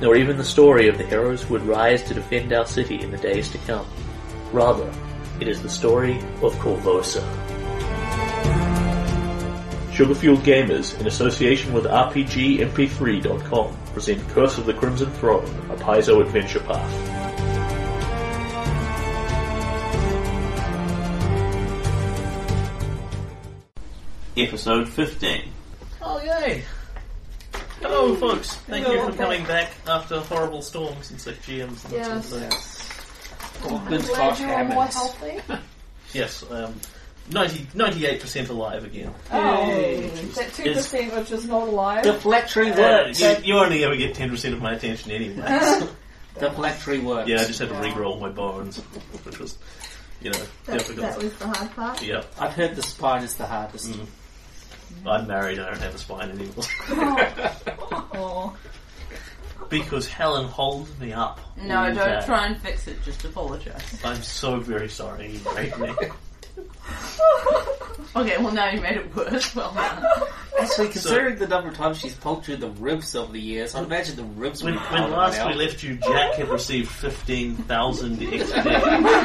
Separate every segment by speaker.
Speaker 1: nor even the story of the heroes who would rise to defend our city in the days to come. Rather, it is the story of Korvosa. Sugarfueled Gamers, in association with RPGMP3.com, present Curse of the Crimson Throne, a Paizo adventure path. Episode 15. Oh, yay! Hello, folks. Thank you for coming back after horrible storms and sick GMs and
Speaker 2: Yes.
Speaker 1: that sort of thing.
Speaker 2: I'm
Speaker 3: Good
Speaker 2: glad
Speaker 3: Scotch
Speaker 2: you are more
Speaker 3: Hammonds.
Speaker 2: healthy.
Speaker 1: Yes, um, 90, 98% alive again.
Speaker 2: Oh,
Speaker 3: Yay.
Speaker 2: that two percent which is not alive.
Speaker 3: Deflectory
Speaker 1: Uh,
Speaker 3: works.
Speaker 1: you, you only ever get 10% of my attention anyway.
Speaker 3: Deflectory works.
Speaker 1: yeah, I just had to re-roll my bones, which was, you know,
Speaker 4: That,
Speaker 1: difficult.
Speaker 4: that was the hard part.
Speaker 1: Yeah,
Speaker 3: I've heard the spine is the hardest.
Speaker 1: Mm. I'm married, I don't have a spine anymore.
Speaker 2: Oh.
Speaker 1: oh, because Helen holds me up.
Speaker 5: No,
Speaker 1: all
Speaker 5: don't
Speaker 1: day.
Speaker 5: try and fix it. Just apologise.
Speaker 1: I'm so very sorry you married me.
Speaker 5: Okay, well now you made it worse. Well done.
Speaker 3: Actually, considering the number of times she's poked you the ribs over the years, I'd imagine the ribs
Speaker 1: When,
Speaker 3: would be
Speaker 1: when last we left you, Jack had received 15,000 XP,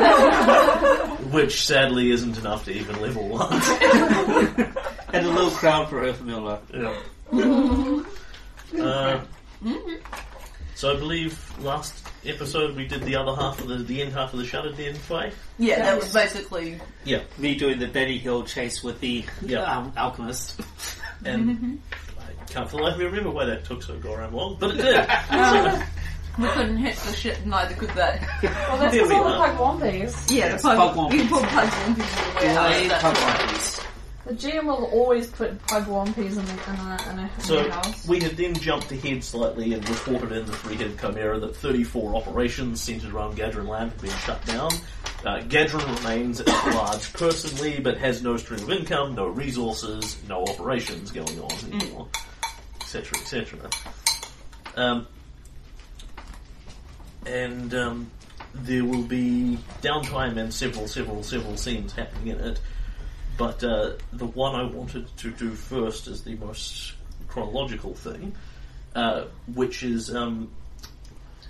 Speaker 1: which sadly isn't enough to even level one.
Speaker 3: And a little crown for her familiar.
Speaker 1: Yeah. uh, so I believe last episode we did the other half of the, the end half of the Shuttered Den fight.
Speaker 5: Yeah, that was basically.
Speaker 1: Yeah.
Speaker 3: Me doing the Benny Hill chase with the
Speaker 1: Yeah.
Speaker 3: um, alchemist.
Speaker 1: And I can't for the life of me remember why that took so goddamn long, but it did. So,
Speaker 5: We couldn't hit the shit, neither could they.
Speaker 2: well, that's
Speaker 1: There
Speaker 2: because
Speaker 1: we
Speaker 2: all the
Speaker 1: are.
Speaker 2: pug wombies.
Speaker 5: Yeah,
Speaker 3: Yes,
Speaker 5: the pug,
Speaker 3: pug wompies.
Speaker 5: you put pugs in the warehouse.
Speaker 3: Delayed
Speaker 5: that's
Speaker 3: pug
Speaker 5: right.
Speaker 2: The GM will always put pug wompies in, the, in a, in a, in
Speaker 1: so
Speaker 2: house.
Speaker 1: we had then jumped ahead slightly and reported in the three-headed Chimera that 34 operations centered around Gaedren Lamm have been shut down. Uh, Gaedren remains at large personally, but has no stream of income, no resources, no operations going on anymore, etc., etc. Um, and um, there will be downtime and several, several, several scenes happening in it. But uh, the one I wanted to do first is the most chronological thing, uh, which is um,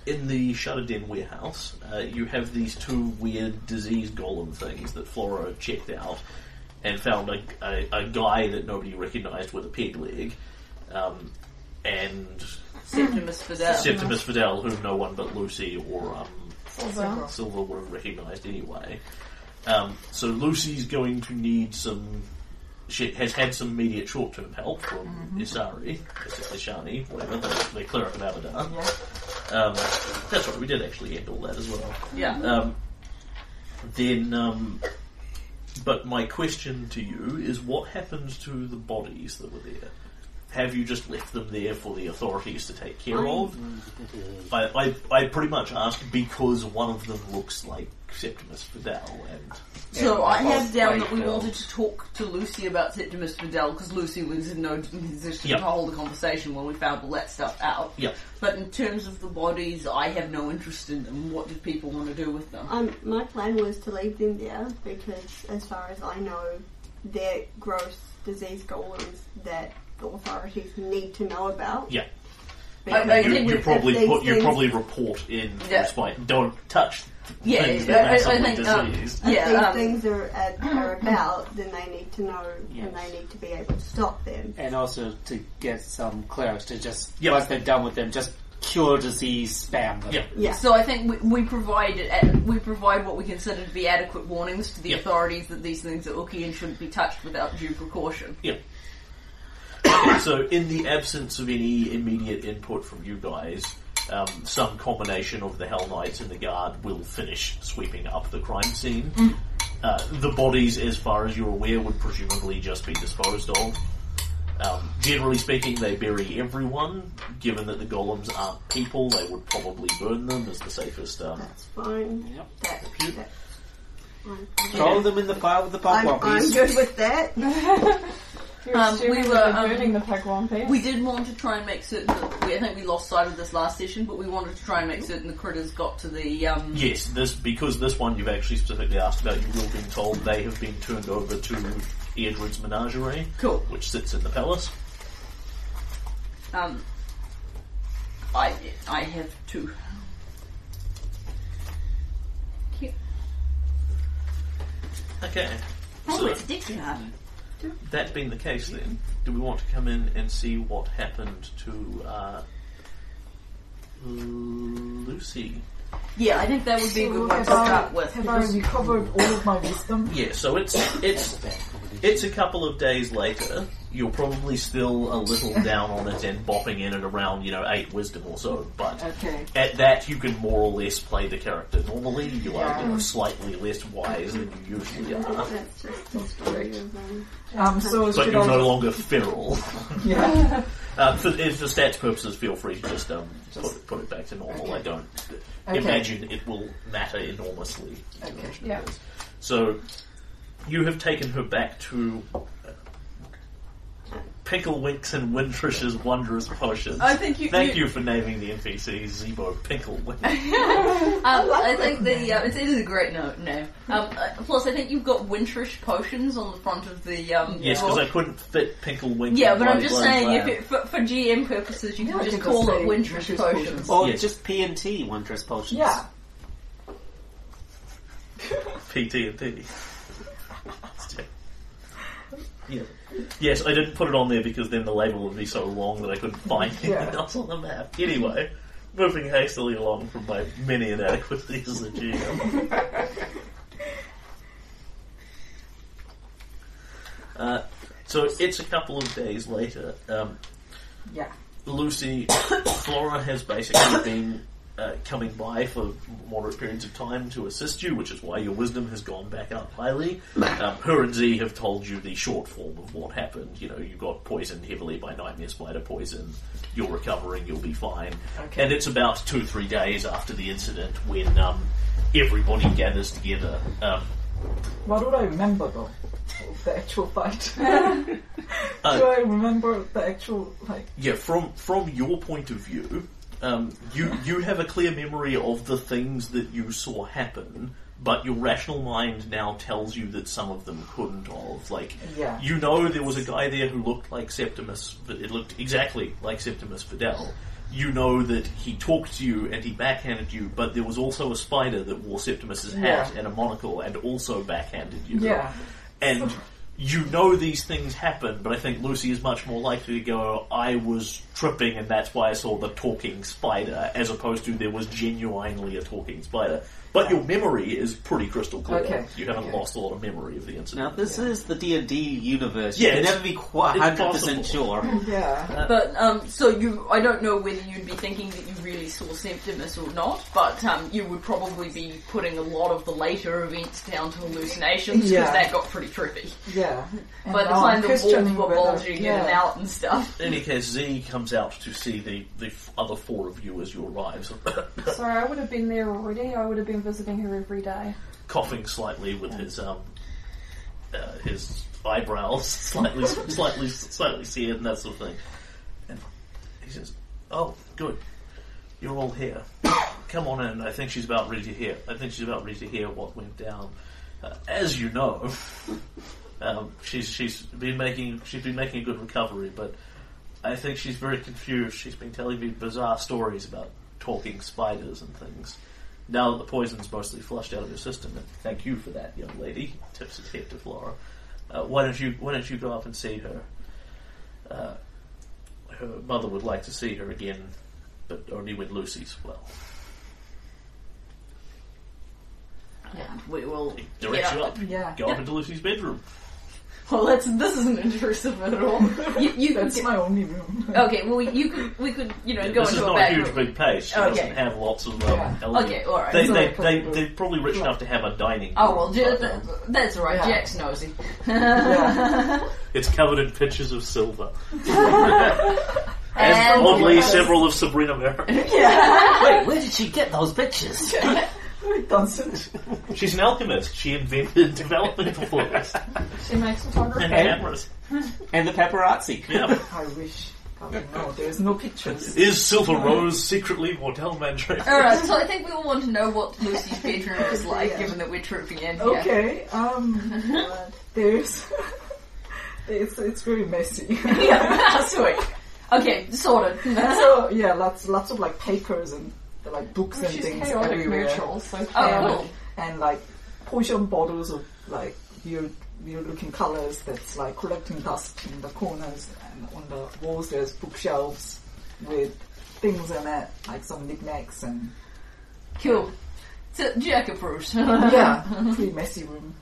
Speaker 1: in the Shuttered Den warehouse. Uh, you have these two weird disease golem things that Flora checked out and found a, a, a guy that nobody recognised with a peg leg. Um, and
Speaker 5: Septimus Fidel.
Speaker 1: Septimus Fidel, who no one but Lucy or um,
Speaker 2: Silver.
Speaker 1: Silver would have recognised anyway. Um, so Lucy's going to need some. She has had some immediate short-term help from Isari, Is- Ishani, whatever, the, the cleric of Abadar. Um, that's right, we did actually end all that as well.
Speaker 5: Yeah.
Speaker 1: Um, then, um, but my question to you is, what happened to the bodies that were there? Have you just left them there for the authorities to take care of? I, I, I pretty much asked because one of them looks like Septimus Fidel, and
Speaker 5: So I have
Speaker 3: both
Speaker 5: down that we
Speaker 3: quite
Speaker 5: wanted to talk to Lucy about Septimus Fidel because Lucy was in no position
Speaker 1: Yep.
Speaker 5: to hold a conversation when we found all that stuff out.
Speaker 1: yeah,
Speaker 5: But in terms of the bodies, I have no interest in them. What did people want to do with them?
Speaker 4: Um, my plan was to leave them there because, as far as I know, they're gross disease golems that the authorities need to know about.
Speaker 1: yeah.
Speaker 4: Because
Speaker 5: I
Speaker 1: You,
Speaker 5: think
Speaker 1: you probably
Speaker 4: these
Speaker 1: put, you
Speaker 4: things-
Speaker 1: probably report in
Speaker 5: Yeah.
Speaker 1: respite. Don't touch
Speaker 5: Yeah,
Speaker 1: things
Speaker 5: yeah,
Speaker 1: that
Speaker 5: I-
Speaker 1: are
Speaker 5: I
Speaker 1: massively
Speaker 5: think, um,
Speaker 1: diseased.
Speaker 4: if
Speaker 5: Yeah,
Speaker 4: these
Speaker 5: um,
Speaker 4: things are, are, are about, then they need to know
Speaker 3: Yes.
Speaker 4: and they need to be able to stop them.
Speaker 3: And also to get some clerics to just,
Speaker 1: Yep.
Speaker 3: once they're done with them, just cure disease, spam them.
Speaker 1: Yeah.
Speaker 4: Yeah.
Speaker 5: So I think we, we provide we provide what we consider to be adequate warnings to the
Speaker 1: Yep.
Speaker 5: authorities that these things are ooky and shouldn't be touched without due precaution.
Speaker 1: Yeah. Okay, so in the absence of any immediate input from you guys, um, some combination of the Hell Knights and the Guard will finish sweeping up the crime scene. Uh, the bodies, as far as you're aware, would presumably just be disposed of. Um, generally speaking, they bury everyone. Given that the golems aren't people, they would probably burn them as the safest. Um,
Speaker 4: That's fine.
Speaker 3: Yep.
Speaker 4: That, that,
Speaker 3: Throw them in the fire with the
Speaker 4: I'm, I'm good with that.
Speaker 2: You're
Speaker 5: Um, we were, um,
Speaker 2: the peg piece.
Speaker 5: We did want to try and make certain that we, I think we lost sight of this last session, but we wanted to try and make certain the critters got to the um,
Speaker 1: yes, this because this one you've actually specifically asked about. You will have been told they have been turned over to Eodred's menagerie,
Speaker 5: cool.
Speaker 1: which sits in the palace.
Speaker 5: Um, I I have two. Cute.
Speaker 1: Okay.
Speaker 5: Oh,
Speaker 1: So-
Speaker 5: it's Dick Yard.
Speaker 1: That being the case, then, do we want to come in and see what happened to uh, Lucy?
Speaker 5: Yeah, I think that would be a good one to
Speaker 6: Have I,
Speaker 5: start with.
Speaker 6: have I recovered all of my wisdom?
Speaker 1: Yeah, so it's it's it's a couple of days later. You're probably still a little down on it and bopping in at around you know eight wisdom or so, but
Speaker 6: Okay.
Speaker 1: at that you can more or less play the character normally. You are you know, slightly less wise than you usually are,
Speaker 4: That's just the story of um,
Speaker 6: Um, so
Speaker 1: but
Speaker 6: should
Speaker 1: you're
Speaker 6: I?
Speaker 1: no longer feral.
Speaker 6: yeah.
Speaker 1: Uh, for, if for stats purposes, feel free to just um, put, it, put it back to normal. I don't
Speaker 6: Okay.
Speaker 1: imagine it will matter enormously.
Speaker 6: Okay.
Speaker 2: Yeah.
Speaker 1: So, you have taken her back to Pickle Winks and Wintrish's Wondrous Potions.
Speaker 5: I think you.
Speaker 1: Thank you for naming the NPC Zebo Pickle Wink.
Speaker 5: Um, I think the uh, it's, it is a great no- name. Um, uh, plus, I think you've got winterish potions on the front of the um.
Speaker 1: yes, because I couldn't fit Pickle Wink.
Speaker 5: Yeah, but I'm just saying, if it, for, for GM purposes, you
Speaker 6: Yeah,
Speaker 5: can
Speaker 6: I
Speaker 5: just call it
Speaker 6: say
Speaker 5: winterish
Speaker 6: winterish
Speaker 5: potions.
Speaker 6: potions.
Speaker 3: Or
Speaker 1: Yes.
Speaker 3: just P&T Wondrous Potions.
Speaker 6: Yeah.
Speaker 1: PT and T. Yeah. Yes, I didn't put it on there because then the label would be so long that I couldn't find anything else on the map. Anyway, moving hastily along from my many inadequacies as a GM. Uh, so it's a couple of days later. Um,
Speaker 6: Yeah.
Speaker 1: Lucy, Flora has basically been uh, coming by for moderate periods of time to assist you, which is why your wisdom has gone back up highly. Um, her and Z have told you the short form of what happened. You know, you got poisoned heavily by nightmare spider poison. You're recovering. You'll be fine.
Speaker 6: Okay.
Speaker 1: And it's about two, three days after the incident when um, everybody gathers together. Um,
Speaker 6: What do I remember though? The actual fight.
Speaker 1: Uh,
Speaker 6: do I remember the actual like?
Speaker 1: Yeah, from from your point of view, um, you you have a clear memory of the things that you saw happen, but your rational mind now tells you that some of them couldn't have. Like,
Speaker 6: Yeah.
Speaker 1: you know, there was a guy there who looked like Septimus. but It looked exactly like Septimus Fidel. You know that he talked to you and he backhanded you, but there was also a spider that wore Septimus's hat
Speaker 6: Yeah.
Speaker 1: and a monocle and also backhanded you.
Speaker 6: Yeah.
Speaker 1: And you know these things happen, but I think Lucy is much more likely to go, I was tripping and that's why I saw the talking spider, as opposed to there was genuinely a talking spider. But your memory is pretty crystal clear.
Speaker 6: Okay.
Speaker 1: You haven't
Speaker 6: Okay.
Speaker 1: lost a lot of memory of the incident.
Speaker 3: Now,
Speaker 1: incident.
Speaker 3: this is the D&D universe.
Speaker 1: Yeah,
Speaker 3: you can never be quite 100% sure.
Speaker 6: Yeah.
Speaker 5: But um, so you, I don't know whether you'd be thinking that you really saw Septimus or not, but um, you would probably be putting a lot of the later events down to hallucinations because
Speaker 6: Yeah.
Speaker 5: that got pretty trippy.
Speaker 6: Yeah. And
Speaker 5: By the time the walls
Speaker 6: questioning
Speaker 5: were
Speaker 6: whether-
Speaker 5: bulging in and out and stuff.
Speaker 1: In any case, Z comes out to see the, the other four of you as you arrive,
Speaker 2: Sorry, I would have been there already. I would have been visiting her every day.
Speaker 1: coughing slightly with his um uh, his eyebrows slightly slightly slightly seared and that sort of thing. And he says, "Oh, good, you're all here. Come on in. I think she's about ready to hear. I think she's about ready to hear what went down. Uh, as you know, um, she's she's been making she's been making a good recovery, but." I think she's very confused. She's been telling me bizarre stories about talking spiders and things. Now that the poison's mostly flushed out of your system, and thank you for that, young lady. Tips his head to Flora. Uh, why don't you Why don't you go up and see her? Uh, her mother would like to see her again, but only when Lucy's well.
Speaker 5: And we will get
Speaker 1: you
Speaker 5: up.
Speaker 1: up.
Speaker 6: Yeah.
Speaker 1: Go up into Lucy's bedroom.
Speaker 5: Well, that's this isn't intrusive at all. You, you could
Speaker 6: That's my only room.
Speaker 5: okay. Well, you could we could you know go
Speaker 1: this is
Speaker 5: into a
Speaker 1: not a
Speaker 5: back
Speaker 1: huge
Speaker 5: room.
Speaker 1: big place. She
Speaker 5: Okay.
Speaker 1: doesn't have lots of um,
Speaker 6: Yeah.
Speaker 5: Okay, all right.
Speaker 1: They,
Speaker 6: So-
Speaker 1: they, they, they're probably rich enough to have a dining
Speaker 5: Oh well, J-
Speaker 1: but, um,
Speaker 5: that's all right.
Speaker 6: Yeah.
Speaker 5: Jack's nosy.
Speaker 6: Yeah.
Speaker 1: It's covered in pictures of silver.
Speaker 5: And-
Speaker 1: And oddly, several of Sabina Merrin.
Speaker 3: Wait, where did she get those pictures?
Speaker 6: It doesn't.
Speaker 1: She's an alchemist. She invented developmental fluids
Speaker 2: She makes photography.
Speaker 1: and
Speaker 3: Okay.
Speaker 1: cameras.
Speaker 3: and the paparazzi.
Speaker 1: Yeah.
Speaker 6: I wish. Oh, no, there's no pictures.
Speaker 1: Is Silver Rose secretly Mortel Mandrake?
Speaker 5: Alright, so I think we all want to know what Lucy's bedroom is like,
Speaker 4: Yeah.
Speaker 5: given that we're trooping in here.
Speaker 6: Okay, um, there's. It's, it's very messy.
Speaker 5: yeah, sweet. Okay, sorted.
Speaker 6: so yeah, lots lots of like papers and like books and things everywhere,
Speaker 2: neutral, so
Speaker 5: Oh,
Speaker 2: chaotic.
Speaker 5: cool.
Speaker 6: and like potion bottles of like weird weird looking colors that's like collecting dust in the corners and on the walls there's bookshelves with things in it like some knickknacks and
Speaker 5: Cool. So, Jack approves.
Speaker 6: yeah, pretty messy room.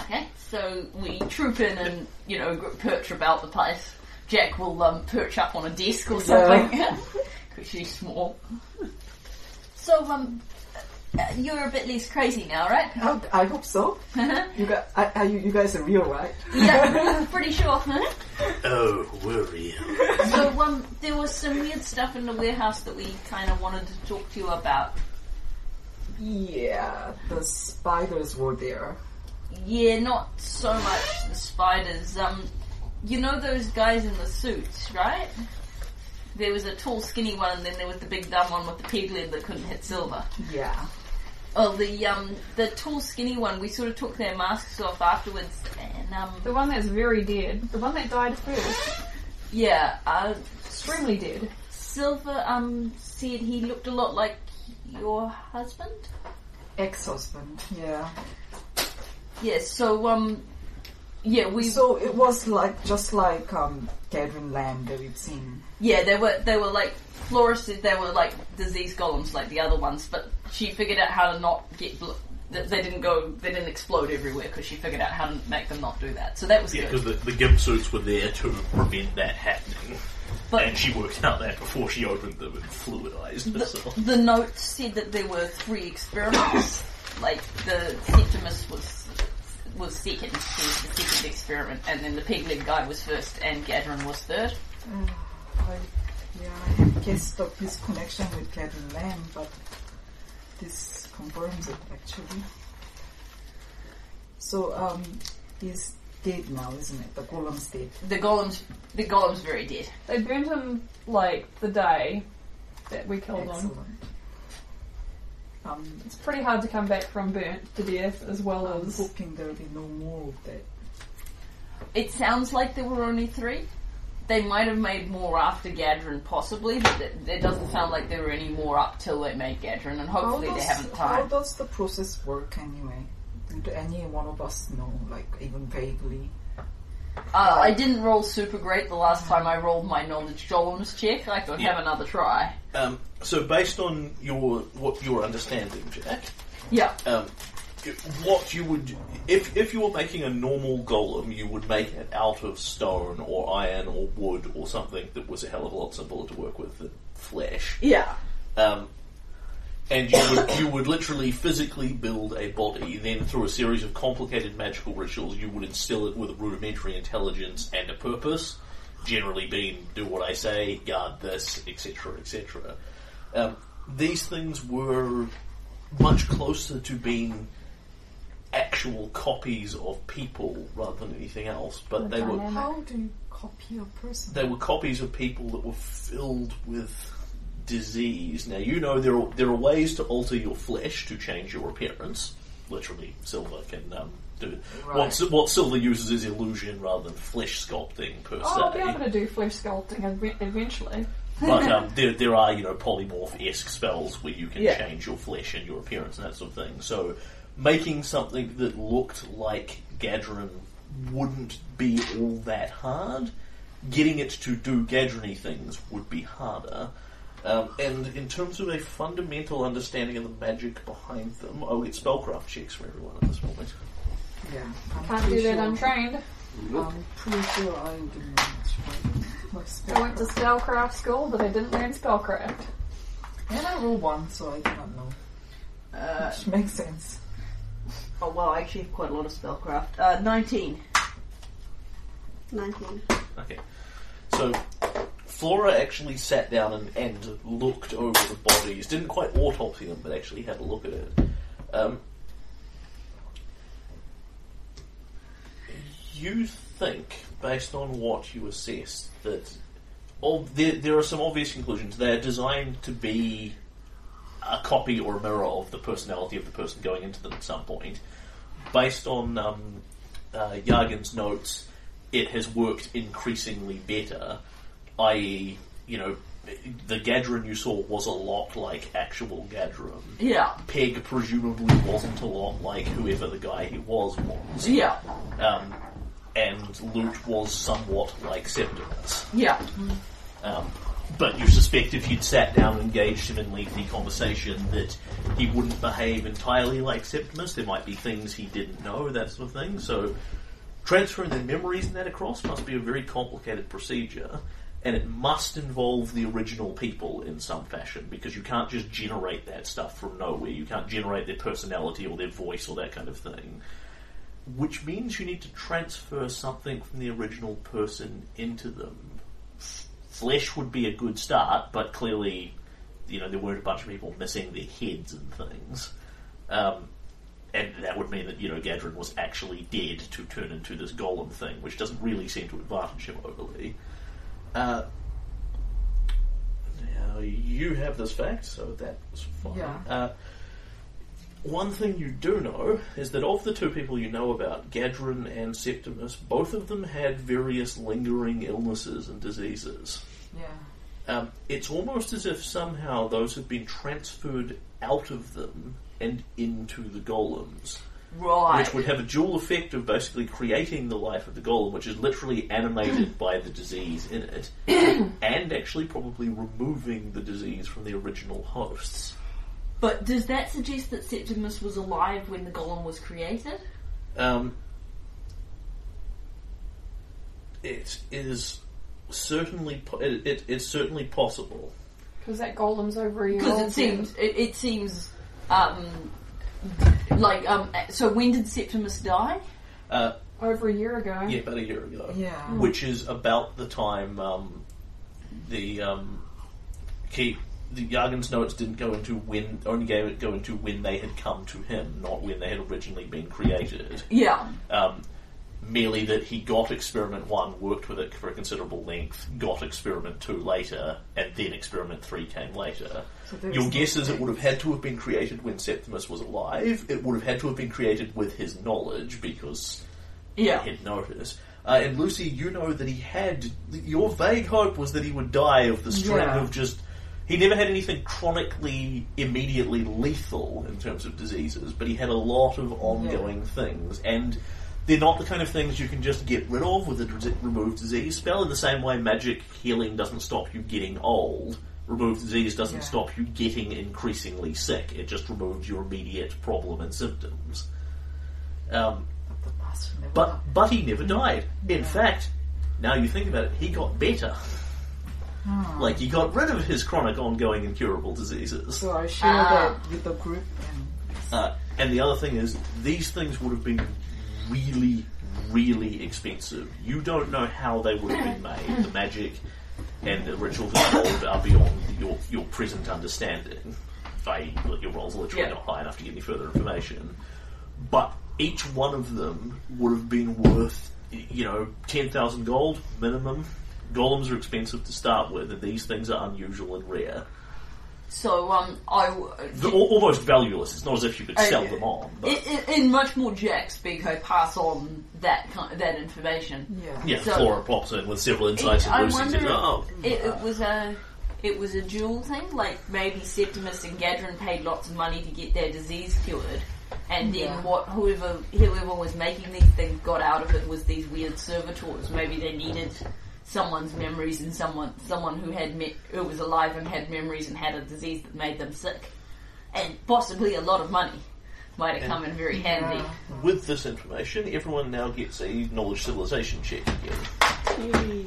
Speaker 5: Okay, so we troop in and, you know, perch about the place. Jack will um, perch up on a desk or something. Because she's small. So, um, uh, you're a bit less crazy now, right?
Speaker 6: I, I hope so. You guys, are, are you, you guys are real, right?
Speaker 5: yeah, pretty sure.
Speaker 1: Oh, we're real.
Speaker 5: So, um, there was some weird stuff in the warehouse that we kind of wanted to talk to you about.
Speaker 6: Yeah, the spiders were there.
Speaker 5: Yeah, not so much the spiders. Um, you know those guys in the suits, right? There was a tall, skinny one, and then there was the big dumb one with the pig leg that couldn't hit silver.
Speaker 6: Yeah.
Speaker 5: Oh, the um, the tall, skinny one. We sort of took their masks off afterwards, and um,
Speaker 2: The one that's very dead. The one that died first.
Speaker 5: yeah, uh,
Speaker 2: Extremely dead.
Speaker 5: Silver um said he looked a lot like your husband.
Speaker 6: Ex-husband, yeah.
Speaker 5: Yes. so um, yeah, we
Speaker 6: So it was like just like um Gaedren Lamm that we've seen.
Speaker 5: Yeah, they were they were like fluorescent. They were like disease golems, like the other ones. But she figured out how to not get. Bl- that they didn't go. They didn't explode everywhere because she figured out how to make them not do that. So that was
Speaker 1: Yeah,
Speaker 5: good.
Speaker 1: because the, the gimp suits were there to prevent that happening.
Speaker 5: But
Speaker 1: and she worked out that before she opened them and fluidized herself.
Speaker 5: the, the note said that there were three experiments. like the Septimus was was second. He was the second experiment, and then the pig leg guy was first, and Gaedren was third.
Speaker 6: I, yeah, I guessed of his connection with Gaedren Lamm, but this confirms it actually. So um, he's dead now, isn't it? The golem's dead.
Speaker 5: The golem's the golem's very dead.
Speaker 2: They burned him like the day that we killed him.
Speaker 6: Excellent. Um,
Speaker 2: It's pretty hard to come back from burnt to death as well
Speaker 6: I'm
Speaker 2: as
Speaker 6: hoping there'll be no more of that.
Speaker 5: It sounds like there were only three. They might have made more after Gaedren, possibly, but it, it doesn't sound like there were any more up till they made Gaedren, and hopefully
Speaker 6: how
Speaker 5: they haven't died.
Speaker 6: How
Speaker 5: time.
Speaker 6: does the process work anyway? Would any one of us know, like even vaguely?
Speaker 5: Uh, I didn't roll super great the last time I rolled my knowledge golems check. I could
Speaker 1: Yeah.
Speaker 5: have another try.
Speaker 1: Um, so, based on your what your understanding, Jack,
Speaker 5: Yeah.
Speaker 1: um, what you would if if you were making a normal golem, you would make it out of stone or iron or wood or something that was a hell of a lot simpler to work with than flesh.
Speaker 5: Yeah.
Speaker 1: Um, and you would you would literally physically build a body. Then through a series of complicated magical rituals, you would instill it with a rudimentary intelligence and a purpose. Generally, being do what I say, guard this, etc., etc. Um, these things were much closer to being actual copies of people rather than anything else. But they were
Speaker 6: How do you copy a person?
Speaker 1: they were copies of people that were filled with disease. Now you know there are there are ways to alter your flesh to change your appearance. Literally, silver can um, do it. What, what silver uses is illusion rather than flesh sculpting per
Speaker 2: Oh, I'll be able to do flesh sculpting ev- eventually.
Speaker 1: But um, there, there are, you know, polymorph-esque spells where you can
Speaker 6: Yeah.
Speaker 1: change your flesh and your appearance and that sort of thing. So making something that looked like Gaedren wouldn't be all that hard. Getting it to do Gaedren things would be harder. Um, and in terms of a fundamental understanding of the magic behind them, I'll get spellcraft checks for everyone at this moment.
Speaker 6: Yeah. I'm
Speaker 2: Can't do
Speaker 6: pretty
Speaker 2: that
Speaker 6: sure-
Speaker 2: untrained.
Speaker 6: I'm pretty sure I didn't manage my
Speaker 2: I went to
Speaker 6: spellcraft.
Speaker 2: spellcraft school, but I didn't learn spellcraft.
Speaker 6: And I rolled one, so I do not know.
Speaker 5: Uh,
Speaker 6: Which makes sense.
Speaker 5: oh well, I actually have quite a lot of spellcraft. Uh, 19.
Speaker 4: 19.
Speaker 1: Okay. So, Flora actually sat down and, and looked over the bodies. Didn't quite autopsy them, but actually had a look at it. Um, you think, based on what you assessed, that all, there, there are some obvious conclusions. They're designed to be a copy or a mirror of the personality of the person going into them at some point. Based on um, uh, notes, it has worked increasingly better, i.e., you know, the Gaedren you saw was a lot like actual Gaedren.
Speaker 5: Yeah.
Speaker 1: Peg presumably wasn't a lot like whoever the guy he was was.
Speaker 5: Yeah.
Speaker 1: Um, and Loot was somewhat like Septimus.
Speaker 5: Yeah.
Speaker 1: Um, but you suspect if you'd sat down and engaged him in lengthy conversation that he wouldn't behave entirely like Septimus. There might be things he didn't know, that sort of thing. So transferring their memories and that across must be a very complicated procedure. And it must involve the original people in some fashion because you can't just generate that stuff from nowhere. You can't generate their personality or their voice or that kind of thing. Which means you need to transfer something from the original person into them flesh would be a good start, but clearly, you know, there weren't a bunch of people missing their heads and things. Um, and that would mean that, you know, Gaedren was actually dead to turn into this golem thing, which doesn't really seem to advantage him overly. Uh, now, you have this fact, so that's fine.
Speaker 6: Yeah.
Speaker 1: Uh, one thing you do know is that of the two people you know about, Gaedren and Septimus, both of them had various lingering illnesses and diseases.
Speaker 6: Yeah.
Speaker 1: Um, it's almost as if somehow those have been transferred out of them and into the golems,
Speaker 5: Right.
Speaker 1: which would have a dual effect of basically creating the life of the golem, which is literally animated by the disease in it, and actually probably removing the disease from the original hosts.
Speaker 5: But does that suggest that Septimus was alive when the golem was created?
Speaker 1: Um, it is certainly po- it, it, it's certainly possible.
Speaker 2: Because that golem's over a year
Speaker 5: Because
Speaker 2: old.
Speaker 5: it seems it, it seems um, like um. So when did Septimus die?
Speaker 1: Uh,
Speaker 2: over a year ago.
Speaker 1: yeah, about a year ago.
Speaker 6: Yeah.
Speaker 1: which is about the time um, the um, key. The Yagin's notes didn't go into when, only gave it go into when they had come to him, not when they had originally been created.
Speaker 5: Yeah.
Speaker 1: Um, merely that he got experiment one, worked with it for a considerable length, got experiment two later, and then experiment three came later. Your guess is it would have had to have been created when Septimus was alive. It would have had to have been created with his knowledge because
Speaker 5: Yeah.
Speaker 1: he'd noticed. Uh, and Lucy, you know that he had. Your vague hope was that he would die of the string
Speaker 6: Yeah.
Speaker 1: of just. He never had anything chronically, immediately lethal in terms of diseases, but he had a lot of ongoing things. And they're not the kind of things you can just get rid of with a remove disease spell. In the same way, magic healing doesn't stop you getting old. Remove disease doesn't
Speaker 6: Yeah.
Speaker 1: stop you getting increasingly sick. It just removes your immediate problem and symptoms. Um,
Speaker 6: The
Speaker 1: but but he never died. In
Speaker 6: Yeah.
Speaker 1: fact, now you think about it, he got better.
Speaker 6: Hmm.
Speaker 1: Like he got rid of his chronic, ongoing, incurable diseases.
Speaker 6: So I share
Speaker 5: Ah.
Speaker 6: that with the group and
Speaker 1: Uh, and the other thing is, these things would have been really, really expensive. You don't know how they would have been made. The magic and the rituals involved are beyond your your present understanding. I, your roll's literally
Speaker 5: Yeah.
Speaker 1: not high enough to get any further information. But each one of them would have been worth, you know, 10,000 gold minimum. Golems are expensive to start with, and these things are unusual and rare.
Speaker 5: So um, I w-
Speaker 1: They're al- almost valueless. It's not as if you could
Speaker 5: Uh,
Speaker 1: sell them on. But
Speaker 5: in, in, in much more Jack speak, I pass on that kind that information.
Speaker 6: yeah.
Speaker 1: Yeah,
Speaker 5: So-
Speaker 1: Flora pops in with several insights,
Speaker 5: I
Speaker 1: and Lucy
Speaker 5: wonder
Speaker 1: says, "Oh,
Speaker 5: It, it was a it was a dual thing. Like maybe Septimus and Gaedren paid lots of money to get their disease cured, and then
Speaker 6: Yeah.
Speaker 5: what whoever whoever was making these things got out of it was these weird servitors. Maybe they needed someone's memories and someone someone who had me- who was alive and had memories and had a disease that made them sick, and possibly a lot of money. might have come in very handy.
Speaker 1: With this information, everyone now gets a knowledge civilization check again.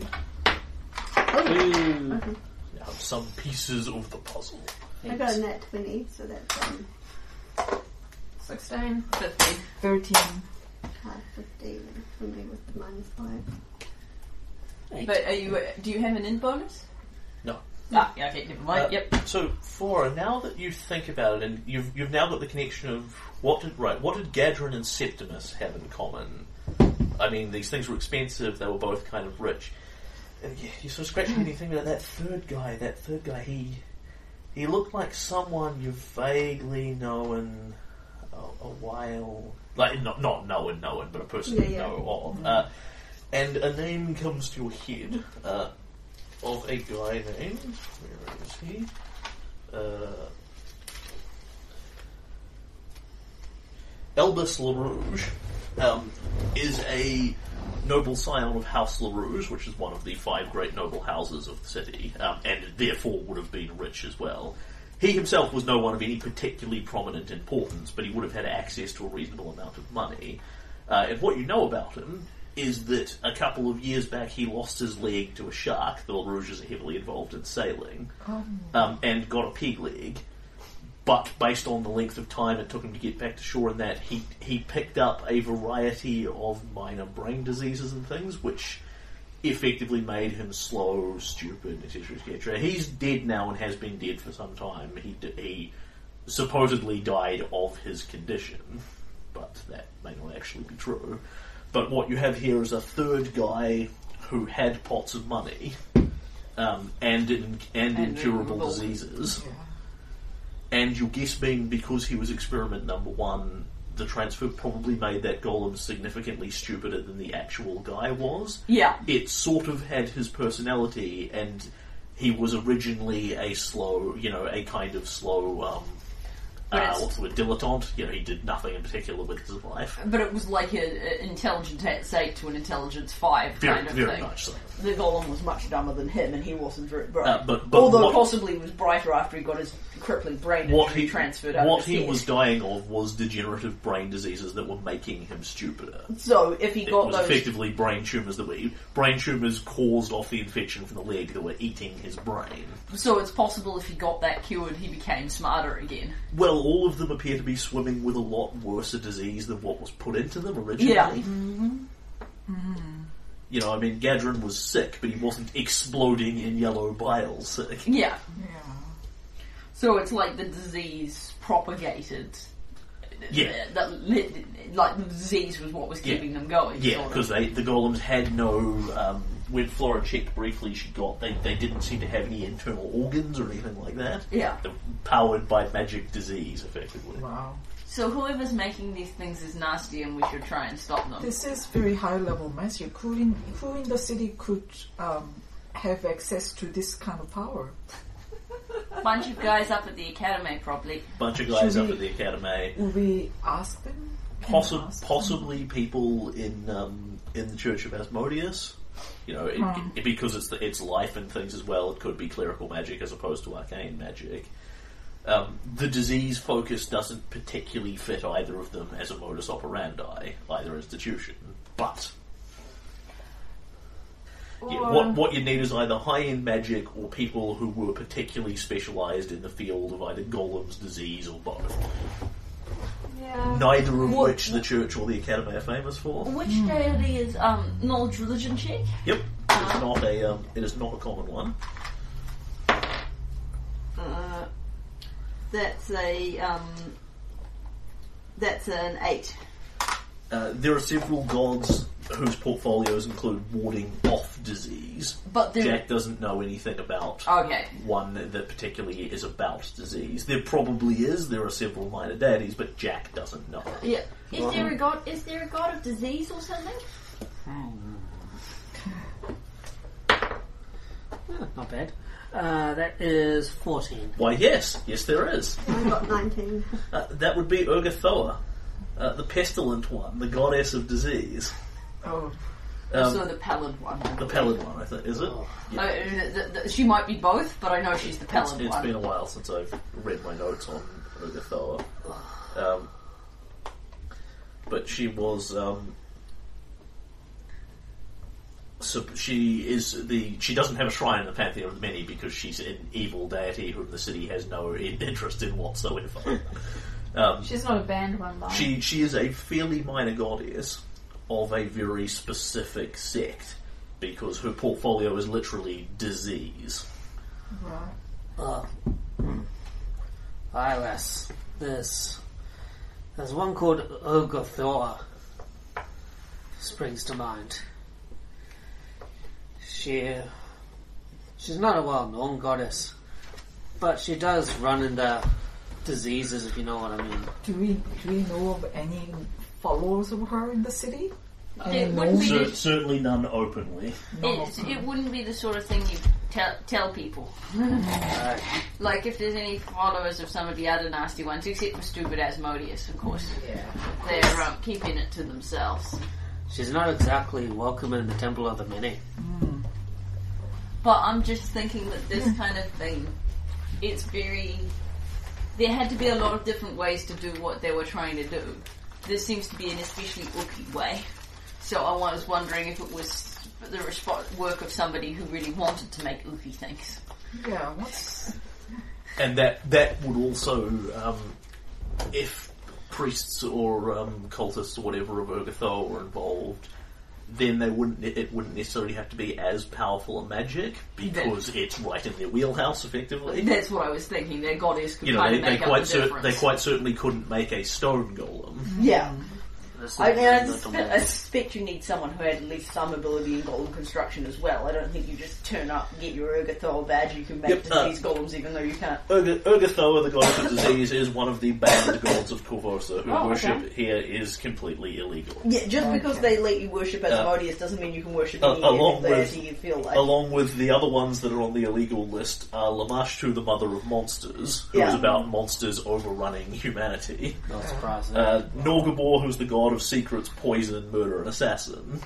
Speaker 1: Now, some pieces of the puzzle.
Speaker 4: I got a net 20, so that's um,
Speaker 2: 16.
Speaker 5: 15.
Speaker 6: 13.
Speaker 4: hard 15 for me with the minus 5.
Speaker 5: But are you? Do you have an in bonus?
Speaker 1: No.
Speaker 5: Ah, yeah, okay, never mind.
Speaker 1: Uh,
Speaker 5: yep.
Speaker 1: So, Flora, now that you think about it, and you've you've now got the connection of what did right, what did Gaedren and Septimus have in common? I mean, these things were expensive; they were both kind of rich. And yeah, you sort of scratching your head and you think about that third guy. That third guy, he he looked like someone you've vaguely known a, a while, like not not known, known, but a person
Speaker 4: Yeah,
Speaker 1: you
Speaker 4: yeah.
Speaker 1: know of. Uh, and a name comes to your head. Uh, of a guy named where is he? Uh, Elbus LaRouge um, is a noble scion of House LaRouge, which is one of the five great noble houses of the city, um, and therefore would have been rich as well. He himself was no one of any particularly prominent importance, but he would have had access to a reasonable amount of money. Uh, and what you know about him is that a couple of years back he lost his leg to a shark. The LaRouges are heavily involved in sailing, um, and got a pig leg. But based on the length of time it took him to get back to shore and that, he, he picked up a variety of minor brain diseases and things, which effectively made him slow, stupid, etc., etc. He's dead now and has been dead for some time. He, he supposedly died of his condition, but that may not actually be true. But what you have here is a third guy who had pots of money um, and in, and,
Speaker 5: And
Speaker 1: incurable diseases.
Speaker 6: Yeah.
Speaker 1: And your guess being because he was experiment number one, the transfer probably made that golem significantly stupider than the actual guy was.
Speaker 5: Yeah.
Speaker 1: It sort of had his personality, and he was originally a slow, you know, a kind of slow, um, uh,
Speaker 5: it's-
Speaker 1: what's the dilettante. You know, he did nothing in particular with his life.
Speaker 5: But it was like an intelligence at eight to an intelligence five
Speaker 1: Very,
Speaker 5: kind of
Speaker 1: very
Speaker 5: thing.
Speaker 1: much so.
Speaker 5: The golem was much dumber than him, and he wasn't very bright.
Speaker 1: Uh, but- but
Speaker 5: Although
Speaker 1: what-
Speaker 5: possibly he was brighter after he got his crippling brain
Speaker 1: What he
Speaker 5: transferred out
Speaker 1: what he was dying of was degenerative brain diseases that were making him stupider.
Speaker 5: So if he
Speaker 1: It
Speaker 5: got
Speaker 1: was
Speaker 5: those,
Speaker 1: effectively brain tumours that were brain tumours caused off the infection from the leg that were eating his brain.
Speaker 5: so it's possible if he got that cured, he became smarter again.
Speaker 1: Well, all of them appear to be swimming with a lot worse a disease than what was put into them originally.
Speaker 5: Yeah. Mm-hmm. Mm-hmm.
Speaker 1: You know, I mean, Gaedren was sick, but he wasn't exploding in yellow bile sick.
Speaker 5: Yeah.
Speaker 6: Yeah.
Speaker 5: So it's like the disease propagated.
Speaker 1: Yeah.
Speaker 5: That, like the disease was what was
Speaker 1: Yeah.
Speaker 5: keeping them going.
Speaker 1: Yeah,
Speaker 5: sort of.
Speaker 1: because they the golems had no. Um, when Flora checked briefly, she got they, they didn't seem to have any internal organs or anything like that.
Speaker 5: Yeah.
Speaker 1: They're powered by magic disease, effectively.
Speaker 6: Wow.
Speaker 5: So whoever's making these things is nasty, and we should try and stop them.
Speaker 6: This is very high level magic. Who in, who in the city could um, have access to this kind of power?
Speaker 5: Bunch of guys up at the academy, probably.
Speaker 1: Bunch of guys
Speaker 6: Should
Speaker 1: up
Speaker 6: we-
Speaker 1: at the academy.
Speaker 6: Will we ask them? Can we
Speaker 1: Possi-
Speaker 6: ask them?
Speaker 1: possibly people in um, in the Church of Asmodeus. You know, it,
Speaker 6: Hmm.
Speaker 1: it- because it's the, it's life and things as well. It could be clerical magic as opposed to arcane magic. Um, the disease focus doesn't particularly fit either of them as a modus operandi, either institution. But yeah, what what you need is either high end magic or people who were particularly specialised in the field of either golem's disease or both.
Speaker 2: Yeah.
Speaker 1: Neither of
Speaker 5: What-
Speaker 1: which the church or the academy are famous for.
Speaker 5: Which deity is um knowledge religion check?
Speaker 1: Yep, it's not a um, it is not a common one.
Speaker 5: Uh, that's a um. That's an eight.
Speaker 1: Uh, there are several gods whose portfolios include warding off disease.
Speaker 5: But there.
Speaker 1: Jack doesn't know anything about
Speaker 5: Okay.
Speaker 1: one that particularly is about disease. There probably is. There are several minor deities, but Jack doesn't know.
Speaker 5: Yeah.
Speaker 2: Is there a god? Is there a god of disease or something?
Speaker 3: Ah, not bad. Uh, that is 14.
Speaker 1: Why, yes, yes, there is.
Speaker 4: I got 19.
Speaker 1: Uh, that would be Urgathoa, uh, the pestilent one, the goddess of disease.
Speaker 6: Oh,
Speaker 1: Um,
Speaker 5: so the pallid one.
Speaker 1: the pallid one, I think, is it? Yeah.
Speaker 5: Uh, th- th- th- she might be both, but I know she's the pallid
Speaker 1: it's
Speaker 5: one.
Speaker 1: It's been a while since I've read my notes on Urgathoa. Um, but she was. Um, so she is the. She doesn't have a shrine in the pantheon of the many because she's an evil deity whom the city has no interest in whatsoever. um,
Speaker 2: She's not a banned one, though.
Speaker 1: she she is a fairly minor goddess of a very specific sect because her portfolio is literally disease.
Speaker 6: Right.
Speaker 3: Uh, Iris, there's there's one called Ogothor. Springs to mind. She she's not a well-known goddess, but she does run into diseases, if you know what I mean.
Speaker 6: Do we do we know of any followers of her in the city? Any
Speaker 5: It wouldn't be
Speaker 6: known-
Speaker 1: Cer- certainly none openly.
Speaker 5: It, it wouldn't be the sort of thing you tell, tell people.
Speaker 3: Right.
Speaker 5: Like if there's any followers of some of the other nasty ones, except for stupid Asmodeus, of course.
Speaker 6: Yeah.
Speaker 5: They're um, keeping it to themselves.
Speaker 3: She's not exactly welcome in the Temple of the Many.
Speaker 5: But I'm just thinking that this kind of thing, it's very. There had to be a lot of different ways to do what they were trying to do. This seems to be an especially ooky way. So I was wondering if it was the respo- work of somebody who really wanted to make ooky things.
Speaker 6: Yeah. What's
Speaker 1: and that that would also, um, if priests or um, cultists or whatever of Urgathoa were involved, then they wouldn't. It, it wouldn't necessarily have to be as powerful a magic because it's right in their wheelhouse, effectively.
Speaker 5: That's what I was thinking. Their goddess could
Speaker 1: You know,
Speaker 5: kind
Speaker 1: they,
Speaker 5: of
Speaker 1: they
Speaker 5: make up
Speaker 1: quite
Speaker 5: the
Speaker 1: cer- they quite certainly couldn't make a stone golem.
Speaker 7: Yeah.
Speaker 3: This
Speaker 7: I mean, I
Speaker 3: not
Speaker 7: suspect, I suspect you need someone who had at least some ability in golem construction as well. I don't think you just turn up, get your Urgathor badge, you can make
Speaker 1: Yep, uh,
Speaker 7: disease golems even though you can't.
Speaker 1: Urga- Urgathoa, the god of disease, is one of the banned gods of Korvosa, who
Speaker 2: Oh,
Speaker 1: worship
Speaker 2: okay.
Speaker 1: here is completely illegal.
Speaker 7: Yeah, just because they let you worship as Asmodeus doesn't mean you can worship
Speaker 1: Uh,
Speaker 7: any
Speaker 1: along
Speaker 7: evil
Speaker 1: with-
Speaker 7: deity you feel like.
Speaker 1: Along with the other ones that are on the illegal list are Lamashtu, the mother of monsters, who is
Speaker 7: Yeah.
Speaker 1: about monsters overrunning humanity.
Speaker 3: No surprise.
Speaker 1: Uh, Norgorber, who's the god of secrets, poison, murder, and assassin.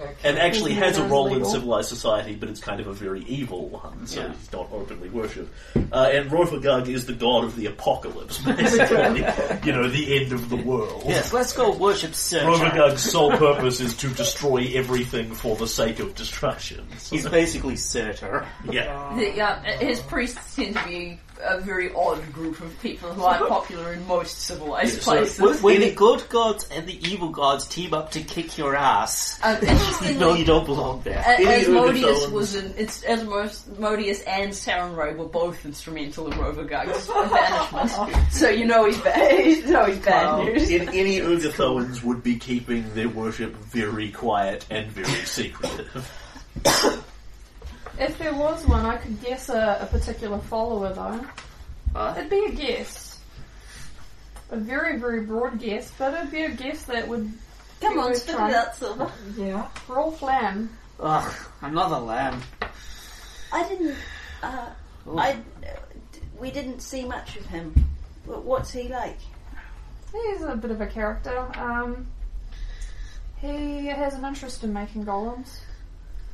Speaker 6: okay.
Speaker 1: And actually
Speaker 2: Isn't
Speaker 1: has a
Speaker 2: that
Speaker 1: role in civilized society, but it's kind of a very evil one, so
Speaker 3: Yeah.
Speaker 1: he's not openly worshipped. Uh, and Rovagug is the god of the apocalypse, basically. you know, the end of the world.
Speaker 3: yes, let's go worship Searcher.
Speaker 1: Rovagug's sole purpose is to destroy everything for the sake of destruction. So-
Speaker 3: He's basically Surtur.
Speaker 1: yeah.
Speaker 5: The, uh, his priests tend to be a very odd group of people who aren't popular in most civilized
Speaker 1: Yeah,
Speaker 5: places.
Speaker 1: with-
Speaker 3: When the good gods and the evil gods team up to kick your ass,
Speaker 5: Um,
Speaker 3: you
Speaker 5: interestingly,
Speaker 3: know you don't belong there.
Speaker 5: A-
Speaker 1: Any
Speaker 5: Asmodeus
Speaker 1: Urgathoans-
Speaker 5: was in, it's Asmodeus and Sarenrae were both instrumental in Rovagug's banishment. So you know he's bad. You know he's bad
Speaker 6: Wow.
Speaker 5: news.
Speaker 1: In, any Urgathoans would be keeping their worship very quiet and very secretive.
Speaker 2: If there was one, I could guess a, a particular follower though.
Speaker 3: Uh,
Speaker 2: It'd be a guess. A very, very broad guess, but it'd be a guess that would
Speaker 5: Come
Speaker 2: be
Speaker 5: on,
Speaker 2: worth
Speaker 5: spit it
Speaker 2: trying.
Speaker 5: out, Silver.
Speaker 6: Yeah.
Speaker 2: Rolth Lamm.
Speaker 3: ugh, another lamb.
Speaker 8: I didn't. Uh,
Speaker 3: Ooh.
Speaker 8: I. We didn't see much of him. But what's he like?
Speaker 2: He's a bit of a character. Um, he has an interest in making golems.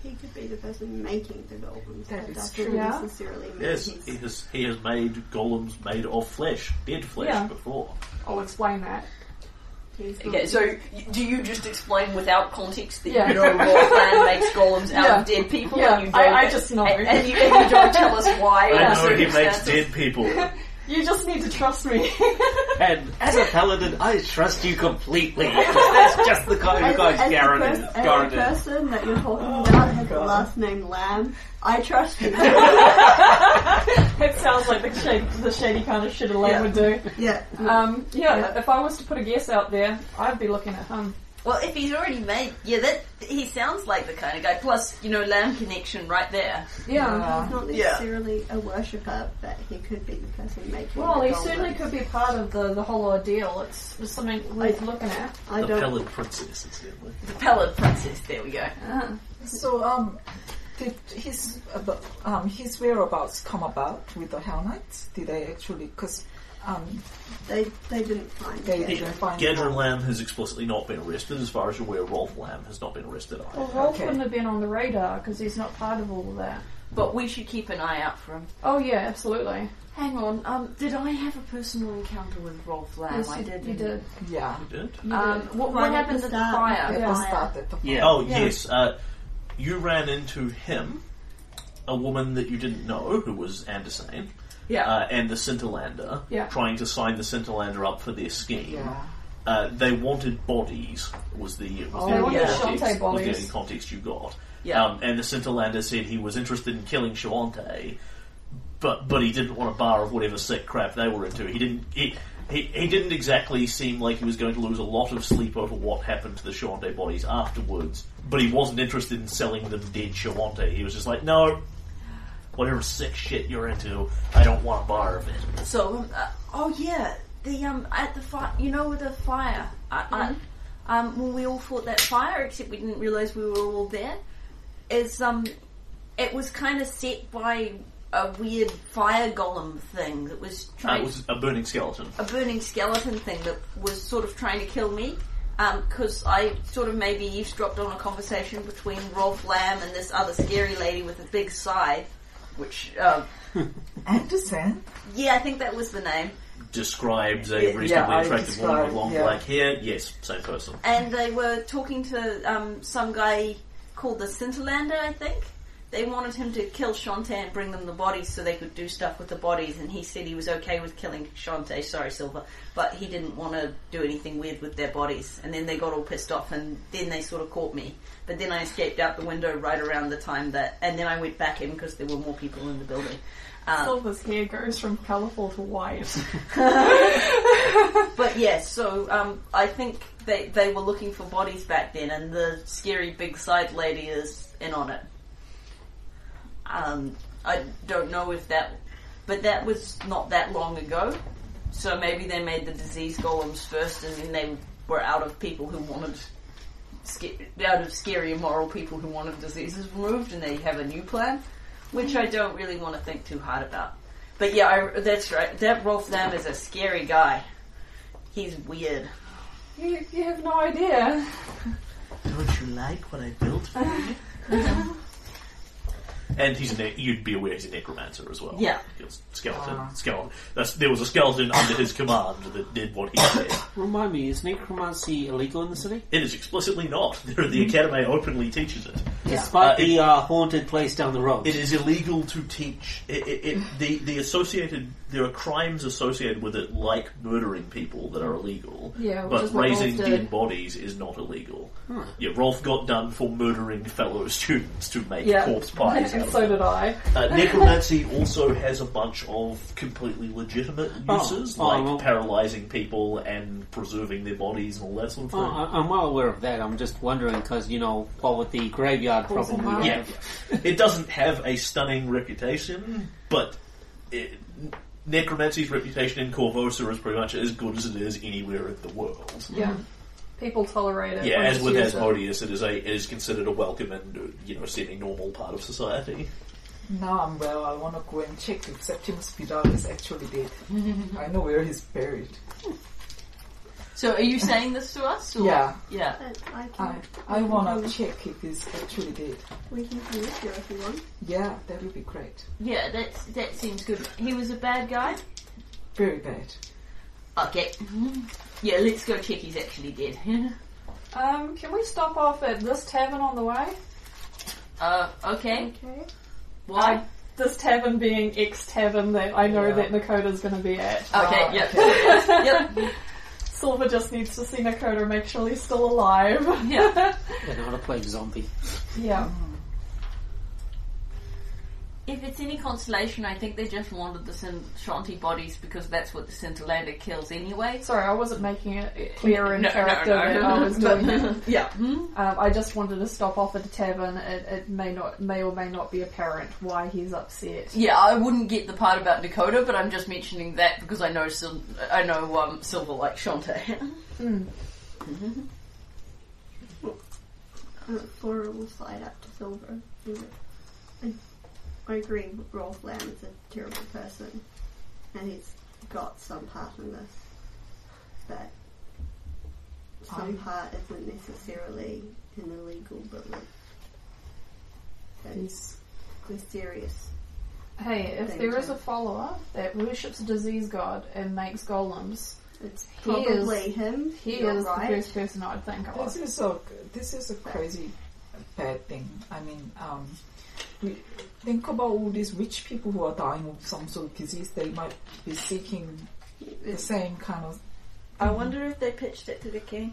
Speaker 4: He could be the person making the golems.
Speaker 6: That
Speaker 4: That
Speaker 6: is
Speaker 4: doesn't
Speaker 2: true. Yeah.
Speaker 4: necessarily mean
Speaker 1: Yes,
Speaker 4: he's
Speaker 1: he has, he has made golems made of flesh, dead flesh,
Speaker 2: Yeah.
Speaker 1: before.
Speaker 2: I'll explain that.
Speaker 4: he's not-
Speaker 5: Okay, so y- do you just explain without context that
Speaker 2: Yeah.
Speaker 5: you know Rothland makes golems out
Speaker 2: Yeah.
Speaker 5: of dead people?
Speaker 2: Yeah,
Speaker 5: and you
Speaker 2: I-
Speaker 5: don't,
Speaker 2: I just know.
Speaker 5: And, and you, and you don't tell us why.
Speaker 1: I know he makes
Speaker 5: circumstances.
Speaker 1: dead people.
Speaker 2: You just need to trust me.
Speaker 3: And as a paladin, I trust you completely. That's just the kind
Speaker 4: as,
Speaker 3: of guy
Speaker 4: as, the
Speaker 3: Garen
Speaker 4: pers-
Speaker 3: is.
Speaker 4: as the
Speaker 3: Garen is.
Speaker 4: person that you're talking oh. about has the last name Lamb, I trust you.
Speaker 2: it sounds like the shady, the shady kind of shit a lamb
Speaker 4: Yeah.
Speaker 2: would do.
Speaker 4: yeah.
Speaker 2: Um, yeah, if I was to put a guess out there, I'd be looking at him.
Speaker 5: Well, if he's already made, yeah, that he sounds like the kind of guy. Plus, you know, lamb connection right there.
Speaker 2: Yeah.
Speaker 4: He's not
Speaker 5: Yeah.
Speaker 4: necessarily a worshipper, but he could be the person making
Speaker 2: Well,
Speaker 4: the
Speaker 2: he
Speaker 4: golems.
Speaker 2: certainly could be part of the, the whole ordeal. It's, it's something worth looking at.
Speaker 4: I
Speaker 1: The
Speaker 4: don't.
Speaker 1: Pallid Princess, incidentally.
Speaker 5: The Pallid Princess. There we go.
Speaker 6: So, um, did his uh, um his whereabouts come about with the Hell Knights? Did they actually? Because um,
Speaker 4: They they didn't find
Speaker 6: they
Speaker 4: it.
Speaker 6: didn't find
Speaker 1: Gaedren Lamm has explicitly not been arrested. As far as you're aware, Rolth Lamm has not been arrested either.
Speaker 2: Well, Rolth
Speaker 6: Okay.
Speaker 2: wouldn't have been on the radar because he's not part of all of that.
Speaker 5: but we should keep an eye out for him.
Speaker 2: Oh yeah, absolutely.
Speaker 5: Hang on, um, did I have a personal encounter with Rolth Lamm?
Speaker 2: Yes,
Speaker 5: I
Speaker 2: you,
Speaker 5: did.
Speaker 2: you did.
Speaker 6: Yeah.
Speaker 1: You did?
Speaker 2: You
Speaker 5: Um,
Speaker 2: did.
Speaker 5: what,
Speaker 4: Right
Speaker 5: what
Speaker 4: at
Speaker 5: happened
Speaker 4: the
Speaker 5: at the
Speaker 4: start.
Speaker 5: fire?
Speaker 6: At the
Speaker 4: Fire.
Speaker 6: start, at the
Speaker 3: Yeah.
Speaker 1: Oh,
Speaker 2: Yeah.
Speaker 1: yes. Uh, you ran into him, a woman that you didn't know, who was Andersane,
Speaker 5: Yeah.
Speaker 1: uh, and the Scintillander,
Speaker 2: Yeah.
Speaker 1: trying to sign the Scintillander up for their scheme.
Speaker 6: Yeah.
Speaker 1: Uh, they wanted bodies, was the, was
Speaker 6: Oh,
Speaker 1: the
Speaker 6: They
Speaker 1: only
Speaker 6: wanted
Speaker 1: context, was the
Speaker 2: bodies.
Speaker 1: only context you got.
Speaker 5: Yeah.
Speaker 1: Um, and the Scintillander said he was interested in killing Shawante, but but he didn't want a bar of whatever sick crap they were into. He didn't. He, he, he didn't exactly seem like he was going to lose a lot of sleep over what happened to the Shoanti bodies afterwards, but he wasn't interested in selling them dead Shoanti. He was just like, no, whatever sick shit you're into, I don't want a bar of it.
Speaker 5: So, um, uh, oh yeah, the um at the fire, you know, with the fire, I,
Speaker 2: Mm-hmm.
Speaker 5: I, um, when we all fought that fire, except we didn't realize we were all there, is um, it was kind of set by a weird fire golem thing that was trying.
Speaker 1: Uh,
Speaker 5: trying
Speaker 1: it was a burning skeleton.
Speaker 5: a burning skeleton thing that was sort of trying to kill me. Because I sort of maybe eavesdropped on a conversation between Rolth Lamm and this other scary lady with a big scythe, which, uh,
Speaker 6: Anderson?
Speaker 5: yeah, I think that was the name.
Speaker 1: Describes a reasonably
Speaker 6: I
Speaker 1: attractive woman with long
Speaker 6: yeah.
Speaker 1: black hair. Yes, same person.
Speaker 5: and they were talking to um, some guy called the Scintillander, I think. They wanted him to kill Shoanti and bring them the bodies so they could do stuff with the bodies, and he said he was okay with killing Shoanti, sorry Silver, but he didn't want to do anything weird with their bodies. And then they got all pissed off, and then they sort of caught me. But then I escaped out the window right around the time that, and then I went back in because there were more people in the building. Um,
Speaker 2: Silver's hair goes from colourful to white.
Speaker 5: But yes, so um, I think they they were looking for bodies back then, and the scary big side lady is in on it. Um, I don't know if that, but that was not that long ago. So maybe they made the disease golems first, and then they were out of people who wanted. sca- Out of scary immoral people who wanted diseases removed, and they have a new plan, which I don't really want to think too hard about. But yeah, I, that's right. That Rolth Lamm is a scary guy. He's weird.
Speaker 2: you, you have no idea.
Speaker 1: Don't you like what I built for you? and he's a ne- you'd be aware he's a necromancer as well.
Speaker 5: Yeah.
Speaker 1: Because skeleton,
Speaker 6: Ah.
Speaker 1: skeleton. That's, there was a skeleton under his command that did what he said.
Speaker 3: Remind me, is necromancy illegal in the city?
Speaker 1: It is explicitly not. The, the academy openly teaches it.
Speaker 3: Despite
Speaker 1: Uh,
Speaker 3: the uh, haunted place down the road.
Speaker 1: It is illegal to teach. It, it, it, the the associated there are crimes associated with it, like murdering people, that are illegal.
Speaker 2: Yeah, which
Speaker 1: but
Speaker 2: is what
Speaker 1: raising
Speaker 2: Rolth did.
Speaker 1: dead bodies is not illegal. Yeah, Rolth got done for murdering fellow students to make
Speaker 2: Yeah.
Speaker 1: corpse pies. out
Speaker 2: and
Speaker 1: of
Speaker 2: so
Speaker 1: them.
Speaker 2: did I.
Speaker 1: Uh, necromancy also has a bunch of completely legitimate
Speaker 3: Oh.
Speaker 1: uses,
Speaker 3: Oh,
Speaker 1: like
Speaker 3: well-
Speaker 1: paralyzing people and preserving their bodies and all that sort of thing.
Speaker 3: Oh, I- I'm well aware of that. I'm just wondering because you know, what with the graveyard
Speaker 2: Poison
Speaker 3: problem we
Speaker 2: Heart.
Speaker 1: Yeah,
Speaker 3: have.
Speaker 1: it doesn't have a stunning reputation, but it, necromancy's reputation in Korvosa is pretty much as good as it is anywhere in the world.
Speaker 2: Yeah. People tolerate it.
Speaker 1: Yeah, as with
Speaker 2: used.
Speaker 1: Asmodeus, it is a it is considered a welcome and you know semi-normal part of society.
Speaker 6: Now I'm well. I want to go and check if Septimus Vidal is actually dead. I know where he's buried.
Speaker 5: So are you saying this to us? Or?
Speaker 6: Yeah.
Speaker 5: Yeah.
Speaker 4: I
Speaker 6: I, I want to check if he's actually dead.
Speaker 4: we can come with you if you want.
Speaker 6: Yeah, that would be great.
Speaker 5: Yeah, that's, that seems good. He was a bad guy?
Speaker 6: Very bad.
Speaker 5: Okay. Yeah, let's go check he's actually dead.
Speaker 2: Um, can we stop off at this tavern on the way?
Speaker 5: uh, okay.
Speaker 2: Okay.
Speaker 5: Why?
Speaker 2: This tavern being X tavern that I know
Speaker 6: Yeah.
Speaker 2: that Nakoda's going to be at.
Speaker 5: Okay,
Speaker 6: Ah,
Speaker 5: yeah. yep.
Speaker 2: Silver just needs to see Nakoda, make sure he's still alive.
Speaker 5: Yeah.
Speaker 3: They know how to play zombie.
Speaker 2: yeah. Mm.
Speaker 5: If it's any consolation, I think they just wanted the Sin- Shoanti bodies because that's what the Scintillander kills anyway.
Speaker 2: Sorry, I wasn't making it clear in
Speaker 5: No, no,
Speaker 2: character
Speaker 5: no.
Speaker 2: that I was doing it.
Speaker 5: yeah.
Speaker 2: Um, I just wanted to stop off at the tavern. It, it may not, may or may not be apparent why he's upset.
Speaker 5: Yeah, I wouldn't get the part about Dakota, but I'm just mentioning that because I know Sil- I know um, Silver like Shoanti.
Speaker 2: Mm.
Speaker 4: Uh, Flora will slide up to Silver. and go, I, I agree, Rolth Lamm is a terrible person, and he's got some part in this, but some
Speaker 6: I-
Speaker 4: part isn't necessarily an illegal, but like that
Speaker 6: He's
Speaker 4: serious.
Speaker 2: Hey, if
Speaker 4: Thank
Speaker 2: there is a follower that worships a disease god and makes golems,
Speaker 4: It's
Speaker 2: He is-
Speaker 4: probably him.
Speaker 2: he is
Speaker 4: right.
Speaker 2: the first person I'd think of.
Speaker 6: This is a this is a crazy bad thing. I mean, um, we think about all these rich people who are dying of some sort of disease. They might be seeking the same kind of.
Speaker 8: I wonder if they pitched it to the king.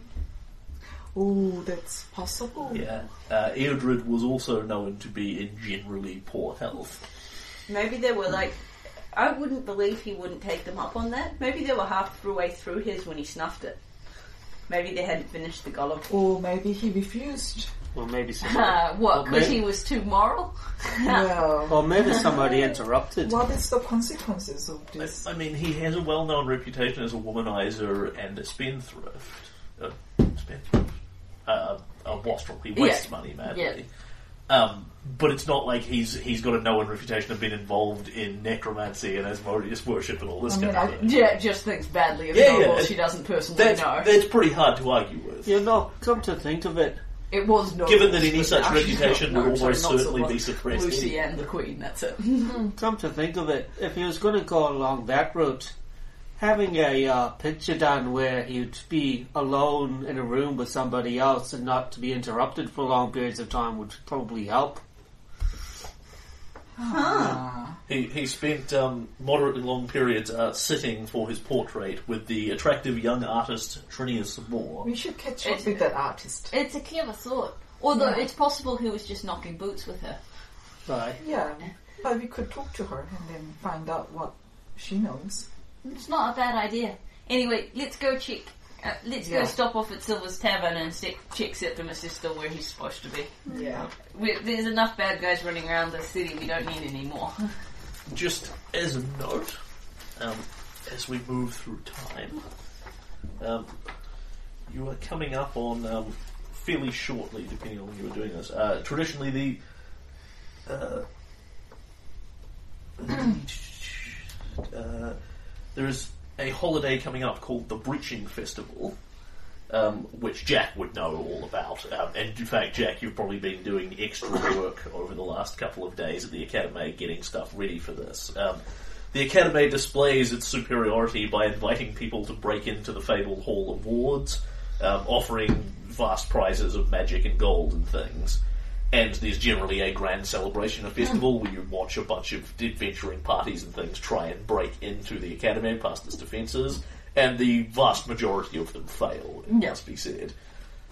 Speaker 6: Oh, that's possible.
Speaker 1: Yeah. Uh, Eodred was also known to be in generally poor health.
Speaker 8: Maybe they were like. I wouldn't believe he wouldn't take them up on that. Maybe they were half the way through his when he snuffed it. Maybe they hadn't finished the golem.
Speaker 6: Or maybe he refused.
Speaker 3: Or maybe somebody,
Speaker 5: Uh, what?
Speaker 3: Well,
Speaker 5: Because
Speaker 3: maybe-
Speaker 5: he was too moral?
Speaker 6: well,
Speaker 3: or maybe somebody interrupted.
Speaker 6: what is the consequences of this?
Speaker 1: I mean, he has a well-known reputation as a womanizer and a spendthrift. Uh, spendthrift? Uh, a wastrel. He wastes
Speaker 5: Yeah.
Speaker 1: money madly.
Speaker 5: Yeah.
Speaker 1: Um, but it's not like he's he's got a known reputation of being involved in necromancy and Asmodeus worship and all this
Speaker 6: I mean,
Speaker 1: kind of
Speaker 6: I-
Speaker 1: thing.
Speaker 5: Yeah, just thinks badly of
Speaker 1: Yeah,
Speaker 5: nobles
Speaker 1: yeah.
Speaker 5: she doesn't personally
Speaker 1: That's,
Speaker 5: know.
Speaker 1: that's pretty hard to argue with.
Speaker 3: You know, come to think of it,
Speaker 5: It was no.
Speaker 1: Given that any such reputation
Speaker 5: no,
Speaker 1: would almost certainly be suppressed.
Speaker 5: Lucy
Speaker 1: anyway.
Speaker 5: and the Queen. That's it.
Speaker 3: come to think of it, if he was going to go along that route, having a uh, picture done where he'd be alone in a room with somebody else and not to be interrupted for long periods of time would probably help.
Speaker 6: Ah,
Speaker 1: He, he spent um, moderately long periods uh, sitting for his portrait with the attractive young artist Trinia Sabor.
Speaker 6: we should catch up
Speaker 5: It's-
Speaker 6: with that artist.
Speaker 5: It's a clever thought. Although
Speaker 6: Yeah.
Speaker 5: it's possible he was just knocking boots with her.
Speaker 3: Right.
Speaker 6: Yeah, but we could talk to her and then find out what she knows.
Speaker 5: It's not a bad idea. Anyway, let's go check. Uh, let's
Speaker 6: Yeah.
Speaker 5: go stop off at Silver's Tavern and se- check Septimus is still where he's supposed to be.
Speaker 6: Yeah.
Speaker 5: we there's enough bad guys running around the city. We don't need any more.
Speaker 1: Just as a note, um, as we move through time, um, you are coming up on um, fairly shortly, depending on when you were doing this. Uh, traditionally, the uh, uh, there is a holiday coming up called the Breaching Festival. Um, which Jack would know all about, um, and in fact, Jack, you've probably been doing extra work over the last couple of days at the Academy, getting stuff ready for this. Um, the Academy displays its superiority by inviting people to break into the fabled Hall of Wards, um, offering vast prizes of magic and gold and things. And there's generally a grand celebration, a festival where you watch a bunch of adventuring parties and things try and break into the Academy past its defences, and the vast majority of them fail, it must be said.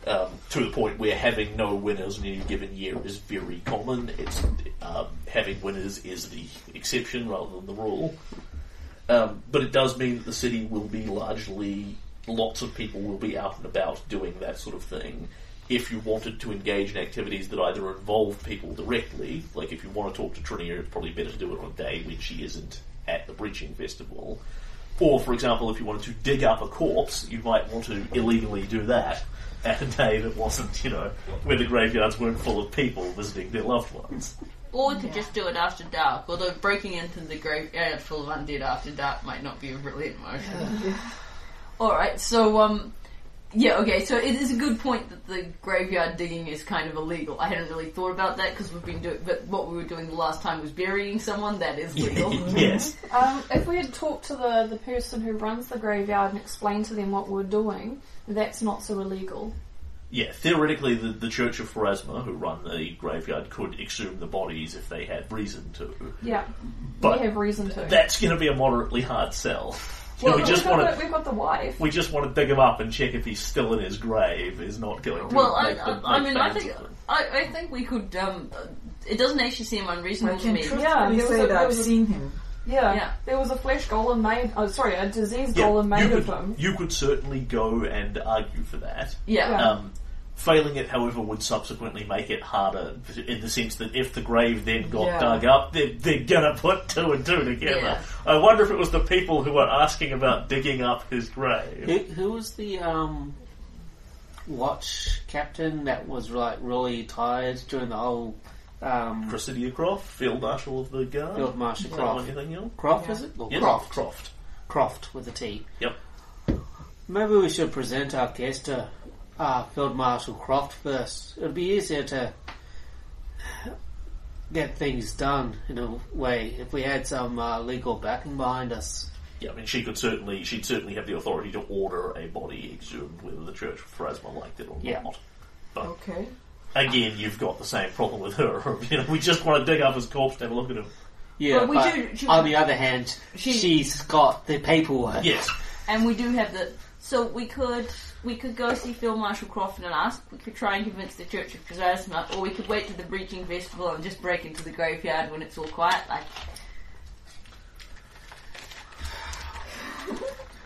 Speaker 1: Um, to the point where having no winners in any given year is very common. It's um, having winners is the exception rather than the rule. Um, but it does mean that the city will be largely, lots of people will be out and about doing that sort of thing. If you wanted to engage in activities that either involve people directly, like if you want to talk to Trinia, it's probably better to do it on a day when she isn't at the breaching festival. Or, for example, if you wanted to dig up a corpse, you might want to illegally do that at a day that wasn't, you know, where the graveyards weren't full of people visiting their loved ones.
Speaker 5: Or we could just do it after dark. Although breaking into the graveyard full of undead after dark might not be a brilliant motion. All right, so um, yeah, okay. So it is a good point that the graveyard digging is kind of illegal. I hadn't really thought about that because we've been doing, but what we were doing the last time was burying someone. That is legal.
Speaker 1: yes.
Speaker 2: Um, if we had talked to the, the person who runs the graveyard and explained to them what we're doing, that's not so illegal.
Speaker 1: Yeah, theoretically, the, the Church of Pharasma, who run the graveyard, could exhume the bodies if they had reason to.
Speaker 2: Yeah,
Speaker 1: But
Speaker 2: we have reason to.
Speaker 1: that's going to be a moderately hard sell. You know,
Speaker 2: well,
Speaker 1: we just
Speaker 2: we've, got
Speaker 1: want
Speaker 2: the,
Speaker 1: to
Speaker 2: we've got the wife.
Speaker 1: we just want to dig him up and check if he's still in his grave. Is not going to.
Speaker 5: Well, I,
Speaker 1: make
Speaker 5: I, I
Speaker 1: make
Speaker 5: mean, I think. I, I think we could. Um, it doesn't actually seem
Speaker 6: I
Speaker 5: unreasonable to me.
Speaker 6: truthfully
Speaker 2: Yeah, there was
Speaker 6: say
Speaker 2: a,
Speaker 6: that. I've
Speaker 2: a-
Speaker 6: seen him.
Speaker 2: Yeah.
Speaker 5: Yeah.
Speaker 2: there was a flesh golem made. Oh, sorry, a disease
Speaker 1: Yeah,
Speaker 2: golem made
Speaker 1: you
Speaker 2: of
Speaker 1: could,
Speaker 2: him.
Speaker 1: you could certainly go and argue for that.
Speaker 5: Yeah.
Speaker 2: Yeah.
Speaker 1: Um, failing it, however, would subsequently make it harder in the sense that if the grave then got
Speaker 6: Yeah.
Speaker 1: dug up, they're, they're gonna put two and two together.
Speaker 5: Yeah.
Speaker 1: I wonder if it was the people who were asking about digging up his grave.
Speaker 3: Who, who was the um, watch captain that was like really tired during the whole um,
Speaker 1: Cressida Kroft, Field Marshal of the Guard.
Speaker 3: Field Marshal
Speaker 1: Is that one
Speaker 3: Kroft?
Speaker 1: you're?
Speaker 3: Kroft is it? Or
Speaker 1: Yes,
Speaker 3: Kroft.
Speaker 1: Kroft.
Speaker 3: Kroft with a T.
Speaker 1: Yep.
Speaker 3: Maybe we should present our guest to uh, Field Marshal Kroft first. It'd be easier to get things done in a way if we had some uh, legal backing behind us.
Speaker 1: Yeah, I mean, she could certainly, she'd certainly have the authority to order a body exhumed, whether the Church of Pharasma liked it or
Speaker 3: Yeah.
Speaker 1: not. But
Speaker 6: Okay.
Speaker 1: again, you've got the same problem with her. You know, we just want to dig up his corpse to have a look at him.
Speaker 3: Yeah,
Speaker 5: But we
Speaker 3: but
Speaker 5: do- she-
Speaker 3: on the other hand,
Speaker 5: She-
Speaker 3: she's got the paperwork.
Speaker 1: Yes,
Speaker 5: And we do have the. So we could we could go see Phil Marshall Crawford and ask. We could try and convince the Church of Pharasma, or we could wait to the Breaching Festival and just break into the graveyard when it's all quiet. Like,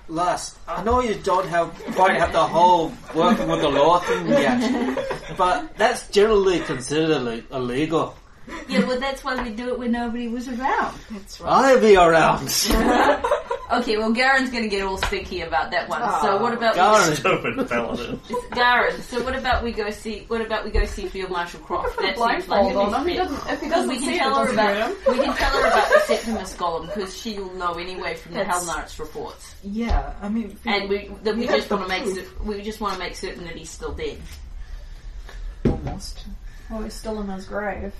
Speaker 3: Last, I know you don't have quite have the whole working with the law thing yet, but that's generally considered illegal.
Speaker 5: yeah, well, that's why we do it when nobody was around.
Speaker 6: That's right.
Speaker 3: I'll be around.
Speaker 5: Okay, well, Garen's going to get all sticky about that one. so what about
Speaker 3: Garen.
Speaker 1: stupid paladin.
Speaker 5: Garen? So what about we go see? What about we go see Field Marshal Kroft?
Speaker 2: Put a
Speaker 5: That seems like
Speaker 2: blindfold
Speaker 5: a
Speaker 2: on him. He
Speaker 5: fit.
Speaker 2: doesn't, if he
Speaker 5: Because
Speaker 2: doesn't
Speaker 5: we can
Speaker 2: see it,
Speaker 5: tell her
Speaker 2: doesn't hurt him.
Speaker 5: about we can tell her about the Septimus Golem because she'll know anyway from the
Speaker 2: That's-
Speaker 5: Hellknight's reports,
Speaker 6: Yeah, I mean,
Speaker 5: and we that we
Speaker 6: We have
Speaker 5: just want to make
Speaker 6: proof.
Speaker 5: cer- we just want to make certain that he's still dead.
Speaker 6: almost.
Speaker 2: Well, he's still in his grave.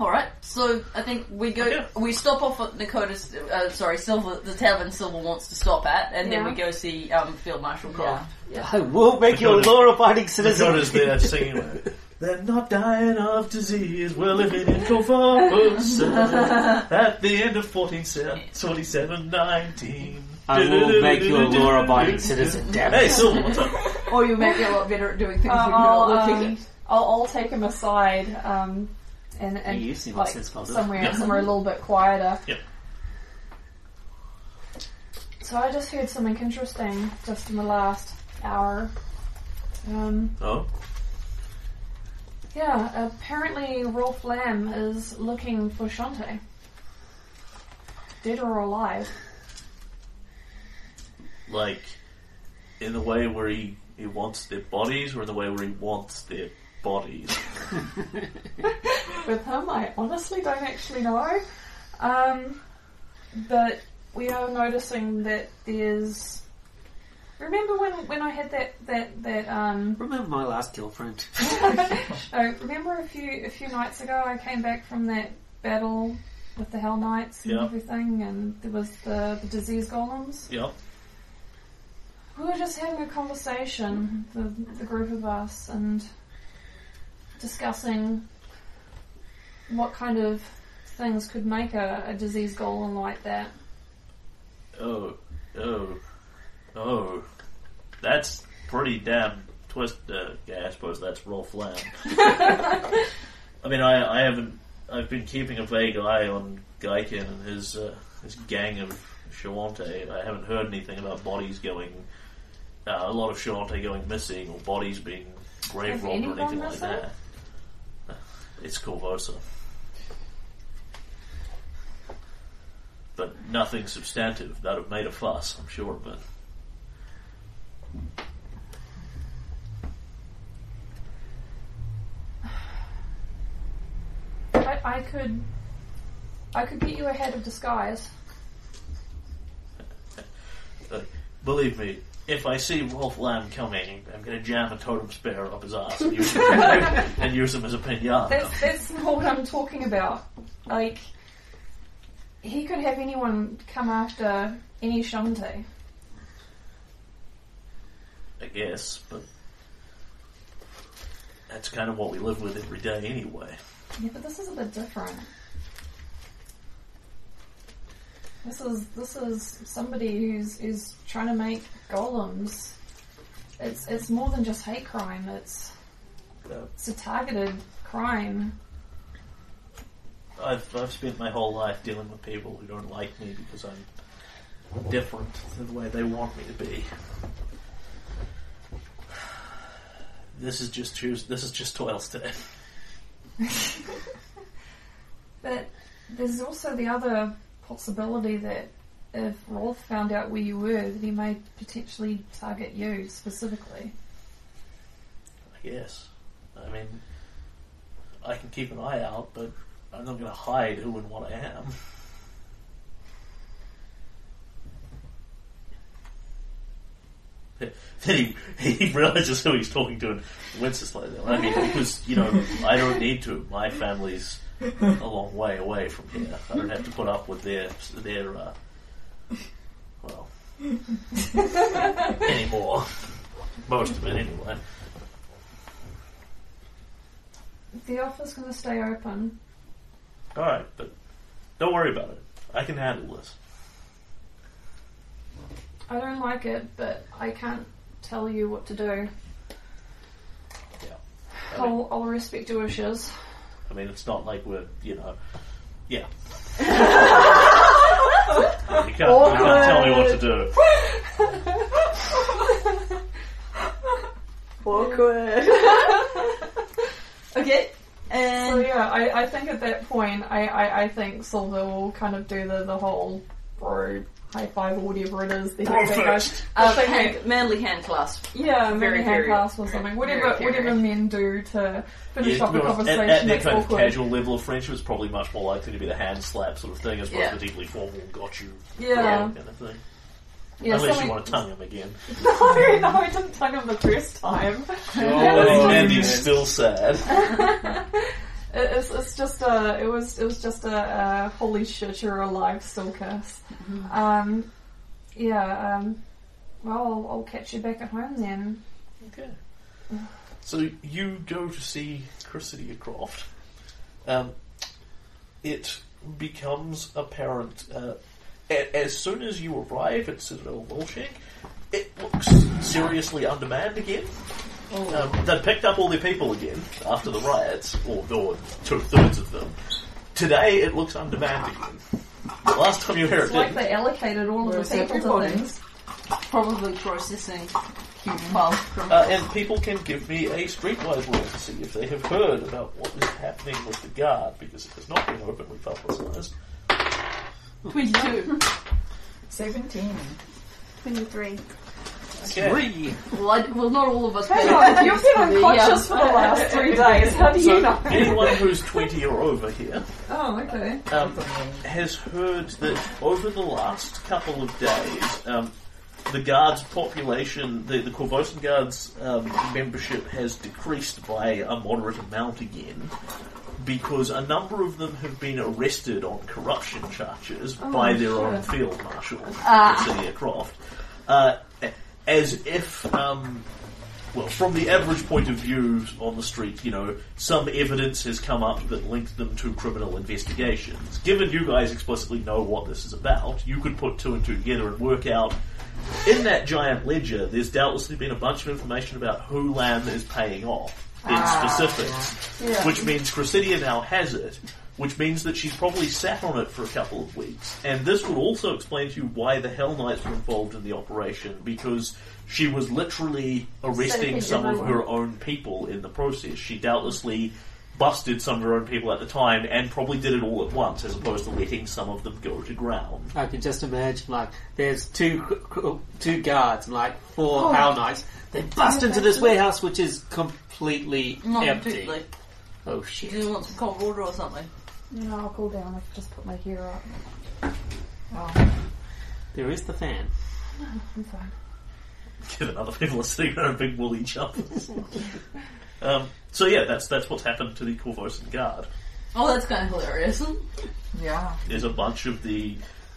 Speaker 5: All right, so I think we go
Speaker 1: Okay.
Speaker 5: we stop off at Nakota's uh, sorry Silver the tavern Silver wants to stop at, and then we go see um, Field Marshal Kroft.
Speaker 3: I will make you a
Speaker 1: Dakota-
Speaker 3: law-abiding citizen.
Speaker 1: Dakota's there singing. They're not dying of disease, we're living in Corvus at the end of 1447, 19.
Speaker 3: I will make you a law-abiding citizen. Damn
Speaker 1: Hey! Silver, what's up?
Speaker 5: Or you make me a lot better at doing things
Speaker 2: Uh,
Speaker 5: when
Speaker 2: I'll,
Speaker 5: you're not looking.
Speaker 2: um, I'll, I'll take him aside um, and, and
Speaker 3: you seem like
Speaker 2: like
Speaker 3: sense positive.
Speaker 2: somewhere
Speaker 1: Yeah.
Speaker 2: somewhere a little bit quieter.
Speaker 1: Yep.
Speaker 2: So I just heard something interesting just in the last hour. Um,
Speaker 1: Oh,
Speaker 2: yeah, apparently Rolth Lamm is looking for Shoanti. Dead or alive.
Speaker 1: like in the way where he, he wants their bodies, or in the way where he wants their bodies?
Speaker 2: With him, I honestly don't actually know. Um, but we are noticing that there's. Remember when, when I had that that that um.
Speaker 3: Remember my last girlfriend?
Speaker 2: oh, remember a few a few nights ago I came back from that battle with the Hell Knights and
Speaker 1: Yeah.
Speaker 2: everything, and there was the, the disease golems.
Speaker 1: Yep.
Speaker 2: We were just having a conversation, the, the group of us, and discussing what kind of things could make a, a disease golem like that.
Speaker 1: Oh, oh, oh. That's pretty damn twist. Uh, yeah, I suppose that's Rolth Lamm. I mean, I, I haven't. I've been keeping a vague eye on Gaiken and his uh, his gang of Shoanti. I haven't heard anything about bodies going. Uh, a lot of Shoanti going missing or bodies being grave robbed or anything like
Speaker 2: missing?
Speaker 1: that. It's Korvosa. But nothing substantive. That'd have made a fuss, I'm sure of it.
Speaker 2: I, I could, I could get you a head of disguise.
Speaker 1: Uh, believe me, if I see Wolf Lamb coming, I'm going to jam a totem spear up his ass and use him, and use him as a pinata.
Speaker 2: That's that's not what I'm talking about. Like, he could have anyone come after any Shoanti.
Speaker 1: I guess, but that's kind of what we live with every day anyway.
Speaker 2: Yeah, but this is a bit different. This is this is somebody who's is trying to make golems. It's it's more than just hate crime. It's it's a targeted crime.
Speaker 1: I've I've spent my whole life dealing with people who don't like me because I'm different than the way they want me to be. This is just choose. This is just Toilstead.
Speaker 2: But there's also the other possibility that if Rolth found out where you were, that he may potentially target you specifically.
Speaker 1: I guess. I mean, I can keep an eye out, but I'm not going to hide who and what I am. then he, he realizes who he's talking to and slightly. I mean, because, you know, I don't need to. My family's a long way away from here. I don't have to put up with their their uh, well anymore. Most of it anyway.
Speaker 2: The offer's going to stay open.
Speaker 1: All right, but don't worry about it. I can handle this.
Speaker 2: I don't like it, but I can't tell you what to do.
Speaker 1: I mean,
Speaker 2: I'll, I'll respect your wishes.
Speaker 1: I mean, it's not like we're you know, yeah. you, can't, you can't tell me what to do.
Speaker 7: Awkward.
Speaker 5: Okay.
Speaker 2: So yeah, I, I think at that point, I, I, I think Silver will kind of do the, the whole bro high five or whatever it is. The
Speaker 1: Bro
Speaker 2: that goes-
Speaker 1: first.
Speaker 5: uh,
Speaker 2: thing
Speaker 5: hand,
Speaker 2: that-
Speaker 5: manly hand clasp.
Speaker 2: yeah,
Speaker 5: Very,
Speaker 2: maybe hand clasp or something. Whatever
Speaker 5: very
Speaker 2: whatever
Speaker 5: curious.
Speaker 2: men do to finish
Speaker 1: Yeah,
Speaker 2: off a conversation
Speaker 1: at, at that
Speaker 2: that's
Speaker 1: kind of casual level of friendship, it's probably much more likely to be the hand slap sort of thing as opposed
Speaker 5: Yeah.
Speaker 1: to the deeply formal got you
Speaker 2: Yeah.
Speaker 1: kind of thing.
Speaker 2: Yeah,
Speaker 1: Unless
Speaker 2: something-
Speaker 1: you want to tongue him again.
Speaker 2: no, no, I didn't tongue him the first time.
Speaker 3: Oh,
Speaker 1: and
Speaker 3: yeah.
Speaker 1: he's still sad.
Speaker 2: It, it's, it's just a, it was, it was just a, a holy shit, you're alive, Silkus. Um, yeah, um, well, I'll, I'll catch you back at home then.
Speaker 1: Okay. So you go to see Cressida Kroft. Um, it becomes apparent uh, a- as soon as you arrive at Citadel Volshyenek, it looks seriously undermanned again. Um, they'd picked up all their people again after the riots, or, or two thirds of them. Today it looks undermanned again. The last time you heard here, it
Speaker 2: It's like
Speaker 1: didn't.
Speaker 2: they allocated all of
Speaker 6: Where's
Speaker 2: the people to
Speaker 6: everybody?
Speaker 2: things.
Speaker 5: Probably processing huge piles of criminals.
Speaker 1: Uh, and people can give me a streetwise roll to see if they have heard about what is happening with the guard, because it has not been openly publicised.
Speaker 5: 22.
Speaker 6: 17.
Speaker 4: 23.
Speaker 1: Okay.
Speaker 3: Three.
Speaker 5: Well, I, well, not all of us.
Speaker 2: Hang
Speaker 5: but-
Speaker 2: on, you've been unconscious for the last three days. How do you
Speaker 1: So
Speaker 2: know?
Speaker 1: anyone who's 20 or over here
Speaker 2: Oh, okay.
Speaker 1: um, has heard that over the last couple of days, um, the guards' population, the, the Korvosan guards' um, membership has decreased by a moderate amount again. Because a number of them have been arrested on corruption charges by their own field marshal,
Speaker 5: Ah.
Speaker 1: Cecilia Kroft. Uh, as if, um, well, from the average point of view on the street, you know, some evidence has come up that linked them to criminal investigations. Given you guys explicitly know what this is about, you could put two and two together and work out. In that giant ledger, there's doubtlessly been a bunch of information about who Lamm is paying off in specifics,
Speaker 2: Yeah.
Speaker 1: which means Cressida now has it, which means that she's probably sat on it for a couple of weeks. And this would also explain to you why the Hell Knights were involved in the operation, because she was literally arresting
Speaker 2: Saving
Speaker 1: some of her own people in the process. She doubtlessly busted some of her own people at the time and probably did it all at once as opposed to letting some of them go to ground.
Speaker 3: I can just imagine, like, there's two two guards and like four
Speaker 2: Oh.
Speaker 3: Hell Knights. They bust into this warehouse, which is completely
Speaker 5: Not
Speaker 3: empty.
Speaker 5: particularly.
Speaker 3: Oh shit.
Speaker 5: Do
Speaker 3: shit!
Speaker 5: you want some cold water or something?
Speaker 2: No, I'll cool down. I've just put my hair up.
Speaker 6: Oh,
Speaker 3: There is the fan.
Speaker 2: I'm fine.
Speaker 1: Given other people are sitting around in big woolly jumpers. um, so yeah, that's that's what's happened to the Korvosan Guard.
Speaker 5: Oh, that's kind of hilarious.
Speaker 6: yeah.
Speaker 1: There's a bunch of the,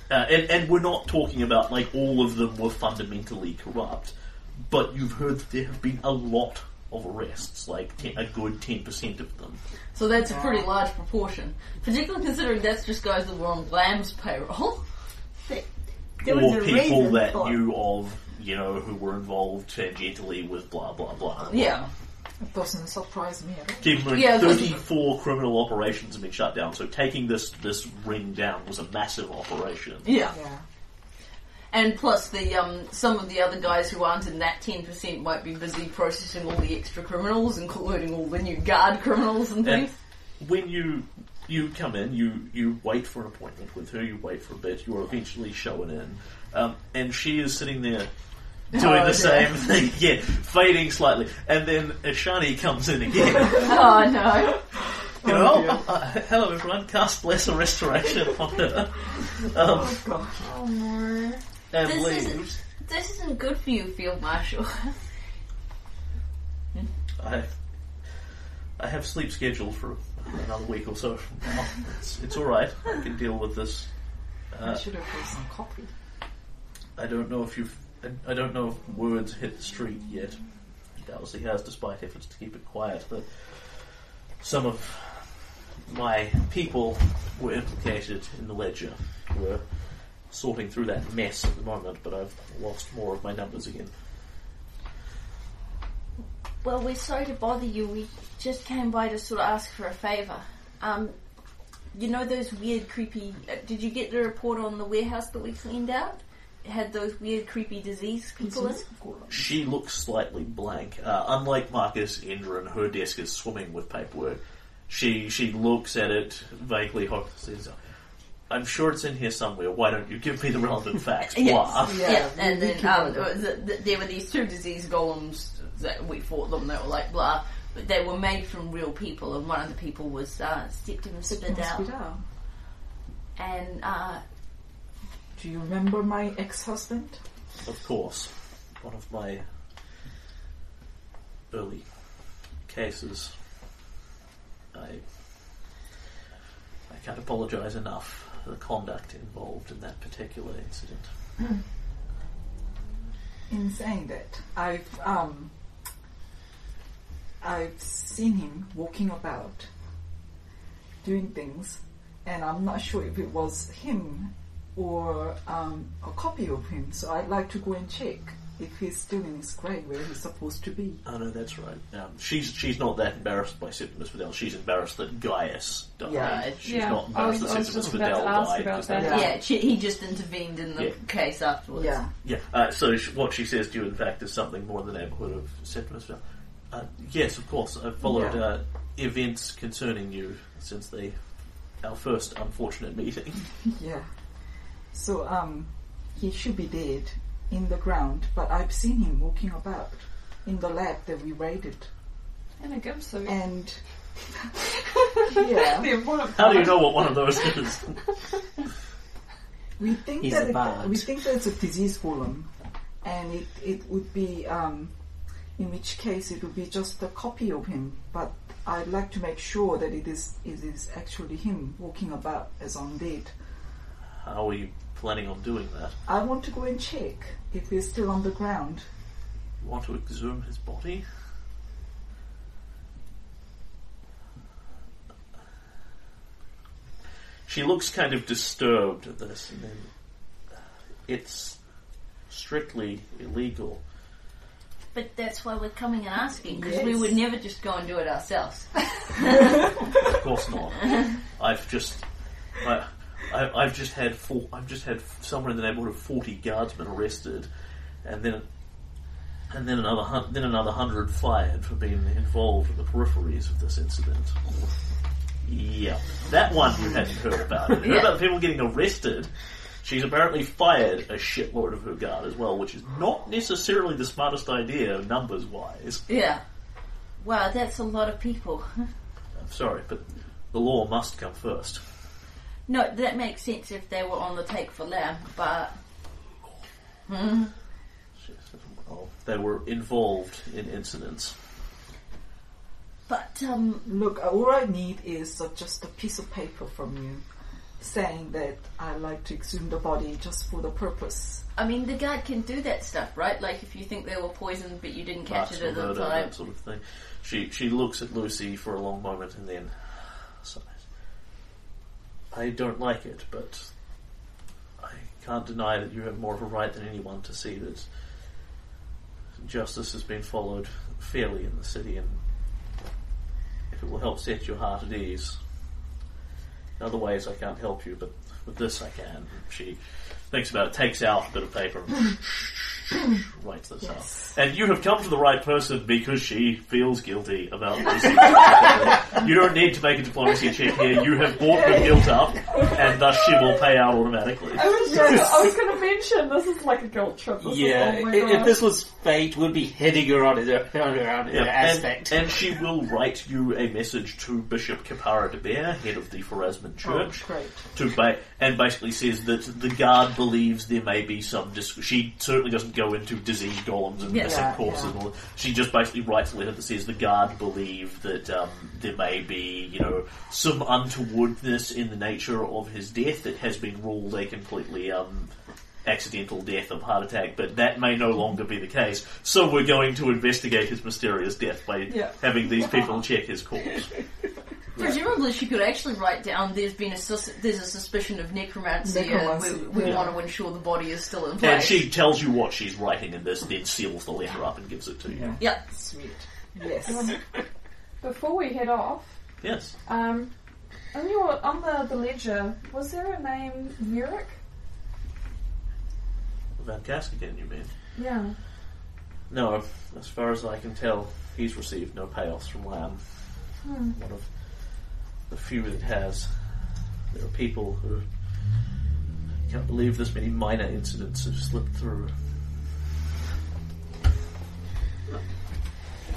Speaker 1: uh, and and we're not talking about like all of them were fundamentally corrupt, but you've heard that there have been a lot of arrests, like ten, a good ten percent of them.
Speaker 5: So that's a pretty large proportion. Particularly considering that's just guys that were on Lamm's payroll.
Speaker 4: There was
Speaker 1: or
Speaker 4: a
Speaker 1: people
Speaker 4: reason
Speaker 1: that
Speaker 4: for-
Speaker 1: knew of, you know, who were involved tangentially with blah blah blah.
Speaker 5: Yeah.
Speaker 6: It doesn't surprise me at all.
Speaker 1: Keep in mind,
Speaker 5: Yeah, it doesn't-
Speaker 1: 34 criminal operations have been shut down, so taking this this ring down was a massive operation.
Speaker 5: Yeah.
Speaker 6: Yeah.
Speaker 5: And plus the um some of the other guys who aren't in that ten percent might be busy processing all the extra criminals, including all the new guard criminals and
Speaker 1: And when you you come in, you you wait for an appointment with her. You wait for a bit. You are eventually shown in, um, and she is sitting there doing
Speaker 5: Oh,
Speaker 1: the
Speaker 5: okay.
Speaker 1: same thing. Yeah, fading slightly, and then Ashani comes in again.
Speaker 5: oh no.
Speaker 1: You know, oh, uh, hello everyone. Cast lesser restoration on her, um,
Speaker 6: Oh, God.
Speaker 2: Oh no.
Speaker 1: And
Speaker 5: This
Speaker 1: leaves.
Speaker 5: isn't this isn't good for you, Field Marshal.
Speaker 1: I I have sleep scheduled for another week or so. Well, it's, it's all right. I can deal with this.
Speaker 6: I
Speaker 1: Uh,
Speaker 6: should have put some copy.
Speaker 1: I don't know if you've. I- I don't know if words hit the street yet. Doubtless he has, despite efforts to keep it quiet. That some of my people were implicated in the ledger. We're sorting through that mess at the moment, but I've lost more of my numbers again.
Speaker 5: Well, we're sorry to bother you. We just came by to sort of ask for a favour. Um, you know those weird, creepy. Uh, did you get the report on the warehouse that we cleaned out? It had those weird, creepy disease people. in it?
Speaker 1: She looks slightly blank. Uh, unlike Marcus Endrin, her desk is swimming with paperwork. She she looks at it vaguely. ho- Says, "I'm sure it's in here somewhere. Why don't you give me the relevant facts?"
Speaker 5: Yes.
Speaker 1: Blah.
Speaker 6: Yeah,
Speaker 5: Yeah, and then um,
Speaker 6: on
Speaker 5: there there were these two disease golems that we fought them. They were like blah, but they were made from real people, and one of the people was uh, Septimus Spidal.
Speaker 6: Hospital.
Speaker 5: And uh,
Speaker 6: Do you remember my ex-husband?
Speaker 1: Of course, one of my early cases. I I can't apologise enough for the conduct involved in that particular incident.
Speaker 6: In saying that, I've um, I've seen him walking about, doing things, and I'm not sure if it was him or um, a copy of him. So I'd like to go and check if he's still in his grave where he's supposed to be.
Speaker 1: Oh no, that's right. Um, she's she's not that embarrassed by Septimus Fidel. She's embarrassed that Gaius died.
Speaker 6: Yeah.
Speaker 1: She's
Speaker 2: Yeah,
Speaker 1: not embarrassed
Speaker 2: was
Speaker 1: that Septimus
Speaker 2: about
Speaker 1: Fidel died.
Speaker 2: about
Speaker 1: 'cause
Speaker 2: that.
Speaker 1: that-
Speaker 5: yeah, she, he just intervened in the
Speaker 1: Yeah.
Speaker 5: case afterwards.
Speaker 6: Yeah.
Speaker 1: Yeah. Uh, so sh- what she says to you, in fact, is something more in the neighbourhood of Septimus Fidel. Uh, yes, of course. I've followed
Speaker 6: Yeah.
Speaker 1: uh, events concerning you since the our first unfortunate meeting.
Speaker 6: Yeah. So um, he should be dead in the ground, but I've seen him walking about in the lab that we raided,
Speaker 2: And a gimp suit.
Speaker 6: and yeah.
Speaker 1: How do you know what one of those is?
Speaker 6: We think
Speaker 3: He's
Speaker 6: that
Speaker 3: a
Speaker 6: it, we think that it's a disease golem, and it, it would be um, in which case it would be just a copy of him. But I'd like to make sure that it is it is actually him walking about as undead.
Speaker 1: How are you planning on doing that?
Speaker 6: I want to go and check if he's still on the ground.
Speaker 1: You want to exhume his body? She looks kind of disturbed at this, and then it's strictly illegal.
Speaker 5: But that's why we're coming and asking because we
Speaker 6: Yes.
Speaker 5: would never just go and do it ourselves.
Speaker 1: Of course not. I've just, I, I, I've just had four, I've just had somewhere in the neighbourhood of forty guardsmen arrested, and then, and then another, hun- then another hundred fired for being involved in the peripheries of this incident. Yeah, that one you hadn't heard about. You heard about the people getting arrested. She's apparently fired a shitload of her guard as well, which is not necessarily the smartest idea numbers wise.
Speaker 5: Yeah. Wow, that's a lot of people.
Speaker 1: I'm sorry, but the law must come first.
Speaker 5: No, that makes sense if they were on the take for Lamm, but Hmm.
Speaker 1: They were involved in incidents.
Speaker 5: but um,
Speaker 6: Look, all I need is uh, just a piece of paper from you saying that I like to exhume the body just for the purpose.
Speaker 5: I mean, the guard can do that stuff, right? Like if you think they were poisoned but you didn't catch
Speaker 1: Marks
Speaker 5: it at the
Speaker 1: murder,
Speaker 5: time.
Speaker 1: that sort of thing. She she looks at Lucy for a long moment and then sighs. I don't like it, but I can't deny that you have more of a right than anyone to see that justice has been followed fairly in the city, and if it will help set your heart at ease. In other ways, I can't help you, but with this, I can. She thinks about it, takes out a bit of paper, writes this
Speaker 6: Yes.
Speaker 1: out. And you have come to the right person because she feels guilty about this. you don't need to make a diplomacy check here. You have brought her guilt up, and thus she will pay out automatically.
Speaker 2: I was just, I was going to mention this is like a guilt trip. This
Speaker 3: Yeah,
Speaker 2: is, oh my
Speaker 3: if this was fate, we'd be hitting her on her, on her, on her
Speaker 1: Yeah,
Speaker 3: aspect.
Speaker 1: and she will write you a message to Bishop Keppira d'Bear, head of the Pharasman oh, Church,
Speaker 6: Oh, great.
Speaker 1: to ba- and basically says that the guard believes there may be some. Dis- she certainly doesn't go go into diseased golems and
Speaker 5: Yeah.
Speaker 1: missing
Speaker 6: Yeah,
Speaker 1: corpses.
Speaker 6: yeah.
Speaker 1: And all. She just basically writes a letter that says the guard believe that um, there may be, you know, some untowardness in the nature of his death. that has been ruled a completely um, accidental death of heart attack, but that may no longer be the case. So we're going to investigate his mysterious death by
Speaker 6: Yeah.
Speaker 1: having these people check his corpse.
Speaker 5: Presumably, she could actually write down. There's been a sus- there's a suspicion of necromancy.
Speaker 6: Necromancy,
Speaker 5: and we we
Speaker 6: yeah.
Speaker 5: want to ensure the body is still in place.
Speaker 1: And she tells you what she's writing in this, then seals the letter up and gives it to you.
Speaker 6: Yeah.
Speaker 5: Yep.
Speaker 6: Sweet. Yes.
Speaker 2: Um, before we head off,
Speaker 1: Yes.
Speaker 2: um, on your on the, the ledger, was there a name Yurik?
Speaker 1: Van Kaskagen, you mean?
Speaker 2: Yeah.
Speaker 1: No, as far as I can tell, he's received no payoffs from Lamm.
Speaker 2: Hmm.
Speaker 1: One of the few that has. There are people who can't believe this many minor incidents have slipped through.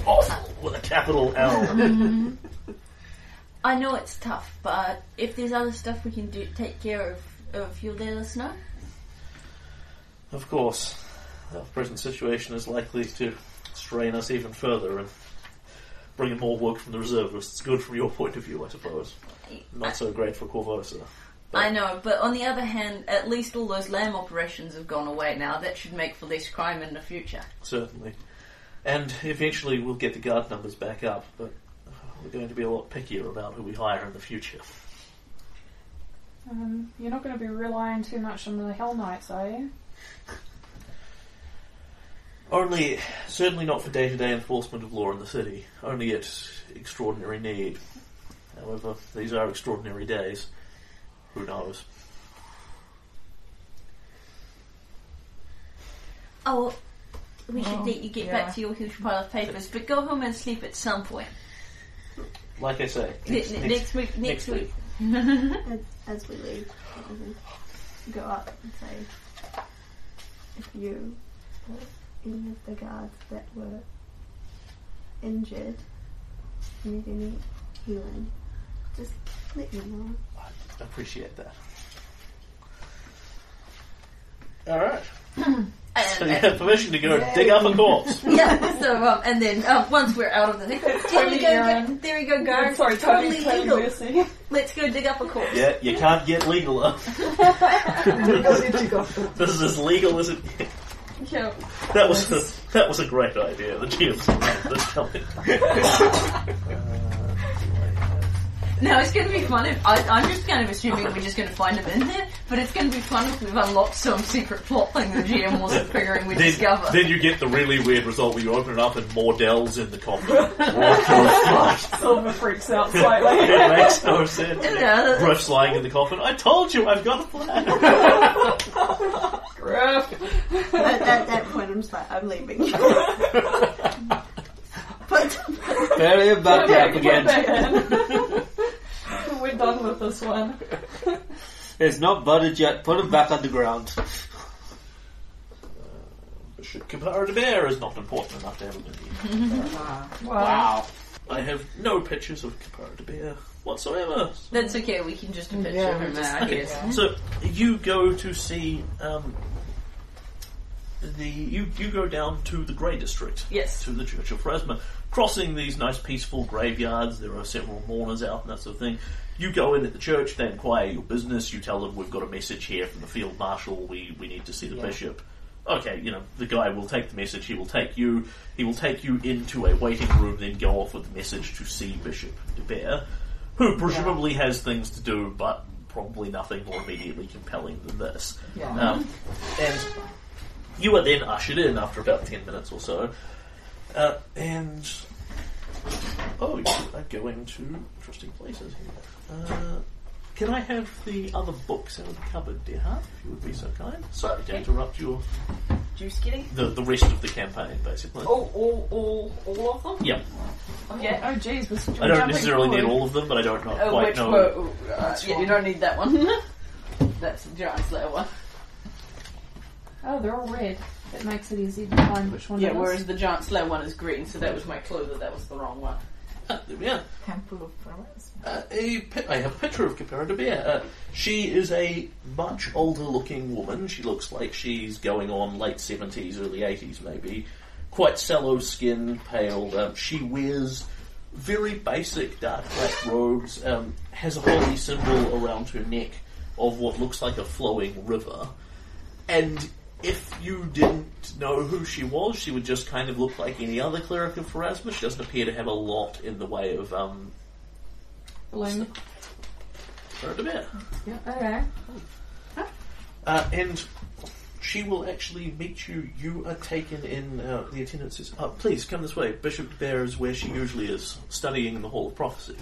Speaker 1: Awful with a capital L.
Speaker 5: I know it's tough, but if there's other stuff we can do, take care of, of you'll let us know.
Speaker 1: Of course, our present situation is likely to strain us even further and bring in more work from the reservists. Good from your point of view, I suppose. Not so great for Korvosa.
Speaker 5: I know, but on the other hand, at least all those Lamm operations have gone away now. That should make for less crime in the future.
Speaker 1: Certainly. And eventually we'll get the guard numbers back up, but we're going to be a lot pickier about who we hire in the future.
Speaker 2: Um, you're not going to be relying too much on the Hell Knights, are you?
Speaker 1: Only, certainly not for day to day enforcement of law in the city, only at extraordinary need. However, these are extraordinary days. Who knows?
Speaker 5: Oh, we should
Speaker 6: Oh,
Speaker 5: let you get
Speaker 6: yeah.
Speaker 5: back to your huge pile of papers, but go home and sleep at some point.
Speaker 1: Like I say, next,
Speaker 5: ne-
Speaker 1: next-
Speaker 5: next week. Next,
Speaker 1: next
Speaker 5: week.
Speaker 4: As, as we leave, go up and say, if you or any of the guards that were injured need any healing, just let me know.
Speaker 1: I appreciate that. Alright.
Speaker 5: And-
Speaker 1: So you have permission to go dig up a corpse.
Speaker 5: yeah. So um, and then um, once we're out of the thing, there
Speaker 2: totally
Speaker 5: we go.
Speaker 2: urine.
Speaker 5: There we go, guys.
Speaker 2: Sorry,
Speaker 5: totally
Speaker 2: totally
Speaker 5: legal.
Speaker 2: Lucy.
Speaker 5: Let's go dig up a corpse.
Speaker 1: Yeah, you can't get legaler. This is as legal as it gets.
Speaker 2: Yeah.
Speaker 1: That was a, that was a great idea. The GM's this coming.
Speaker 5: No, it's going to be fun. If, I, I'm just kind of assuming we're just going to find him in there, but it's going to be fun if we've unlocked some secret plot thing the GM wasn't figuring we'd
Speaker 1: Then,
Speaker 5: discover.
Speaker 1: then you get the really weird result where you open it up and Mordell's in the coffin. What the fuck?
Speaker 6: Silver freaks out slightly.
Speaker 1: It makes no sense.
Speaker 5: Yeah.
Speaker 1: Griff's lying in the coffin. I told you, I've got a plan.
Speaker 6: Griff.
Speaker 4: at, at that point, I'm just like, I'm leaving. but
Speaker 3: Bury him back
Speaker 2: Okay, put
Speaker 3: again.
Speaker 2: it back in. We're done with this one.
Speaker 3: It's not buttered yet. Put him back on the ground.
Speaker 1: Bishop Keppira d'Bear is not important enough to have a mini.
Speaker 6: Ah,
Speaker 3: Wow.
Speaker 1: I have no pictures of Keppira d'Bear whatsoever.
Speaker 5: That's okay, we can just a picture
Speaker 6: Yeah,
Speaker 5: of him
Speaker 6: just-
Speaker 5: now, I
Speaker 1: Okay,
Speaker 5: guess.
Speaker 1: so you go to see um, the you you go down to the Grey District.
Speaker 5: Yes.
Speaker 1: To the Church of Pharasma, crossing these nice peaceful graveyards. There are several mourners out and that sort of thing. You go in at the church, they inquire your business. You tell them we've got a message here from the field marshal. We we need to see the
Speaker 6: Yeah.
Speaker 1: bishop. Okay, you know the guy will take the message. He will take you. He will take you into a waiting room, then go off with the message to see Bishop d'Bear, who presumably has things to do, but probably nothing more immediately compelling than this.
Speaker 6: Yeah.
Speaker 1: Um, and you are then ushered in after about 10 minutes or so. Uh, and. Oh, you are going to interesting places here. Uh, can I have the other books out of the cupboard, dear heart, if you would be so kind? Sorry to interrupt your.
Speaker 7: Juice getting?
Speaker 1: The, the rest of the campaign, basically.
Speaker 7: Oh, all, all, all of them?
Speaker 1: Yeah.
Speaker 7: Okay.
Speaker 2: Oh, jeez, we're, we're
Speaker 1: I don't
Speaker 2: jumping
Speaker 1: necessarily need
Speaker 2: forward.
Speaker 1: all of them, but I don't know,
Speaker 7: Uh,
Speaker 1: quite
Speaker 7: which
Speaker 1: know.
Speaker 7: were, uh, yeah, you don't need that one. That's the Giant Slayer one.
Speaker 2: Oh, they're all red. It makes it easy to find which one
Speaker 7: Yeah,
Speaker 2: it is.
Speaker 7: whereas the Giant Slayer one is green, so that was my clue that that was the wrong one.
Speaker 1: Ah, there we are.
Speaker 6: Temple of Flowers.
Speaker 1: Uh, a pi- I have a picture of Keppira d'Bear. Uh, she is a much older looking woman. She looks like she's going on late 70s, early 80s maybe. Quite sallow skin, pale. Um, she wears very basic dark black robes, um, has a holy symbol around her neck of what looks like a flowing river. And if you didn't know who she was, she would just kind of look like any other cleric of Pharasma. She doesn't appear to have a lot in the way of um,
Speaker 2: Bloom.
Speaker 1: Keppira d'Bear.
Speaker 2: Okay.
Speaker 1: Uh, and she will actually meet you. You are taken in. Uh, the attendant says, oh, "Please come this way." Bishop Bear is where she usually is, studying in the Hall of Prophecy.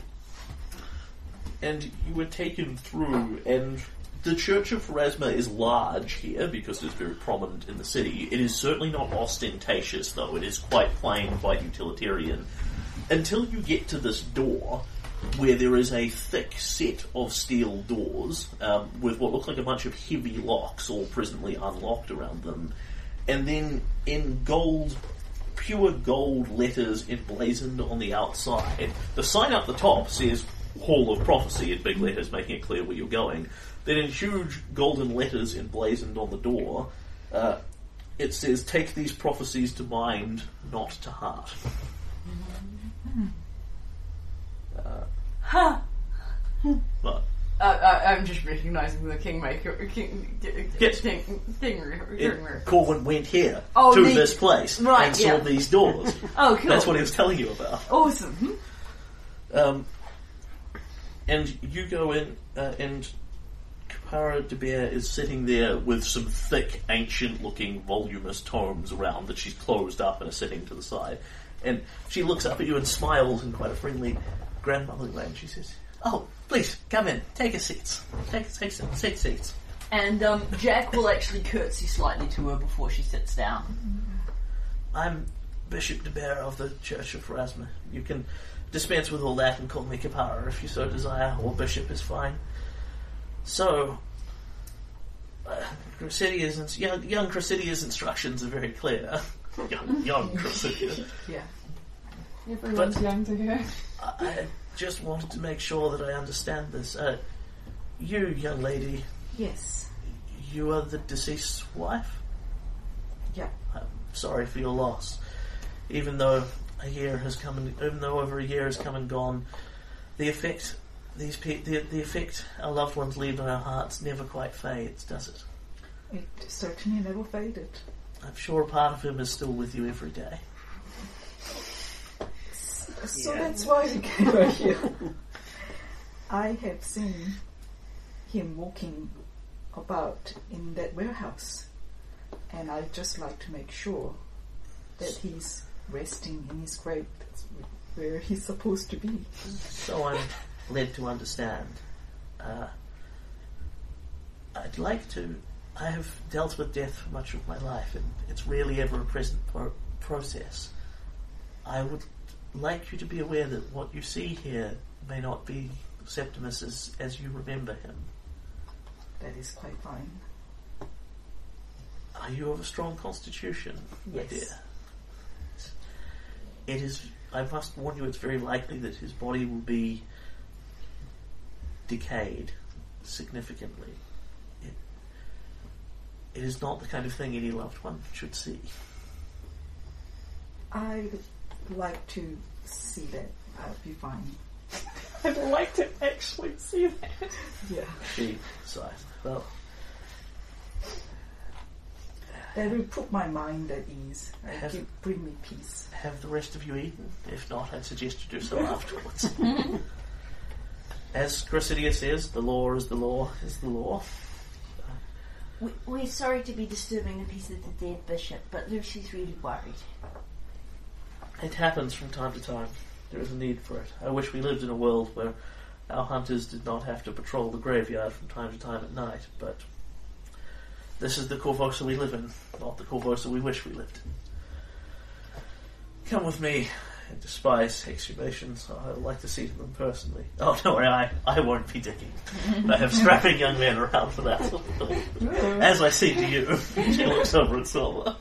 Speaker 1: And you were taken through, and the Church of Pharasma is large here because it's very prominent in the city. It is certainly not ostentatious, though. It is quite plain, quite utilitarian. Until you get to this door, where there is a thick set of steel doors um, with what look like a bunch of heavy locks, all presently unlocked around them, and then in gold, pure gold letters emblazoned on the outside. The sign up the top says Hall of Prophecy in big letters, making it clear where you're going. Then in huge golden letters emblazoned on the door, uh, it says, "Take these prophecies to mind, not to heart."
Speaker 5: Ha!
Speaker 1: But
Speaker 5: Uh, I, I'm just recognizing the kingmaker, king, king,
Speaker 1: Yes.
Speaker 5: king, king,
Speaker 1: it, Corwin went here
Speaker 5: Oh,
Speaker 1: to
Speaker 5: the-
Speaker 1: this place
Speaker 5: right,
Speaker 1: and saw these doors.
Speaker 5: Oh, cool.
Speaker 1: That's what he was telling you about.
Speaker 5: Awesome.
Speaker 1: Um, and you go in, uh, and Keppira d'Bear is sitting there with some thick, ancient-looking, voluminous tomes around that she's closed up and is sitting to the side. And she looks up at you and smiles in quite a friendly, grandmotherly way, and she says, "Oh, please come in, take a seat, take take some take seats."
Speaker 5: And um, Jack will actually curtsy slightly to her before she sits down.
Speaker 1: I'm Bishop d'Bear of the Church of Pharasma. You can dispense with all that and call me Keppira if you so desire, or Bishop is fine. So, uh, young, young Cressida's instructions are very clear. young, young Cressida.
Speaker 6: Yeah.
Speaker 2: Everyone's
Speaker 1: But-
Speaker 2: young to her.
Speaker 1: I I just wanted to make sure that I understand this. Uh, you, young lady,
Speaker 6: Yes.
Speaker 1: you are the deceased's wife?
Speaker 6: Yeah.
Speaker 1: I'm sorry for your loss. Even though a year has come and even though over a year has come and gone, the effect these pe- the, the effect our loved ones leave on our hearts never quite fades, does it?
Speaker 6: It certainly never faded.
Speaker 1: I'm sure a part of him is still with you every day.
Speaker 6: So that's why we gather here. I have seen him walking about in that warehouse, and I'd just like to make sure that he's resting in his grave. That's where he's supposed to be.
Speaker 1: So I'm led to understand. Uh, I'd like to. I have dealt with death for much of my life, and it's rarely ever a present pro- process. I would like you to be aware that what you see here may not be Septimus as, as you remember him.
Speaker 6: That is quite fine.
Speaker 1: Are you of a strong constitution, my
Speaker 6: Yes.
Speaker 1: dear? It is. I must warn you. It's very likely that his body will be decayed significantly. It, it is not the kind of thing any loved one should see.
Speaker 6: I'd like to see that. I'd be fine.
Speaker 2: I'd like to actually see that.
Speaker 6: Yeah.
Speaker 1: She sighs. Well,
Speaker 6: That will put my mind at ease. and
Speaker 1: Have-
Speaker 6: give, bring me peace.
Speaker 1: have the rest of you eaten? If not, I'd suggest you do so afterwards. As Cressida says, the law is the law is the law.
Speaker 8: We, we're sorry to be disturbing the peace of the dead, Bishop, but Lucy's really worried.
Speaker 1: It happens from time to time. There is a need for it. I wish we lived in a world where our hunters did not have to patrol the graveyard from time to time at night, but this is the Korvosa we live in, not the Korvosa we wish we lived in. Come with me and despise exhumations. I would like to see them personally. Oh, don't worry, I, I won't be digging. I have strapping young men around for that sort of thing. As I see to you. she looks over at Silver.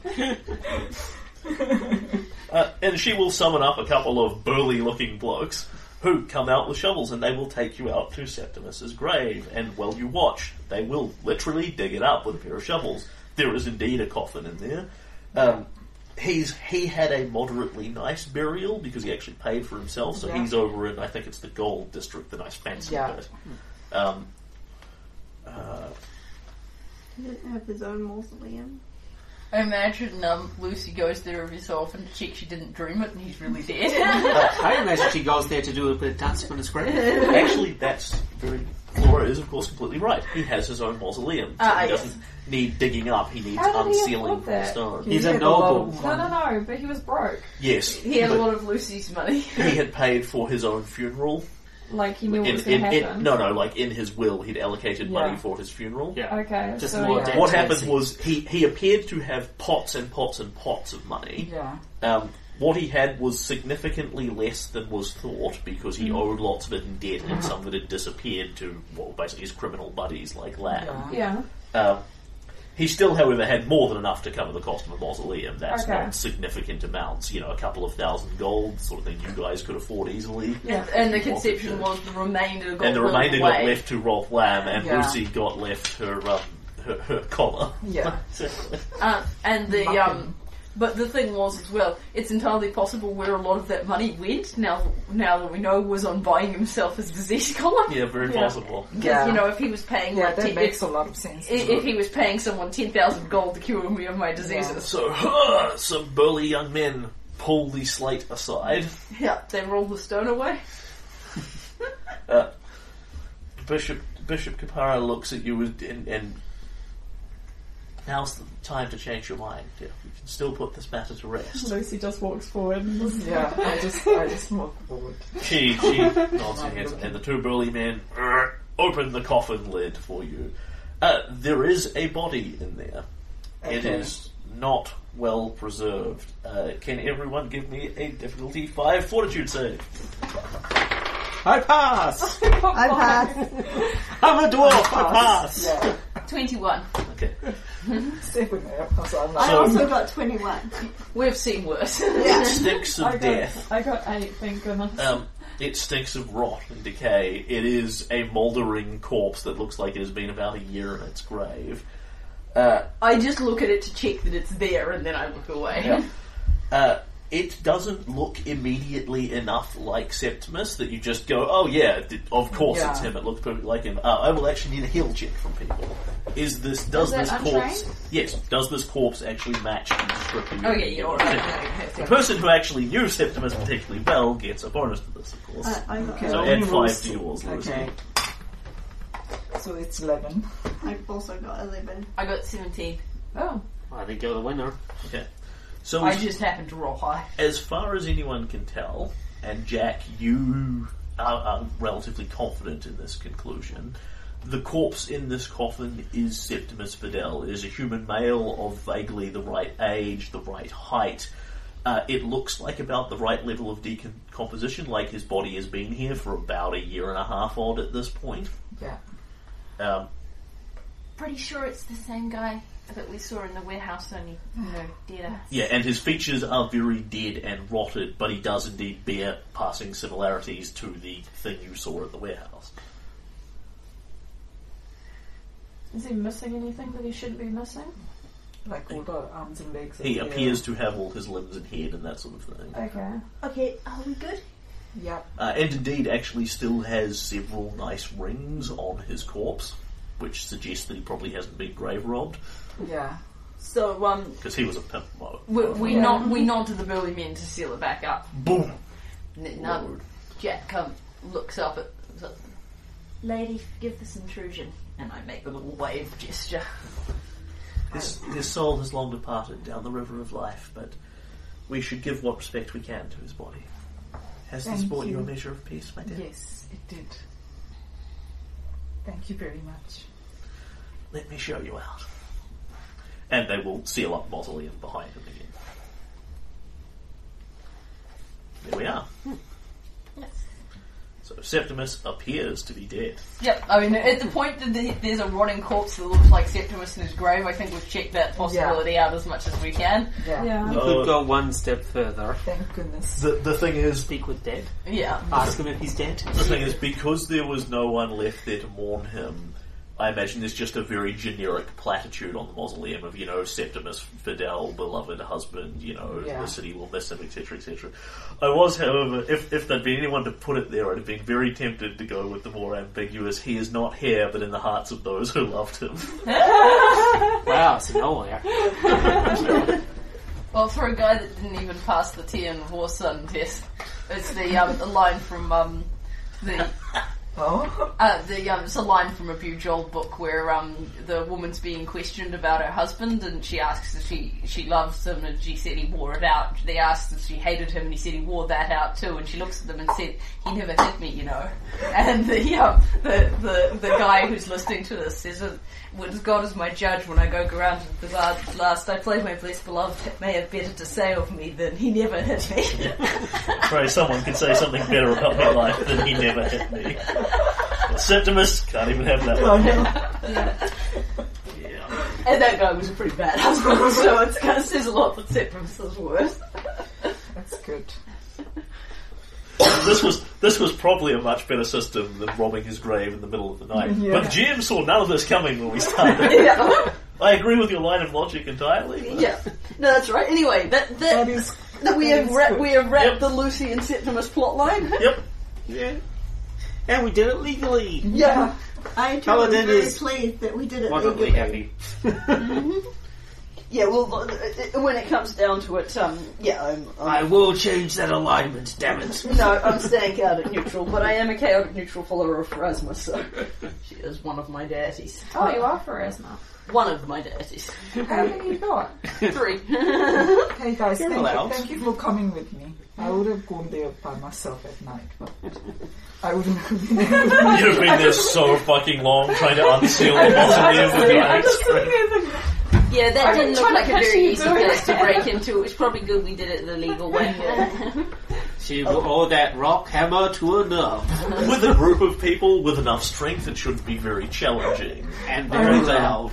Speaker 1: Uh, and she will summon up a couple of burly-looking blokes who come out with shovels, and they will take you out to Septimus's grave. And while you watch, they will literally dig it up with a pair of shovels. There is indeed a coffin in there. Um, he's he had a moderately nice burial because he actually paid for himself. So
Speaker 6: Yeah.
Speaker 1: he's over in I think it's the Gold District, the nice fancy
Speaker 6: Yeah.
Speaker 1: bit. Um, uh,
Speaker 4: He didn't have his own mausoleum.
Speaker 5: I imagine um, Lucy goes there every so often to check she didn't dream it and he's really dead.
Speaker 3: I imagine she goes there to do a bit of dancing on his grave.
Speaker 1: Actually, that's very. Flora is, of course, completely right. He has his own mausoleum. So
Speaker 5: Ah,
Speaker 1: he
Speaker 5: yes.
Speaker 1: doesn't need digging up, he needs
Speaker 2: How did he
Speaker 1: unsealing
Speaker 2: afford
Speaker 1: from the
Speaker 2: that?
Speaker 1: stone.
Speaker 3: He's
Speaker 6: He
Speaker 3: a
Speaker 6: had lot
Speaker 3: noble.
Speaker 2: No, no, no, but he was broke.
Speaker 1: Yes.
Speaker 5: he had a
Speaker 1: but
Speaker 5: lot of Lucy's money.
Speaker 1: he had paid for his own funeral.
Speaker 2: Like he knew what
Speaker 1: In,
Speaker 2: was going
Speaker 1: in,
Speaker 2: to
Speaker 1: in,
Speaker 2: happen.
Speaker 1: no, no, like in his will, he'd allocated money for his funeral.
Speaker 3: Yeah.
Speaker 2: Okay,
Speaker 3: Just
Speaker 2: so
Speaker 3: more
Speaker 2: yeah.
Speaker 1: What happened was he, he appeared to have pots and pots and pots of money.
Speaker 6: Yeah.
Speaker 1: Um, what he had was significantly less than was thought because
Speaker 2: Mm.
Speaker 1: he owed lots of it in debt and some of it had disappeared to, well, basically his criminal buddies like Lamm.
Speaker 6: Yeah.
Speaker 2: Yeah.
Speaker 1: Um, he still, however, had more than enough to cover the cost of a mausoleum. That's
Speaker 2: Okay.
Speaker 1: not significant amounts. You know, a couple of thousand gold, sort of thing you guys could afford easily.
Speaker 2: Yeah.
Speaker 5: And the conception was the remainder got
Speaker 1: And the
Speaker 5: rolled
Speaker 1: remainder got
Speaker 5: away.
Speaker 1: left to Rolth Lamm, and
Speaker 6: Yeah.
Speaker 1: Lucy got left her um, her, her collar.
Speaker 6: Yeah.
Speaker 5: Uh, and the um, but the thing was as well, it's entirely possible where a lot of that money went. Now, now that we know, was on buying himself his disease column.
Speaker 1: yeah, very
Speaker 2: Yeah.
Speaker 1: possible.
Speaker 5: Because
Speaker 6: Yeah.
Speaker 5: you know, if he was paying
Speaker 6: Yeah,
Speaker 5: like
Speaker 6: that
Speaker 5: ten,
Speaker 6: makes
Speaker 5: if,
Speaker 6: a lot of sense.
Speaker 5: i- if he was paying someone ten thousand gold to cure me of my diseases,
Speaker 1: So, huh, some burly young men pull the slate aside.
Speaker 5: yeah, they roll the stone away.
Speaker 1: Uh, Bishop Bishop Keppira looks at you and, and, and now's the time to change your mind. Yeah, we can still put this matter to rest.
Speaker 2: Lucy just walks forward. And
Speaker 6: Yeah, I just, I just walk forward.
Speaker 1: She she nods her head, and the two burly men open the coffin lid for you. Uh, there is a body in there. It
Speaker 6: Okay.
Speaker 1: is not well preserved. Uh, can everyone give me a difficulty five fortitude save?
Speaker 3: I pass!
Speaker 4: I pass.
Speaker 3: I'm a dwarf, I pass!
Speaker 6: Yeah.
Speaker 5: Twenty-one.
Speaker 1: Okay.
Speaker 6: Seven, yeah. So I'm
Speaker 4: I
Speaker 1: So-
Speaker 4: also got 21.
Speaker 5: We've seen worse.
Speaker 1: It stinks of
Speaker 2: I got,
Speaker 1: death.
Speaker 2: I got eight, thank goodness.
Speaker 1: Um, it stinks of rot and decay. It is a mouldering corpse that looks like it has been about a year in its grave. Uh,
Speaker 5: I just look at it to check that it's there, and then I look away.
Speaker 1: Yeah. Uh, it doesn't look immediately enough like Septimus that you just go, oh yeah, th- of course
Speaker 6: Yeah.
Speaker 1: it's him. It looks perfectly like him. Uh, I will actually need a heel check from people. Is this does
Speaker 2: Is it
Speaker 1: this corpse?
Speaker 2: untrained?
Speaker 1: Yes. Does this corpse actually match the description?
Speaker 5: Oh yeah, you're
Speaker 1: The
Speaker 5: right.
Speaker 1: person who actually knew Septimus particularly well gets a bonus to this, of course.
Speaker 4: I, I, got,
Speaker 6: Okay.
Speaker 1: So
Speaker 6: only
Speaker 1: add five
Speaker 6: rolls
Speaker 1: to yours, Lucy.
Speaker 6: Okay. So it's 11.
Speaker 4: I've also got 11.
Speaker 5: I got seventeen.
Speaker 2: oh,
Speaker 3: I think you're the winner.
Speaker 1: Okay. So
Speaker 5: I
Speaker 1: as,
Speaker 5: just happened to roll high.
Speaker 1: as far as anyone can tell, and Jack, you are, are relatively confident in this conclusion. The corpse in this coffin is Septimus Fidel. It is a human male of vaguely the right age, the right height. Uh, it looks like about the right level of decomposition, like his body has been here for about a year and a half odd at this point.
Speaker 6: Yeah.
Speaker 1: Um,
Speaker 5: Pretty sure it's the same guy that we saw in the warehouse, only you know, deader.
Speaker 1: Yeah, and his features are very dead and rotted, but he does indeed bear passing similarities to the thing you saw at the warehouse.
Speaker 2: is he missing anything that he shouldn't be missing?
Speaker 6: Like all the arms and legs.
Speaker 1: He
Speaker 6: are there.
Speaker 1: appears to have all his limbs and head and that sort of thing.
Speaker 2: Okay.
Speaker 4: Okay, are we good?
Speaker 6: Yeah.
Speaker 1: Uh, and indeed, actually, still has several nice rings on his corpse, which suggests that he probably hasn't been grave robbed
Speaker 6: Yeah.
Speaker 5: So um,
Speaker 1: because he was a pimp. Well,
Speaker 5: we, we
Speaker 2: Yeah.
Speaker 5: nod we nod to the burly men to seal it back up.
Speaker 1: boom.
Speaker 5: And then um, Jack come looks up at the lady, forgive this intrusion, and I make the little wave gesture.
Speaker 1: His, his soul has long departed down the river of life, but we should give what respect we can to his body. Has this brought you.
Speaker 6: you.
Speaker 1: a measure of peace, my dear?
Speaker 6: Yes, it did. Thank you very much.
Speaker 1: Let me show you out. And they will seal up mausoleum behind him again. There we are.
Speaker 5: Yes.
Speaker 1: So So Septimus appears to be dead.
Speaker 5: Yep, I mean, at the point that the- there's a rotting corpse that looks like Septimus in his grave, I think we've checked that possibility out as much as we can.
Speaker 6: Yeah.
Speaker 2: Yeah.
Speaker 3: We
Speaker 1: Uh,
Speaker 3: could go one step further.
Speaker 6: Thank goodness.
Speaker 1: The the thing is,
Speaker 3: Speak with dead.
Speaker 5: Yeah.
Speaker 3: Ask him if he's dead.
Speaker 1: the thing is, because there was no one left there to mourn him. I imagine there's just a very generic platitude on the mausoleum of, you know, Septimus Fidel, beloved husband, you know,
Speaker 6: Yeah.
Speaker 1: the city will miss him, etc., etc. I was, however, if, if there'd been anyone to put it there, I'd have been very tempted to go with the more ambiguous, he is not here, but in the hearts of those who loved him.
Speaker 3: Wow, it's nowhere.
Speaker 5: Well, for a guy that didn't even pass the Tian Warsun test, it's the, um, the line from um, the
Speaker 6: Oh,
Speaker 5: Uh, the um, it's a line from a Bujold book where um, the woman's being questioned about her husband, and she asks if she she loves him, and she said he wore it out. They asked if she hated him, and he said he wore that out too. And she looks at them and said, "He never hit me, you know." And the um, the, the the guy who's listening to this says, "Uh, "With God as my judge, when I go around to the la- last, I play my blessed beloved may have better to say of me than he never hit me."
Speaker 1: Pray someone could say something better about my life than he never hit me. Septimus can't even have that
Speaker 6: oh
Speaker 1: one.
Speaker 6: no.
Speaker 1: Yeah.
Speaker 5: and that guy was a pretty bad husband, so it kind of says a lot for Septimus's worth.
Speaker 6: That's good.
Speaker 1: This was this was probably a much better system than robbing his grave in the middle of the night.
Speaker 6: Yeah.
Speaker 1: But GM saw none of this coming when we started.
Speaker 5: yeah.
Speaker 1: I agree with your line of logic entirely. but-
Speaker 5: Yeah. No, that's right. Anyway, that that,
Speaker 6: That is.
Speaker 5: that we have
Speaker 6: is
Speaker 5: ra- we have wrapped
Speaker 1: Yep.
Speaker 5: the Lucy and Septimus plotline.
Speaker 1: Yep.
Speaker 3: Yeah. And we did it legally.
Speaker 6: Yeah.
Speaker 4: I too
Speaker 3: Paladin
Speaker 4: am very
Speaker 3: is
Speaker 4: pleased that we did it
Speaker 3: Wonderfully
Speaker 4: legally.
Speaker 3: happy. Mm-hmm.
Speaker 5: Yeah. Well, uh, uh, when it comes down to it, um, yeah, I'm,
Speaker 3: I
Speaker 5: I'm
Speaker 3: will change that alignment, damn it.
Speaker 5: no, I'm staying out chaotic neutral, but I am a chaotic neutral follower of Pharasma, so she is one of my deities.
Speaker 2: Oh, you are Pharasma.
Speaker 5: One of my deities.
Speaker 2: How many you got?
Speaker 5: Three.
Speaker 6: Hey guys,
Speaker 3: You're
Speaker 6: thank
Speaker 3: allowed.
Speaker 6: you, thank you for coming with me. I would have gone there by myself at night, but I wouldn't have been able.
Speaker 1: You've been there so fucking long trying to unseal the mausoleum with your
Speaker 2: I'm
Speaker 1: axe.
Speaker 2: just sitting there thinking,
Speaker 5: Yeah, that
Speaker 2: I'm
Speaker 5: didn't look
Speaker 2: to
Speaker 5: like a very easy place to break into. It was probably good we did it the legal way.
Speaker 3: She will owe that rock hammer to a nerve.
Speaker 1: With a group of people with enough strength, it should be very challenging.
Speaker 3: And very loud.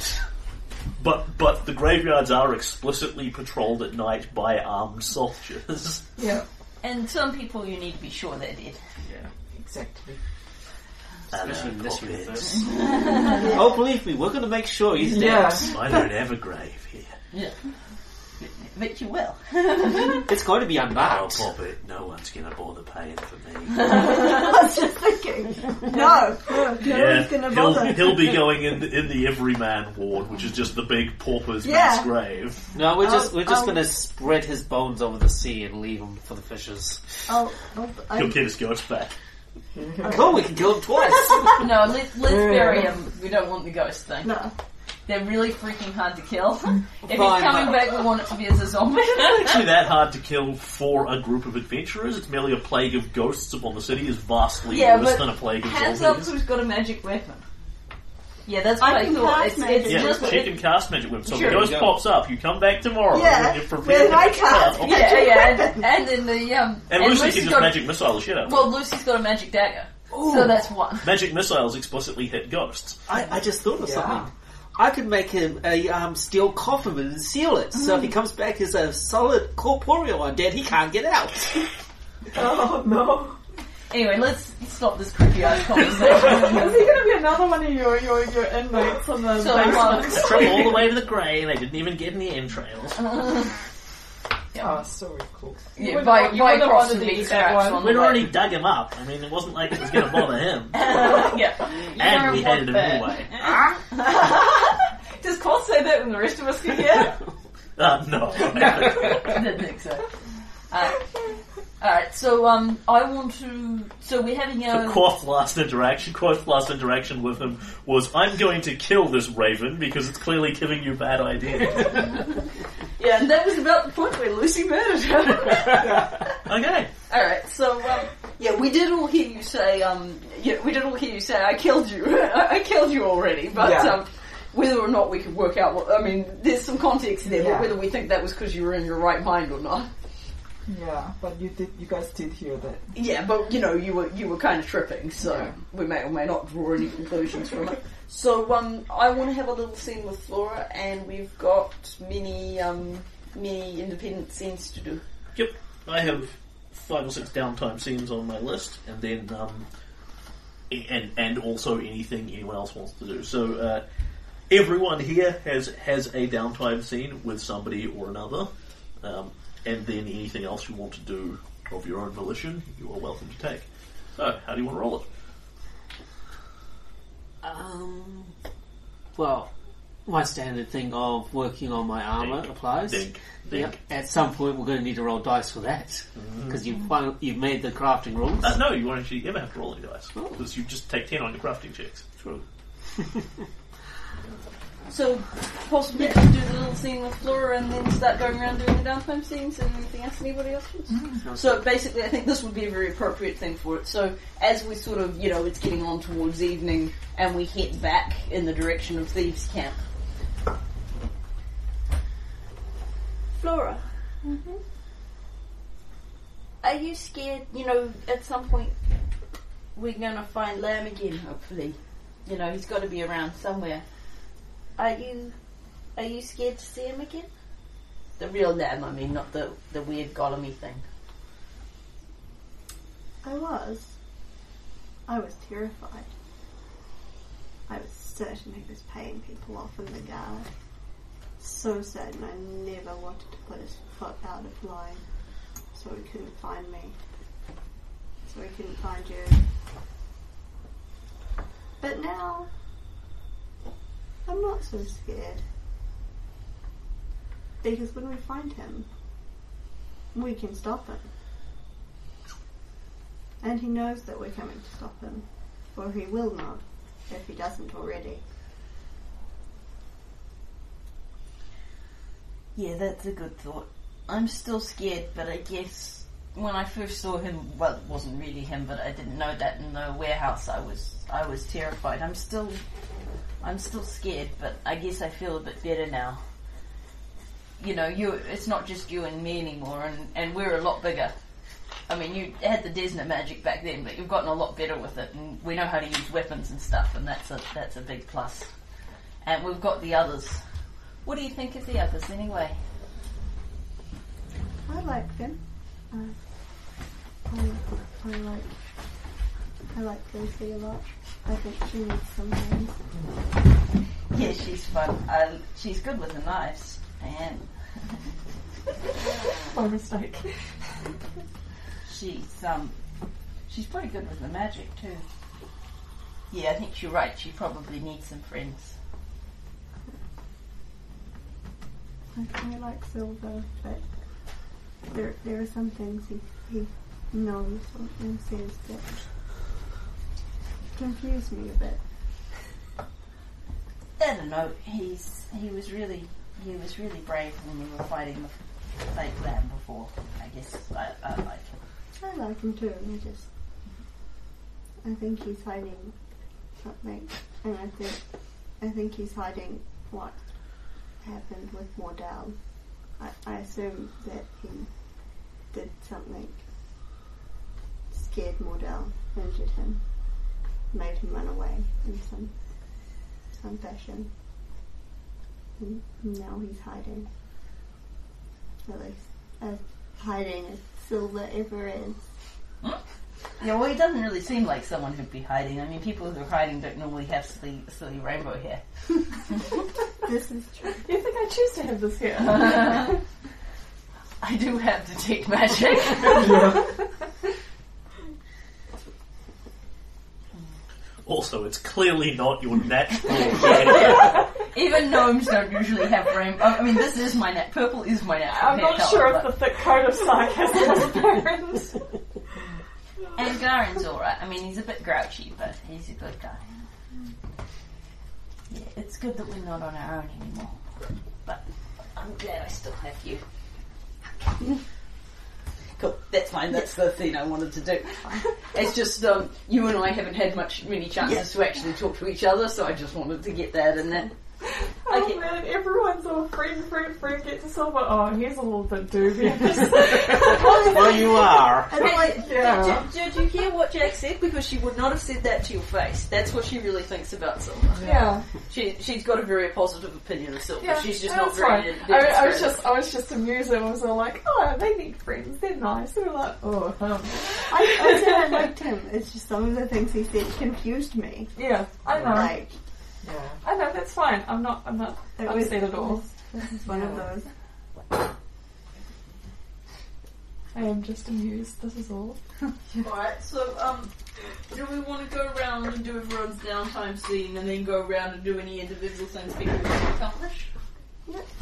Speaker 1: But but the graveyards are explicitly patrolled at night by armed soldiers.
Speaker 2: yeah.
Speaker 5: and some people you need to be sure they're dead.
Speaker 6: Exactly.
Speaker 3: Especially in this universe. Oh, believe me, we're going to make sure he's dead.
Speaker 6: Yeah.
Speaker 1: I don't have a grave here.
Speaker 5: Yeah. Bet you will.
Speaker 3: It's going to be
Speaker 1: I'll
Speaker 3: unmarked.
Speaker 1: Oh, pop it. No one's going to bother paying for me.
Speaker 4: I was just thinking, no, no, no
Speaker 1: yeah,
Speaker 4: one's going to
Speaker 1: he'll,
Speaker 4: bother.
Speaker 1: he'll be going in the, in the everyman ward, which is just the big pauper's
Speaker 4: Yeah.
Speaker 1: mass grave.
Speaker 3: No, we're just
Speaker 4: I'll-
Speaker 3: we're just
Speaker 4: I'll-
Speaker 3: going to spread his bones over the sea and leave him for the fishes.
Speaker 4: I'll, I'll, I,
Speaker 1: He'll get his ghost back.
Speaker 3: Cool, we can kill him twice.
Speaker 5: No, let, let's bury him. We don't want the ghost thing.
Speaker 4: no.
Speaker 5: They're really freaking hard to kill. if
Speaker 3: Fine,
Speaker 5: he's coming
Speaker 3: but-
Speaker 5: back, we want it to be as a zombie.
Speaker 1: Not Actually, that hard to kill for a group of adventurers. It's merely a plague of ghosts upon the city is vastly
Speaker 5: Yeah,
Speaker 1: worse
Speaker 5: but
Speaker 1: than a plague of
Speaker 5: Hands up
Speaker 1: zombies.
Speaker 5: who's got a magic weapon. Yeah, that's what
Speaker 4: I
Speaker 5: I,
Speaker 4: can
Speaker 5: thought.
Speaker 4: cast
Speaker 5: It's, it's
Speaker 1: Yeah,
Speaker 5: just
Speaker 1: she can cast magic weapons. So
Speaker 3: Sure,
Speaker 1: the ghost
Speaker 3: go.
Speaker 1: pops up. You come back tomorrow.
Speaker 4: Yeah,
Speaker 1: and you're prepared
Speaker 4: then I
Speaker 1: get
Speaker 4: cast
Speaker 1: killed.
Speaker 5: yeah, yeah, and, and then the um,
Speaker 1: And, Lucy
Speaker 5: Lucy's
Speaker 1: can just
Speaker 5: got,
Speaker 1: magic missile the shit out
Speaker 5: Well, Lucy's got a magic dagger, so that's one.
Speaker 1: Magic missiles explicitly hit ghosts.
Speaker 3: I, I just thought of
Speaker 6: Yeah.
Speaker 3: something. I could make him a um, steel coffin and seal it, so if he comes back as a solid corporeal undead, he can't get out.
Speaker 6: Oh no.
Speaker 5: Anyway, let's stop this creepy ass
Speaker 2: Is
Speaker 5: conversation.
Speaker 2: he going to be another one of your your, your inmates on the
Speaker 5: So,
Speaker 2: basement?
Speaker 5: um,
Speaker 1: I all the way to the grave. they didn't even get any entrails.
Speaker 6: Oh, so cool.
Speaker 5: yeah,
Speaker 2: wouldn't
Speaker 5: by,
Speaker 2: want- you
Speaker 5: by
Speaker 2: wouldn't
Speaker 5: cross
Speaker 2: want
Speaker 5: and
Speaker 2: to
Speaker 5: meat
Speaker 2: eat
Speaker 5: scraps
Speaker 2: that one.
Speaker 5: on
Speaker 1: We'd
Speaker 5: way.
Speaker 1: already dug him up. I mean, it wasn't like it was going to bother him.
Speaker 5: yeah.
Speaker 1: and we
Speaker 2: don't
Speaker 1: hated him
Speaker 2: want
Speaker 1: anyway.
Speaker 2: Does Colt say that when the rest of us can hear?
Speaker 1: Uh, no.
Speaker 5: I didn't think so. Uh, Alright, so um, I want to. So we're having a.
Speaker 1: Quoth's last interaction, Quoth's last interaction with him was, "I'm going to kill this raven because it's clearly giving you bad ideas."
Speaker 5: Yeah, and that was about the point where Lucy murdered her.
Speaker 1: okay.
Speaker 5: Alright, so um, yeah, we did all hear you say. Um, yeah, we did all hear you say, "I killed you. I killed you already." But
Speaker 6: Yeah.
Speaker 5: um, whether or not we could work out, what, I mean, there's some context there,
Speaker 6: Yeah.
Speaker 5: but whether we think that was because you were in your right mind or not.
Speaker 6: Yeah, but you did. You guys did hear that.
Speaker 7: Yeah, but you know, you were you were kind of tripping, so
Speaker 6: Yeah.
Speaker 7: we may or may not draw any conclusions from it. So, um, I want to have a little scene with Flora, and we've got many um, many independent scenes to do.
Speaker 1: Yep, I have five or six downtime scenes on my list, and then um, and and also anything anyone else wants to do. So uh, everyone here has has a downtime scene with somebody or another, um, and then anything else you want to do of your own volition, you are welcome to take. So, how do you want to roll it?
Speaker 3: Um, well, my standard thing of working on my armor
Speaker 1: Dink,
Speaker 3: applies.
Speaker 1: Dink,
Speaker 3: Yep. At some point, we're going to need to roll dice for that because you've you've made the crafting rules.
Speaker 1: Uh, no, you won't actually ever have to roll any dice because you just take ten on your crafting checks.
Speaker 3: True.
Speaker 7: So, possibly we can do the little scene with Flora, and then start going around doing the downtime scenes and anything else anybody else wants. Mm-hmm. So basically, I think this would be a very appropriate thing for it. So as we sort of, you know, it's getting on towards evening, and we head back in the direction of Thieves' Camp.
Speaker 4: Flora, mm-hmm. are you scared? You know, at some point we're gonna find Lamm again. Hopefully, you know he's got to be around somewhere. Are you? Are you scared to see him again?
Speaker 7: The real Lamm, I mean, not the the weird gollemy thing.
Speaker 4: I was. I was terrified. I was certain he was paying people off in the guard. So certain I never wanted to put his foot out of line. So he couldn't find me. So he couldn't find you. But now, I'm not so scared. Because when we find him, we can stop him. And he knows that we're coming to stop him, for he will not, if he doesn't already.
Speaker 5: Yeah, that's a good thought. I'm still scared, but I guess when I first saw him, well, it wasn't really him, but I didn't know that in the warehouse. I was, I was terrified. I'm still, I'm still scared, but I guess I feel a bit better now. You know, you, it's not just you and me anymore, and, and we're a lot bigger. I mean, you had the Desna magic back then, but you've gotten a lot better with it, and we know how to use weapons and stuff, and that's a that's a big plus. And we've got the others. What do you think of the others, anyway?
Speaker 4: I like him. Uh, I, I like I like Lucy a lot. I think she needs some hands.
Speaker 5: Yeah, she's fun. Uh, she's good with the knives, and
Speaker 2: My mistake.
Speaker 5: she's um, she's pretty good with the magic too. Yeah, I think you're right. She probably needs some friends.
Speaker 4: I, I like Silver, but there there are some things he he knows and says that confuse me a bit.
Speaker 5: I don't know. He's he was really he was really brave when we were fighting the fake Lamm before. I guess I, I like him.
Speaker 4: I like him too. I just I think he's hiding something, and I think I think he's hiding what happened with Mordell. I, I assume that he did something, scared Mordell, injured him, made him run away in some some fashion. And now he's hiding. At least as hiding as Silver ever is.
Speaker 5: Yeah, well, he doesn't really seem like someone who'd be hiding. I mean, people who are hiding don't normally have silly, silly rainbow hair.
Speaker 4: This is true.
Speaker 2: You think I choose to have this here?
Speaker 5: I do have detect magic.
Speaker 1: Also, it's clearly not your natural hair.
Speaker 5: Even gnomes don't usually have rainbow. I mean, this is my net. Purple is my natural
Speaker 2: I'm
Speaker 5: hair
Speaker 2: not
Speaker 5: colour,
Speaker 2: sure
Speaker 5: but-
Speaker 2: if the thick coat of sarcasm is apparent.
Speaker 5: And Garen's alright. I mean, he's a bit grouchy, but he's a good guy. Yeah, it's good that we're not on our own anymore. But I'm glad I still have you.
Speaker 7: Cool, that's fine. That's the thing I wanted to do. It's just um, you and I haven't had much many chances to actually talk to each other, so I just wanted to get that in there.
Speaker 2: I oh man, everyone's all friend, friend, friend, get to silver. Oh, he's a little bit dubious.
Speaker 3: well, you are.
Speaker 7: And I'm like,
Speaker 2: Yeah.
Speaker 7: did, did, did you hear what Jack said? Because she would not have said that to your face. That's what she really thinks about Silver.
Speaker 2: yeah.
Speaker 7: She, she's got a very positive opinion of Silver.
Speaker 2: Yeah,
Speaker 7: she's just not very.
Speaker 2: fine.
Speaker 7: de-
Speaker 2: I, I was just, I was just amused. I was all like, oh, they need friends. They're nice. They were like, oh, um,
Speaker 4: I, I said I liked him. It's just some of the things he said confused me.
Speaker 2: yeah. I know.
Speaker 4: Like,
Speaker 6: Yeah.
Speaker 2: I know. That's fine. I'm not. I'm not
Speaker 4: it was,
Speaker 2: upset at all.
Speaker 4: this is one of those.
Speaker 2: I am just amused. This is all.
Speaker 7: Alright, so, um, do we want to go around and do everyone's downtime scene and then go around and do any individual things people want to accomplish?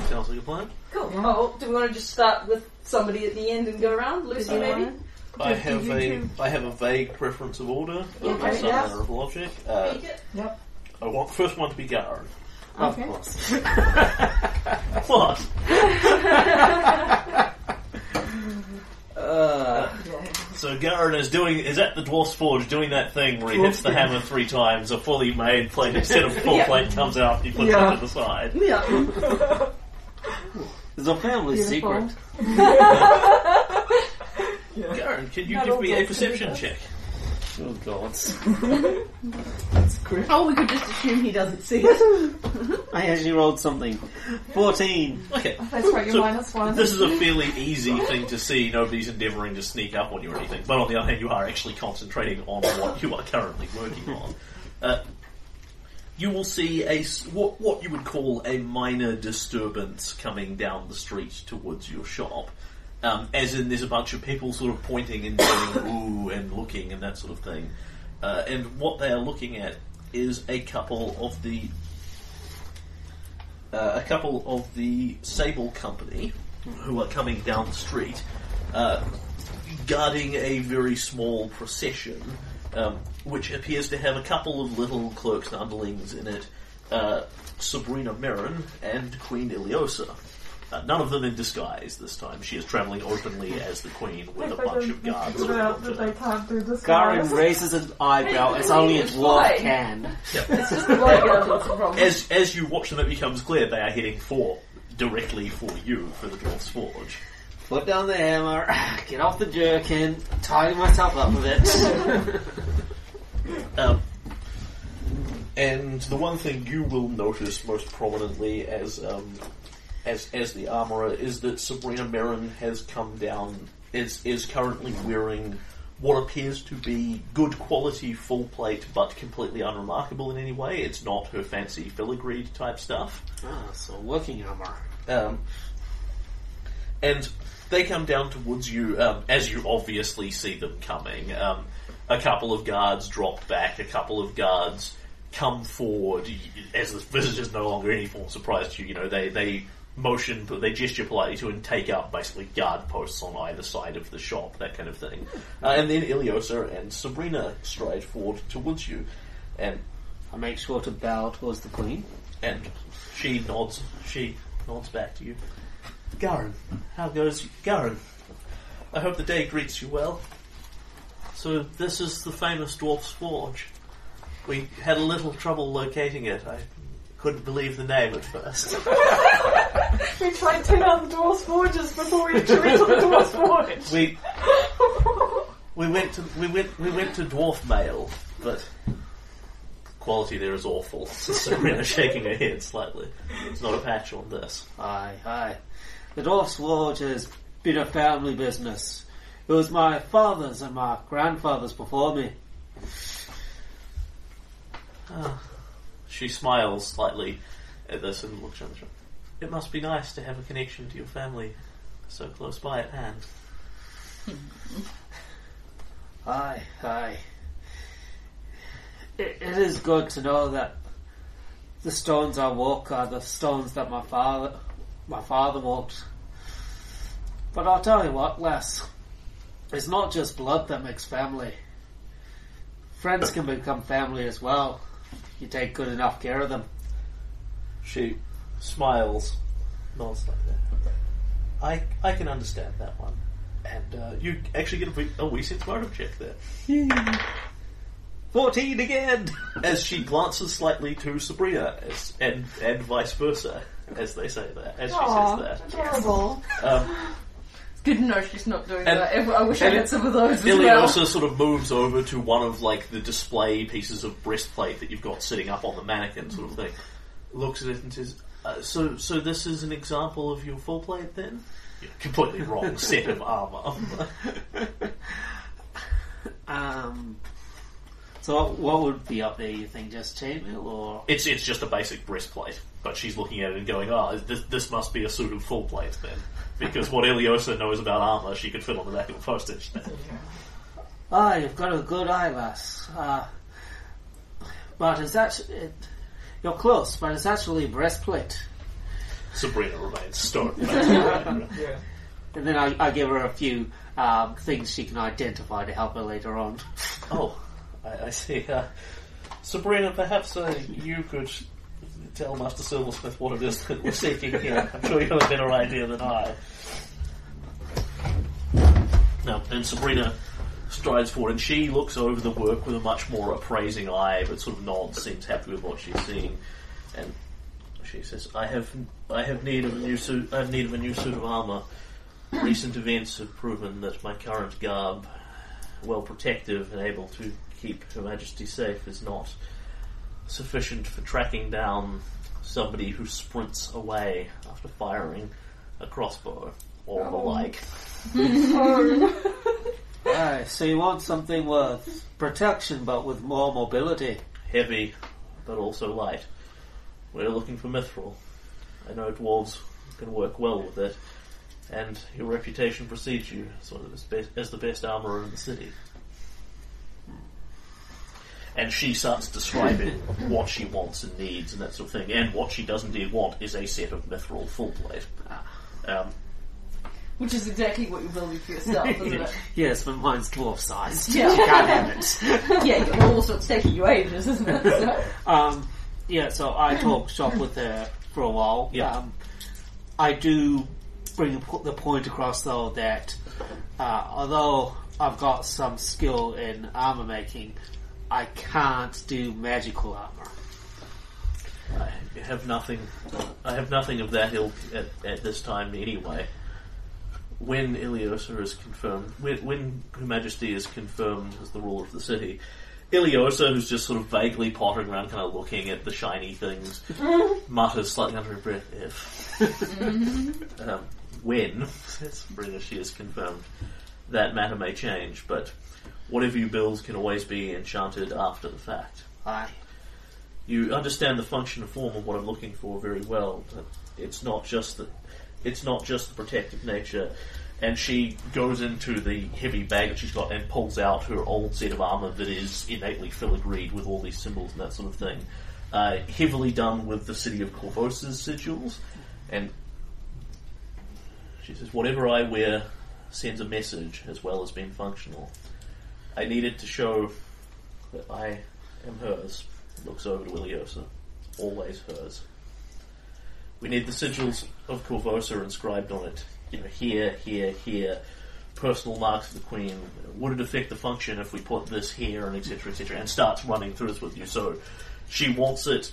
Speaker 1: Sounds like a plan.
Speaker 7: Cool. Oh, do we want to just start with somebody at the end and go around? Lucy,
Speaker 4: you
Speaker 7: maybe?
Speaker 1: I have
Speaker 4: did
Speaker 1: a have a vague preference of order of
Speaker 2: Okay,
Speaker 1: some
Speaker 2: yeah.
Speaker 1: honourable object. Uh,
Speaker 7: Take it.
Speaker 6: Yep.
Speaker 1: I want the first one to be Garen.
Speaker 3: Of
Speaker 2: Okay.
Speaker 3: course.
Speaker 1: What?
Speaker 3: Uh,
Speaker 6: Yeah.
Speaker 1: So Garen is doing is at the Dwarf's Forge doing that thing where he hits the hammer three times, a fully made plate instead of full
Speaker 7: Yeah.
Speaker 1: plate comes out, he puts
Speaker 6: Yeah.
Speaker 1: it to the side.
Speaker 7: Yeah.
Speaker 3: it's a family
Speaker 2: Beautiful.
Speaker 3: secret.
Speaker 1: Garen, can you
Speaker 2: Not
Speaker 1: give
Speaker 2: all
Speaker 1: me a
Speaker 2: good
Speaker 1: perception check?
Speaker 3: Oh god.
Speaker 6: That's great.
Speaker 7: Oh, we could just assume he doesn't see it.
Speaker 3: I actually rolled something. 14.
Speaker 1: Okay.
Speaker 2: That's right. You're
Speaker 1: So,
Speaker 2: minus one.
Speaker 1: This is a fairly easy thing to see. Nobody's endeavouring to sneak up on you or anything. But on the other hand, you are actually concentrating on what you are currently working on. Uh, you will see a s- what what you would call a minor disturbance coming down the street towards your shop. Um, as in, there's a bunch of people sort of pointing and going ooh and looking and that sort of thing. Uh, and what they are looking at is a couple of the uh, a couple of the Sable Company who are coming down the street, uh, guarding a very small procession, um, which appears to have a couple of little clerks and underlings in it, uh, Sabina Merrin and Queen Ileosa. Uh, none of them in disguise this time. She is travelling openly as the Queen with a
Speaker 2: If
Speaker 1: bunch of guards.
Speaker 2: figure out
Speaker 1: around
Speaker 2: that
Speaker 1: her.
Speaker 2: can't do this.
Speaker 3: Garen raises an eyebrow as only a dwarf can.
Speaker 7: It's just the body guard that's the problem.
Speaker 1: As as you watch them, it becomes clear they are heading for directly for you for the Dwarf's Forge.
Speaker 3: Put down the hammer, get off the jerkin, tidy myself up a bit.
Speaker 1: Um, and the one thing you will notice most prominently as um, as as the armorer is that Sabina Merrin has come down is is currently wearing what appears to be good quality full plate but completely unremarkable in any way. It's not her fancy filigreed type stuff.
Speaker 3: ah, so working armor.
Speaker 1: Um, and they come down towards you um, as you obviously see them coming. Um, a couple of guards drop back, a couple of guards come forward as the visitors no longer any form of surprise to you. You know, they, they motion, but they gesture politely to and take up basically guard posts on either side of the shop, that kind of thing. Uh, and then Ileosa and Sabina stride forward towards you. And
Speaker 3: I make sure to bow towards the queen.
Speaker 1: and she nods. She nods back to you. Garen, how goes Garen? I hope the day greets you well. So this is the famous Dwarf's Forge. We had a little trouble locating it. I couldn't believe the name at first.
Speaker 2: We tried to take out the dwarf's forges before we actually went to the dwarf's forge.
Speaker 1: we we went to we went we went to Dwarf Mail, but the quality there is awful. Serena shaking her head slightly. It's not a patch on this.
Speaker 3: Aye, aye. The Dwarf's Forge has been a family business. It was my father's and my grandfather's before me. Ah.
Speaker 1: She smiles slightly at this and looks around the shop. It must be nice to have a connection to your family so close by at hand.
Speaker 3: Aye, aye. It, it is good to know that the stones I walk are the stones that my father, my father walked. But I'll tell you what, Les. It's not just blood that makes family. Friends can become family as well. If You take good enough care of them.
Speaker 1: She smiles, nods like that. I I can understand that one. And uh, you actually get a wee, a wee sense motive check there.
Speaker 3: 14 again!
Speaker 1: as she glances slightly to Sabina, as, and and vice versa, as they say that, as she
Speaker 2: Aw,
Speaker 1: says that.
Speaker 2: adorable.
Speaker 1: Um,
Speaker 5: It's good to know she's not doing
Speaker 1: And-
Speaker 5: that. I wish I
Speaker 1: and
Speaker 5: had
Speaker 1: it-
Speaker 5: some of those as well.
Speaker 1: also sort of moves over to one of like the display pieces of breastplate that you've got sitting up on the mannequin, sort of thing. Looks at it and says, uh, "So, so this is an example of your full plate, then?" Yeah, completely wrong set of armor.
Speaker 3: Um, so what would be up there, you think? Just chainmail or...
Speaker 1: it's it's just a basic breastplate, but she's looking at it and going, "Ah, this, this must be a suit of full plate then." Because what Ileosa knows about armor, she could fit on the back of a postage stamp.
Speaker 3: Ah, you've got a good eyelash. Uh, but it's actually... It, you're close, but it's actually breastplate.
Speaker 1: Sabina remains stone.
Speaker 6: Yeah.
Speaker 3: And then I, I give her a few um, things she can identify to help her later on.
Speaker 1: Oh, I, I see. Uh, Sabina, perhaps uh, you could tell Master Silversmith what it is that we're seeking here. I'm sure you have a better idea than I. Now, and Sabina strides forward, and she looks over the work with a much more appraising eye, but sort of nods, seems happy with what she's seeing, and she says, "I have, I have need of a new suit. I have need of a new suit of armor. Recent events have proven that my current garb well protective and able to keep Her Majesty safe is not sufficient for tracking down somebody who sprints away after firing a crossbow or the oh. like.
Speaker 3: Alright, so you want something with protection but with more mobility.
Speaker 1: Heavy, but also light. We're looking for mithril. I know dwarves can work well with it, and your reputation precedes you sort of as, best, as the best armourer in the city. And she starts describing what she wants and needs and that sort of thing. And what she does indeed want is a set of mithril full plate. Um,
Speaker 5: Which is exactly what you're building for yourself, isn't it?
Speaker 3: yes, but mine's dwarf sized.
Speaker 5: Yeah.
Speaker 3: You can't have it.
Speaker 5: yeah, well, also it's taking you ages, isn't it? So,
Speaker 3: Um, yeah, so I talk shop with her for a while.
Speaker 1: Yeah.
Speaker 3: Um, I do bring the the point across though that uh, although I've got some skill in armor making, I can't do magical armor.
Speaker 1: I have nothing. I have nothing of that ilk at, at this time anyway. When Ileosa is confirmed, when, when Her Majesty is confirmed as the ruler of the city, Ileosa, who's just sort of vaguely pottering around, kind of looking at the shiny things, mutters slightly under her breath, "If um, when," says Sabina, she is confirmed, that matter may change, but whatever you build can always be enchanted after the fact
Speaker 3: Aye.
Speaker 1: you understand the function and form of what I'm looking for very well. It's not just the it's not just the protective nature. And she goes into the heavy bag that she's got and pulls out her old set of armor that is innately filigreed with all these symbols and that sort of thing. Uh, heavily done with the city of Korvosa's sigils. And she says, whatever I wear sends a message as well as being functional. I needed to show that I am hers. Looks over to Ileosa. Always hers. We need the sigils of Korvosa inscribed on it. You know, here, here, here. Personal marks of the Queen. Would it affect the function if we put this here and etc. etc. and starts running through this with you. So she wants it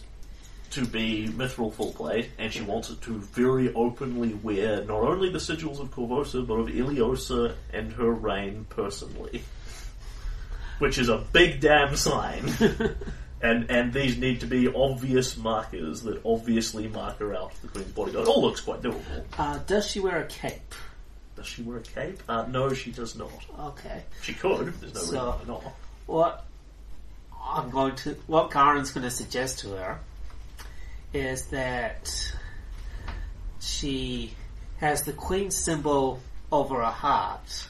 Speaker 1: to be mithril full plate, and she wants it to very openly wear not only the sigils of Korvosa, but of Ileosa and her reign personally. Which is a big damn sign. and and these need to be obvious markers that obviously mark her out the Queen's bodyguard. It all looks quite doable.
Speaker 3: Uh, does she wear a cape?
Speaker 1: Does she wear a cape? Uh, no, she does not.
Speaker 3: Okay.
Speaker 1: She could. There's no
Speaker 3: So-
Speaker 1: reason why not.
Speaker 3: What I'm going to, what Karen's going to suggest to her is that she has the queen symbol over her heart,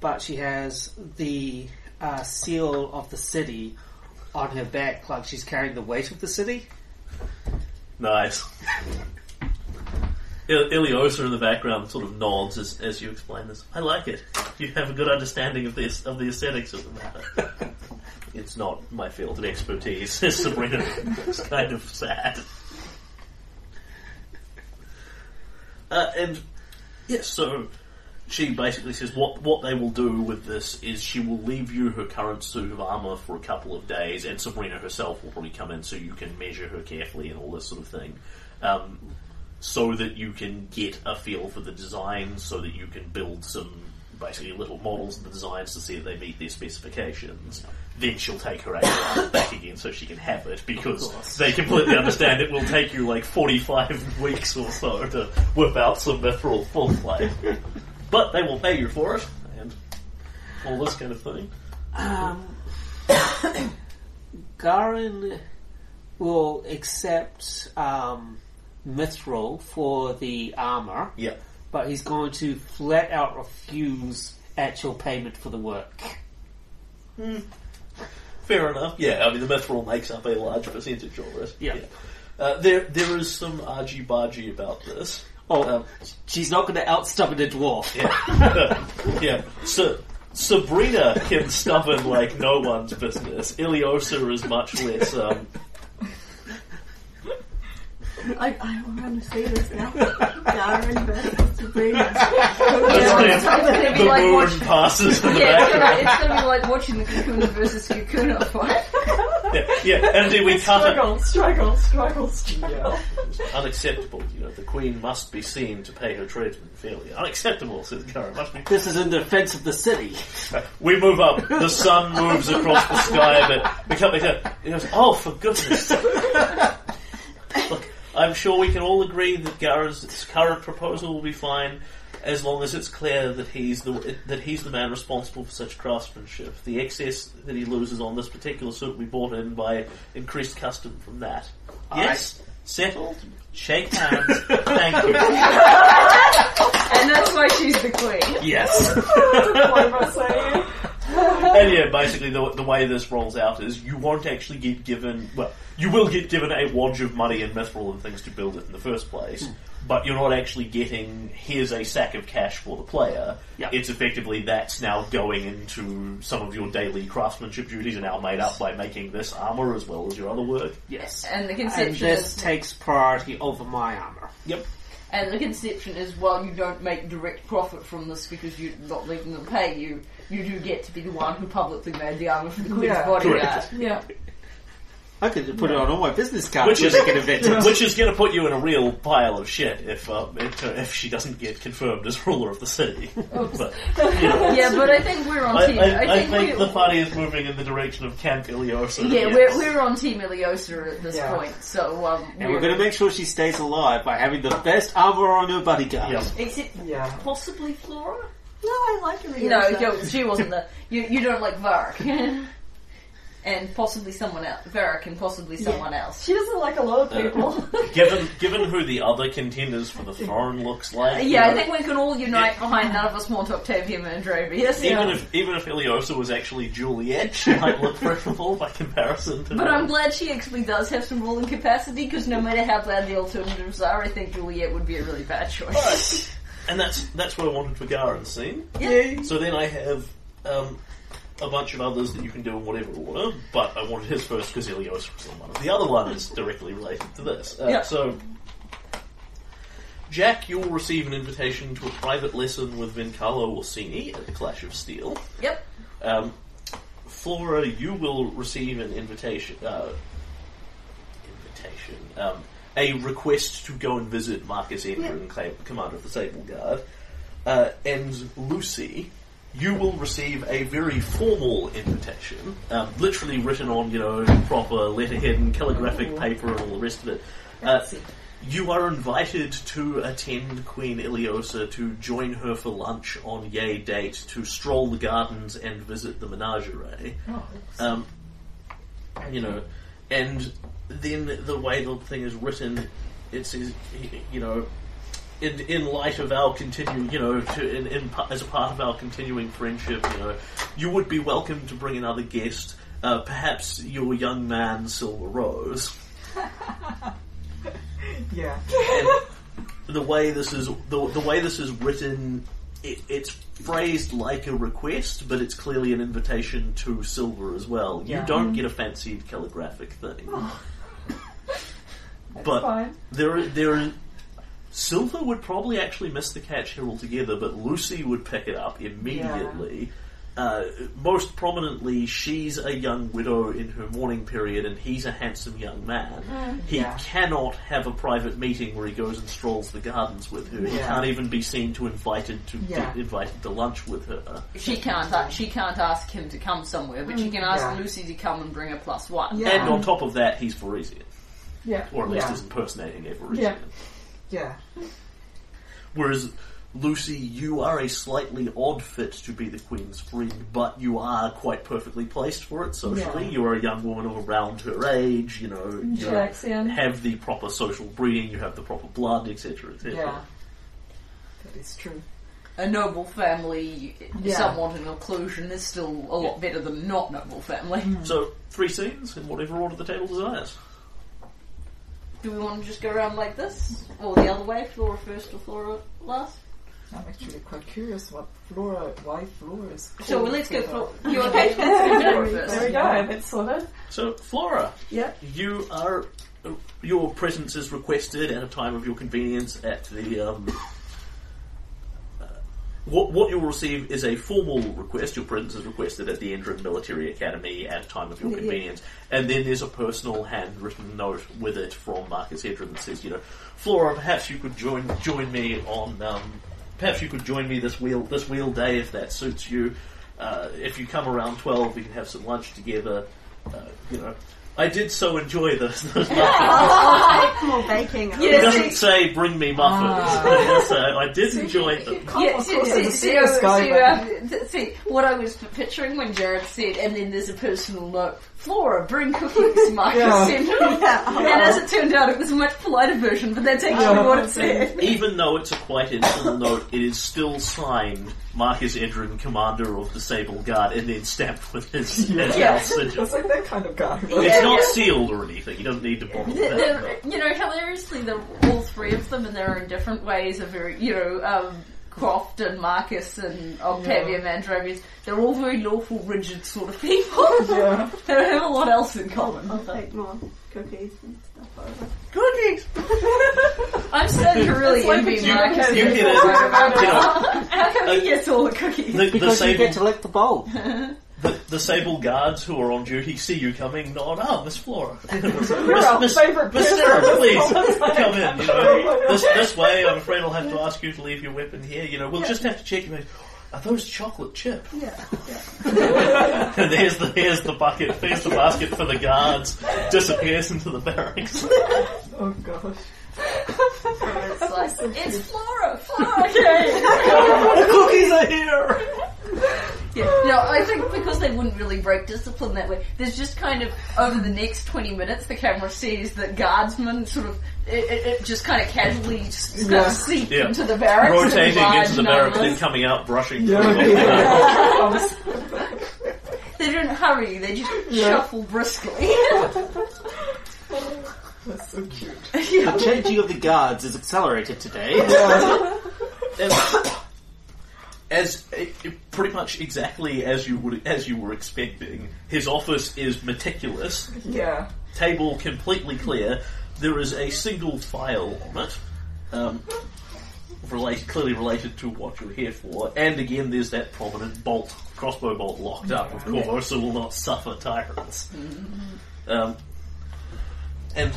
Speaker 3: but she has the uh, seal of the city on her back, like she's carrying the weight of the city.
Speaker 1: Nice. Il- Ileosa in the background sort of nods as, as you explain this. I like it. You have a good understanding of this of the aesthetics of the matter. it's not my field of expertise, Sabina. It's kind of sad. Uh, and yes, so she basically says what what they will do with this is she will leave you her current suit of armor for a couple of days, and Sabina herself will probably come in so you can measure her carefully and all this sort of thing, um, so that you can get a feel for the design, so that you can build some basically little models of the designs to see if they meet their specifications. Then she'll take her armor back again so she can have it because they completely understand it will take you like 45 weeks or so to whip out some mithril full flame. But they will pay you for it and all this kind of thing.
Speaker 3: Um, Garin will accept um, Mithril for the armor,
Speaker 1: Yeah.
Speaker 3: but he's going to flat out refuse actual payment for the work.
Speaker 1: Fair enough. Yeah, I mean the mithril makes up a large percentage of it.
Speaker 3: Yeah.
Speaker 1: Uh, there, there is some argy bargy about this.
Speaker 3: Oh,
Speaker 1: Um,
Speaker 3: she's not going to outstubborn a dwarf.
Speaker 1: Yeah. yeah. So, Sabina can stubborn like no one's business. Ileosa is much less. Um,
Speaker 4: I, I want to see this now. Darren versus Sabina.
Speaker 1: it's
Speaker 5: gonna be
Speaker 1: the
Speaker 5: like
Speaker 1: moon
Speaker 5: watch-
Speaker 1: passes in the
Speaker 5: Yeah, it's gonna,
Speaker 1: background.
Speaker 5: it's gonna be like watching the Kakuna versus Kakuna fight.
Speaker 1: Yeah, yeah, and then we cut it.
Speaker 6: Struggle, struggle, struggle, struggle.
Speaker 1: Unacceptable. You know, the queen must be seen to pay her tradesmen fairly. Unacceptable, says Gara. Must be.
Speaker 3: This is in defense of the city.
Speaker 1: We move up. The sun moves across the sky a bit. We come back down. He goes, "Oh, for goodness!" sake." Look, I'm sure we can all agree that Gara's current proposal will be fine, as long as it's clear that he's the that he's the man responsible for such craftsmanship. The excess that he loses on this particular suit we bought in by increased custom from that. Yes, settled. Shake hands. Thank you.
Speaker 5: And that's why she's the queen.
Speaker 1: Yes.
Speaker 6: What am I saying?
Speaker 1: and yeah, basically the, the way this rolls out is you won't actually get given, well, you will get given a wodge of money and mithril and things to build it in the first place, hmm. but you're not actually getting, here's a sack of cash for the player.
Speaker 3: Yeah.
Speaker 1: It's effectively that's now going into some of your daily craftsmanship duties are now made up by making this armor as well as your other work.
Speaker 3: Yes.
Speaker 5: And the
Speaker 3: And
Speaker 5: conception
Speaker 3: this
Speaker 5: is,
Speaker 3: takes priority over my armor.
Speaker 1: Yep.
Speaker 5: and the conception is, well, you don't make direct profit from this because you're not letting them pay you. You do get to be the one who publicly made the armor for the queen's
Speaker 6: Yeah.
Speaker 5: bodyguard.
Speaker 1: Correct.
Speaker 2: Yeah.
Speaker 3: I could put it on all my business cards
Speaker 1: Which
Speaker 3: when
Speaker 1: is,
Speaker 3: they get invented.
Speaker 1: which is going to put you in a real pile of shit if um, if, if she doesn't get confirmed as ruler of the city. but, you know.
Speaker 5: Yeah, but I think we're on
Speaker 1: I,
Speaker 5: team.
Speaker 1: I, I
Speaker 5: think,
Speaker 1: think
Speaker 5: we,
Speaker 1: the party is moving in the direction of Camp Ileosa.
Speaker 5: Yeah,
Speaker 1: yes.
Speaker 5: we're, we're on Team Ileosa at this
Speaker 6: Yeah.
Speaker 5: point, so um,
Speaker 3: And we're going to make sure she stays alive by having the best armor on her bodyguard.
Speaker 1: Yeah.
Speaker 5: Except
Speaker 6: Yeah.
Speaker 5: possibly Flora.
Speaker 4: No, I like her.
Speaker 5: No, yo, she wasn't the. You you don't like Varric, and possibly someone else. Varric and possibly someone else.
Speaker 6: She doesn't like a lot of uh, people.
Speaker 1: Given given who the other contenders for the throne looks uh, like, you
Speaker 5: Yeah, I
Speaker 1: know,
Speaker 5: think we can all unite behind none of us want Octavia Mandravius.
Speaker 1: even if even if Ileosa was actually Juliet, she might look preferable by comparison to.
Speaker 5: But I'm glad she actually does have some ruling capacity because no matter how bad the alternatives are, I think Juliet would be a really bad choice.
Speaker 1: And that's that's what I wanted for Garen's scene.
Speaker 5: Yeah.
Speaker 1: So then I have um, a bunch of others that you can do in whatever order, but I wanted his first because Ileosa was the one. The other one is directly related to this. Uh,
Speaker 5: Yeah.
Speaker 1: So, Jack, you will receive an invitation to a private lesson with Vencarlo Orsini at the Clash of Steel.
Speaker 5: Yep.
Speaker 1: Um, Flora, you will receive an invitation. Uh, invitation. Um, a request to go and visit Marcus Endrin, cla- commander of the Sable Guard. Uh, and Lucy, you will receive a very formal invitation, um, literally written on, you know, proper letterhead and calligraphic paper and all the rest of it. Uh, you are invited to attend Queen Ileosa to join her for lunch on yay date to stroll the gardens and visit the menagerie. Um, you know, and then the way the thing is written, it says, you know, in in light of our continuing, you know, to, in, in as a part of our continuing friendship, you know, you would be welcome to bring another guest, uh, perhaps your young man Silver Rose.
Speaker 6: yeah.
Speaker 1: And the way this is the, the way this is written, it, it's phrased like a request, but it's clearly an invitation to Silver as well. You don't get a fancied calligraphic thing,
Speaker 6: That's
Speaker 1: but
Speaker 6: fine.
Speaker 1: there there Silver would probably actually miss the catch here altogether, but Lucy would pick it up immediately. Uh, most prominently, she's a young widow in her mourning period, and he's a handsome young man. Mm-hmm. He
Speaker 6: Yeah.
Speaker 1: cannot have a private meeting where he goes and strolls the gardens with her. He can't even be seen to invited to
Speaker 6: Yeah.
Speaker 1: invited to lunch with her.
Speaker 5: She can't. a- She can't ask him to come somewhere, but she can mm, ask
Speaker 6: Yeah.
Speaker 5: Lucy to come and bring a plus one.
Speaker 6: Yeah.
Speaker 1: And on top of that, he's Varisian,
Speaker 2: Yeah.
Speaker 1: or at least
Speaker 6: Yeah.
Speaker 1: is impersonating a Varisian.
Speaker 2: Yeah.
Speaker 6: Yeah.
Speaker 1: Whereas Lucy, you are a slightly odd fit to be the Queen's friend, but you are quite perfectly placed for it socially.
Speaker 6: Yeah.
Speaker 1: You are a young woman of around her age, you know, you
Speaker 2: Jackson.
Speaker 1: have the proper social breeding, you have the proper blood, etc., etc.
Speaker 6: Yeah. That is true.
Speaker 5: A noble family,
Speaker 6: Yeah.
Speaker 5: somewhat in occlusion, is still a lot better than not noble family. Hmm.
Speaker 1: So, three scenes in whatever order the table desires.
Speaker 5: Do we want to just go around like this, or the other way? Flora first or Flora last?
Speaker 6: I'm actually quite curious what Flora, why Flora is.
Speaker 5: So
Speaker 6: called
Speaker 5: let's go.
Speaker 6: Flora.
Speaker 5: Flora. You okay? Flora first.
Speaker 2: There we go. That's sorted.
Speaker 1: So, Flora,
Speaker 2: Yeah.
Speaker 1: you are. Your presence is requested at a time of your convenience at the. Um, what, what you'll receive is a formal request. Your presence is requested at the Endrin Military Academy at a time of your convenience. And then there's a personal handwritten note with it from Marcus Endrin that says, you know, Flora, perhaps you could join join me on. Um, perhaps you could join me this wheel this wheel day if that suits you. Uh, if you come around twelve, we can have some lunch together. Uh, you know, I did so enjoy this. this muffins.
Speaker 4: More baking.
Speaker 1: He doesn't say bring me muffins. but he does say, I did enjoy them.
Speaker 5: Yeah,
Speaker 6: of
Speaker 5: see,
Speaker 6: course,
Speaker 5: see,
Speaker 6: as a
Speaker 5: see,
Speaker 6: serious guy,
Speaker 5: see,
Speaker 6: but-
Speaker 5: uh, see, what I was picturing when Jared said, and then there's a personal note, Flora, bring cookies, Marcus
Speaker 6: Yeah.
Speaker 5: sent me. And as it turned out, it was a much politer version, but that's actually
Speaker 6: Yeah.
Speaker 5: what it said.
Speaker 1: Even though it's a quite informal note, it is still signed Marcus Endrin, Commander of the Sable Guard, and then stamped with his, his
Speaker 5: Yeah.
Speaker 1: sigil.
Speaker 6: It's like that kind of guy.
Speaker 1: It's
Speaker 5: Yeah,
Speaker 1: not
Speaker 5: yeah.
Speaker 1: sealed or anything. You don't need to bother with
Speaker 5: They're,
Speaker 1: that.
Speaker 5: you know, hilariously, they're all three of them and in their own different ways are very, you know, um, Kroft and Marcus and Octavia Mandravius, they're all very lawful, rigid sort of people.
Speaker 6: Yeah.
Speaker 5: they don't have a lot else in common.
Speaker 4: I'll take more cookies and stuff over.
Speaker 1: Cookies!
Speaker 5: I'm starting to really
Speaker 2: It's like
Speaker 5: envy
Speaker 2: a.
Speaker 5: Marcus.
Speaker 1: You get it.
Speaker 5: How come he gets all the cookies?
Speaker 1: the, the,
Speaker 3: Because you get to lick the bowl.
Speaker 1: the, the sable guards who are on duty see you coming, nod, ah, Miss Flora. Miss,
Speaker 2: our
Speaker 1: Miss,
Speaker 2: favourite
Speaker 1: Miss. Sarah, please, come in. You know, this, this way, I'm afraid I'll have to ask you to leave your weapon here. You know, we'll just have to check you. Are those chocolate chip?
Speaker 4: Yeah,
Speaker 1: And there's the here's the bucket, there's the basket for the guards, disappears into the barracks.
Speaker 6: Oh gosh.
Speaker 5: It's like, it's Flora, Flora came!
Speaker 1: the cookies are here!
Speaker 5: Yeah, no, I think because they wouldn't really break discipline that way, there's just kind of, over the next 20 minutes, the camera sees the guardsmen sort of, it, it, it just kind of casually s- kind
Speaker 6: Yeah.
Speaker 5: seep
Speaker 1: Yeah.
Speaker 5: into the barracks. in
Speaker 1: Rotating
Speaker 5: large
Speaker 1: into the barracks, then coming out, brushing.
Speaker 6: Yeah.
Speaker 1: through
Speaker 6: yeah.
Speaker 5: They don't hurry, they just
Speaker 6: Yeah.
Speaker 5: shuffle briskly.
Speaker 6: That's so cute.
Speaker 3: The changing of the guards is accelerated today.
Speaker 6: Yeah.
Speaker 1: As, eh, pretty much exactly as you would as you were expecting. His office is meticulous,
Speaker 6: yeah.
Speaker 1: table completely clear. There is a single file on it, um, relate, clearly related to what you're here for. And again, there's that prominent bolt, crossbow bolt locked up, of course, so will not suffer tyrants. Um, and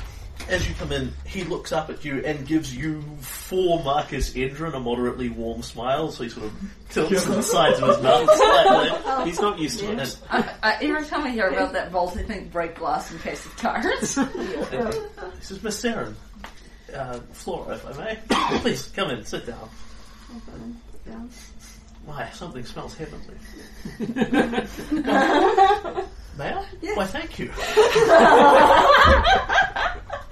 Speaker 1: as you come in, he looks up at you and gives you for Marcus Endrin a moderately warm smile, so he sort of tilts the sides of his mouth slightly.
Speaker 3: He's not used to
Speaker 1: And,
Speaker 3: it.
Speaker 5: I, I, every time I hear about that vault, I think break glass in case of tyrants.
Speaker 1: and he says, Miss Saren, uh, Flora, if I may, please come in, sit down.
Speaker 4: Yeah.
Speaker 1: Why, something smells heavenly. May I? Yes. Why, thank you.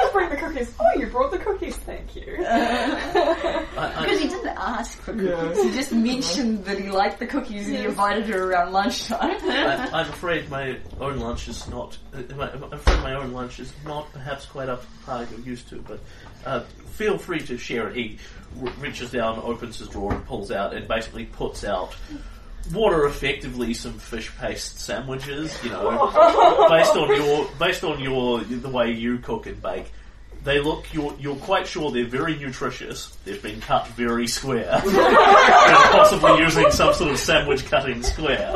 Speaker 2: Please bring the cookies. Oh, you brought the cookies. Thank you.
Speaker 1: I, I,
Speaker 5: Because he didn't ask for cookies.
Speaker 6: Yeah.
Speaker 5: He just mentioned that he liked the cookies and he invited her around lunchtime.
Speaker 1: I, I'm afraid my own lunch is not. uh, my- I'm afraid my own lunch is not perhaps quite up to par you're used to, but uh, feel free to share it. He r- reaches down, opens his drawer, and pulls out, and basically puts out what are effectively some fish paste sandwiches. You know, based on your based on your the way you cook and bake. They look. You're you're quite sure they're very nutritious. They've been cut very square, and possibly using some sort of sandwich cutting square.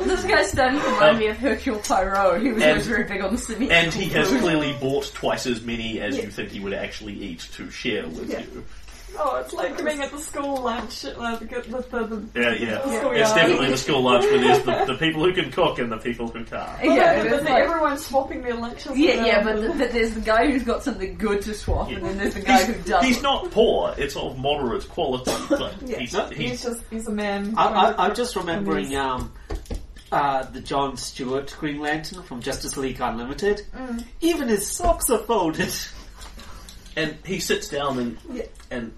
Speaker 5: This guy's starting to remind me of um, Hercule Poirot. He was
Speaker 1: And-
Speaker 5: always very big on the semi.
Speaker 1: And he has clearly bought twice as many as you think he would actually eat to share with you.
Speaker 2: Oh, it's like being at the school lunch, uh, the, the, the, the,
Speaker 1: Yeah, yeah.
Speaker 2: Oh,
Speaker 1: It's
Speaker 2: yeah.
Speaker 1: definitely the school lunch where there's the, the people who can cook and the people who can't.
Speaker 5: yeah,
Speaker 2: but, but
Speaker 5: like-
Speaker 2: everyone's swapping their lunches.
Speaker 5: yeah,
Speaker 2: with
Speaker 5: yeah, but, th- but there's the guy who's got something good to swap, and then there's the guy who doesn't.
Speaker 1: He's not poor. It's of moderate quality, but
Speaker 2: Yeah.
Speaker 1: he's,
Speaker 3: No,
Speaker 2: he's
Speaker 1: he's
Speaker 2: just he's a man.
Speaker 3: I, I, I'm just remembering um, uh, the John Stewart Green Lantern from Justice League Unlimited.
Speaker 2: Mm.
Speaker 3: Even his socks are folded.
Speaker 1: and he sits down and
Speaker 4: Yeah.
Speaker 1: and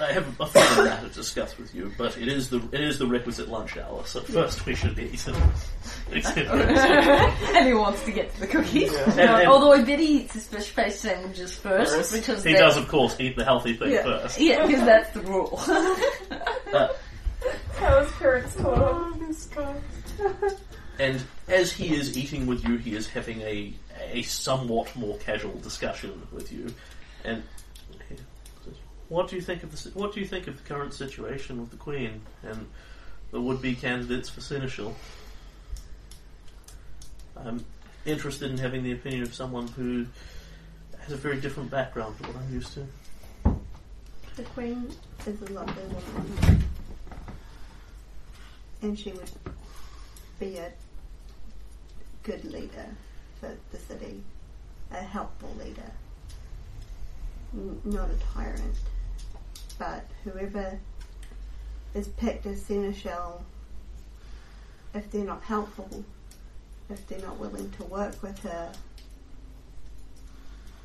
Speaker 1: I have a further matter to discuss with you, but it is the it is the requisite lunch hour. So first we should eat.
Speaker 5: and he wants to get to the cookies.
Speaker 1: And- and-
Speaker 5: Although I bet he eats his fish paste sandwiches first,
Speaker 6: First.
Speaker 5: because
Speaker 1: he does, of course, eat the healthy thing
Speaker 4: Yeah.
Speaker 1: first.
Speaker 5: Yeah, because that's the rule.
Speaker 1: Uh,
Speaker 2: How his parents caught
Speaker 6: Oh,
Speaker 2: him.
Speaker 6: this guy.
Speaker 1: And as he is eating with you, he is having a a somewhat more casual discussion with you. And what do you think of the what do you think of the current situation with the Queen and the would-be candidates for seneschal? I'm interested in having the opinion of someone who has a very different background to what I'm used to.
Speaker 4: The Queen is a lovely woman. And she would be a good leader for the city, a helpful leader, not a tyrant. But whoever is picked as seneschal, if they're not helpful, if they're not willing to work with her,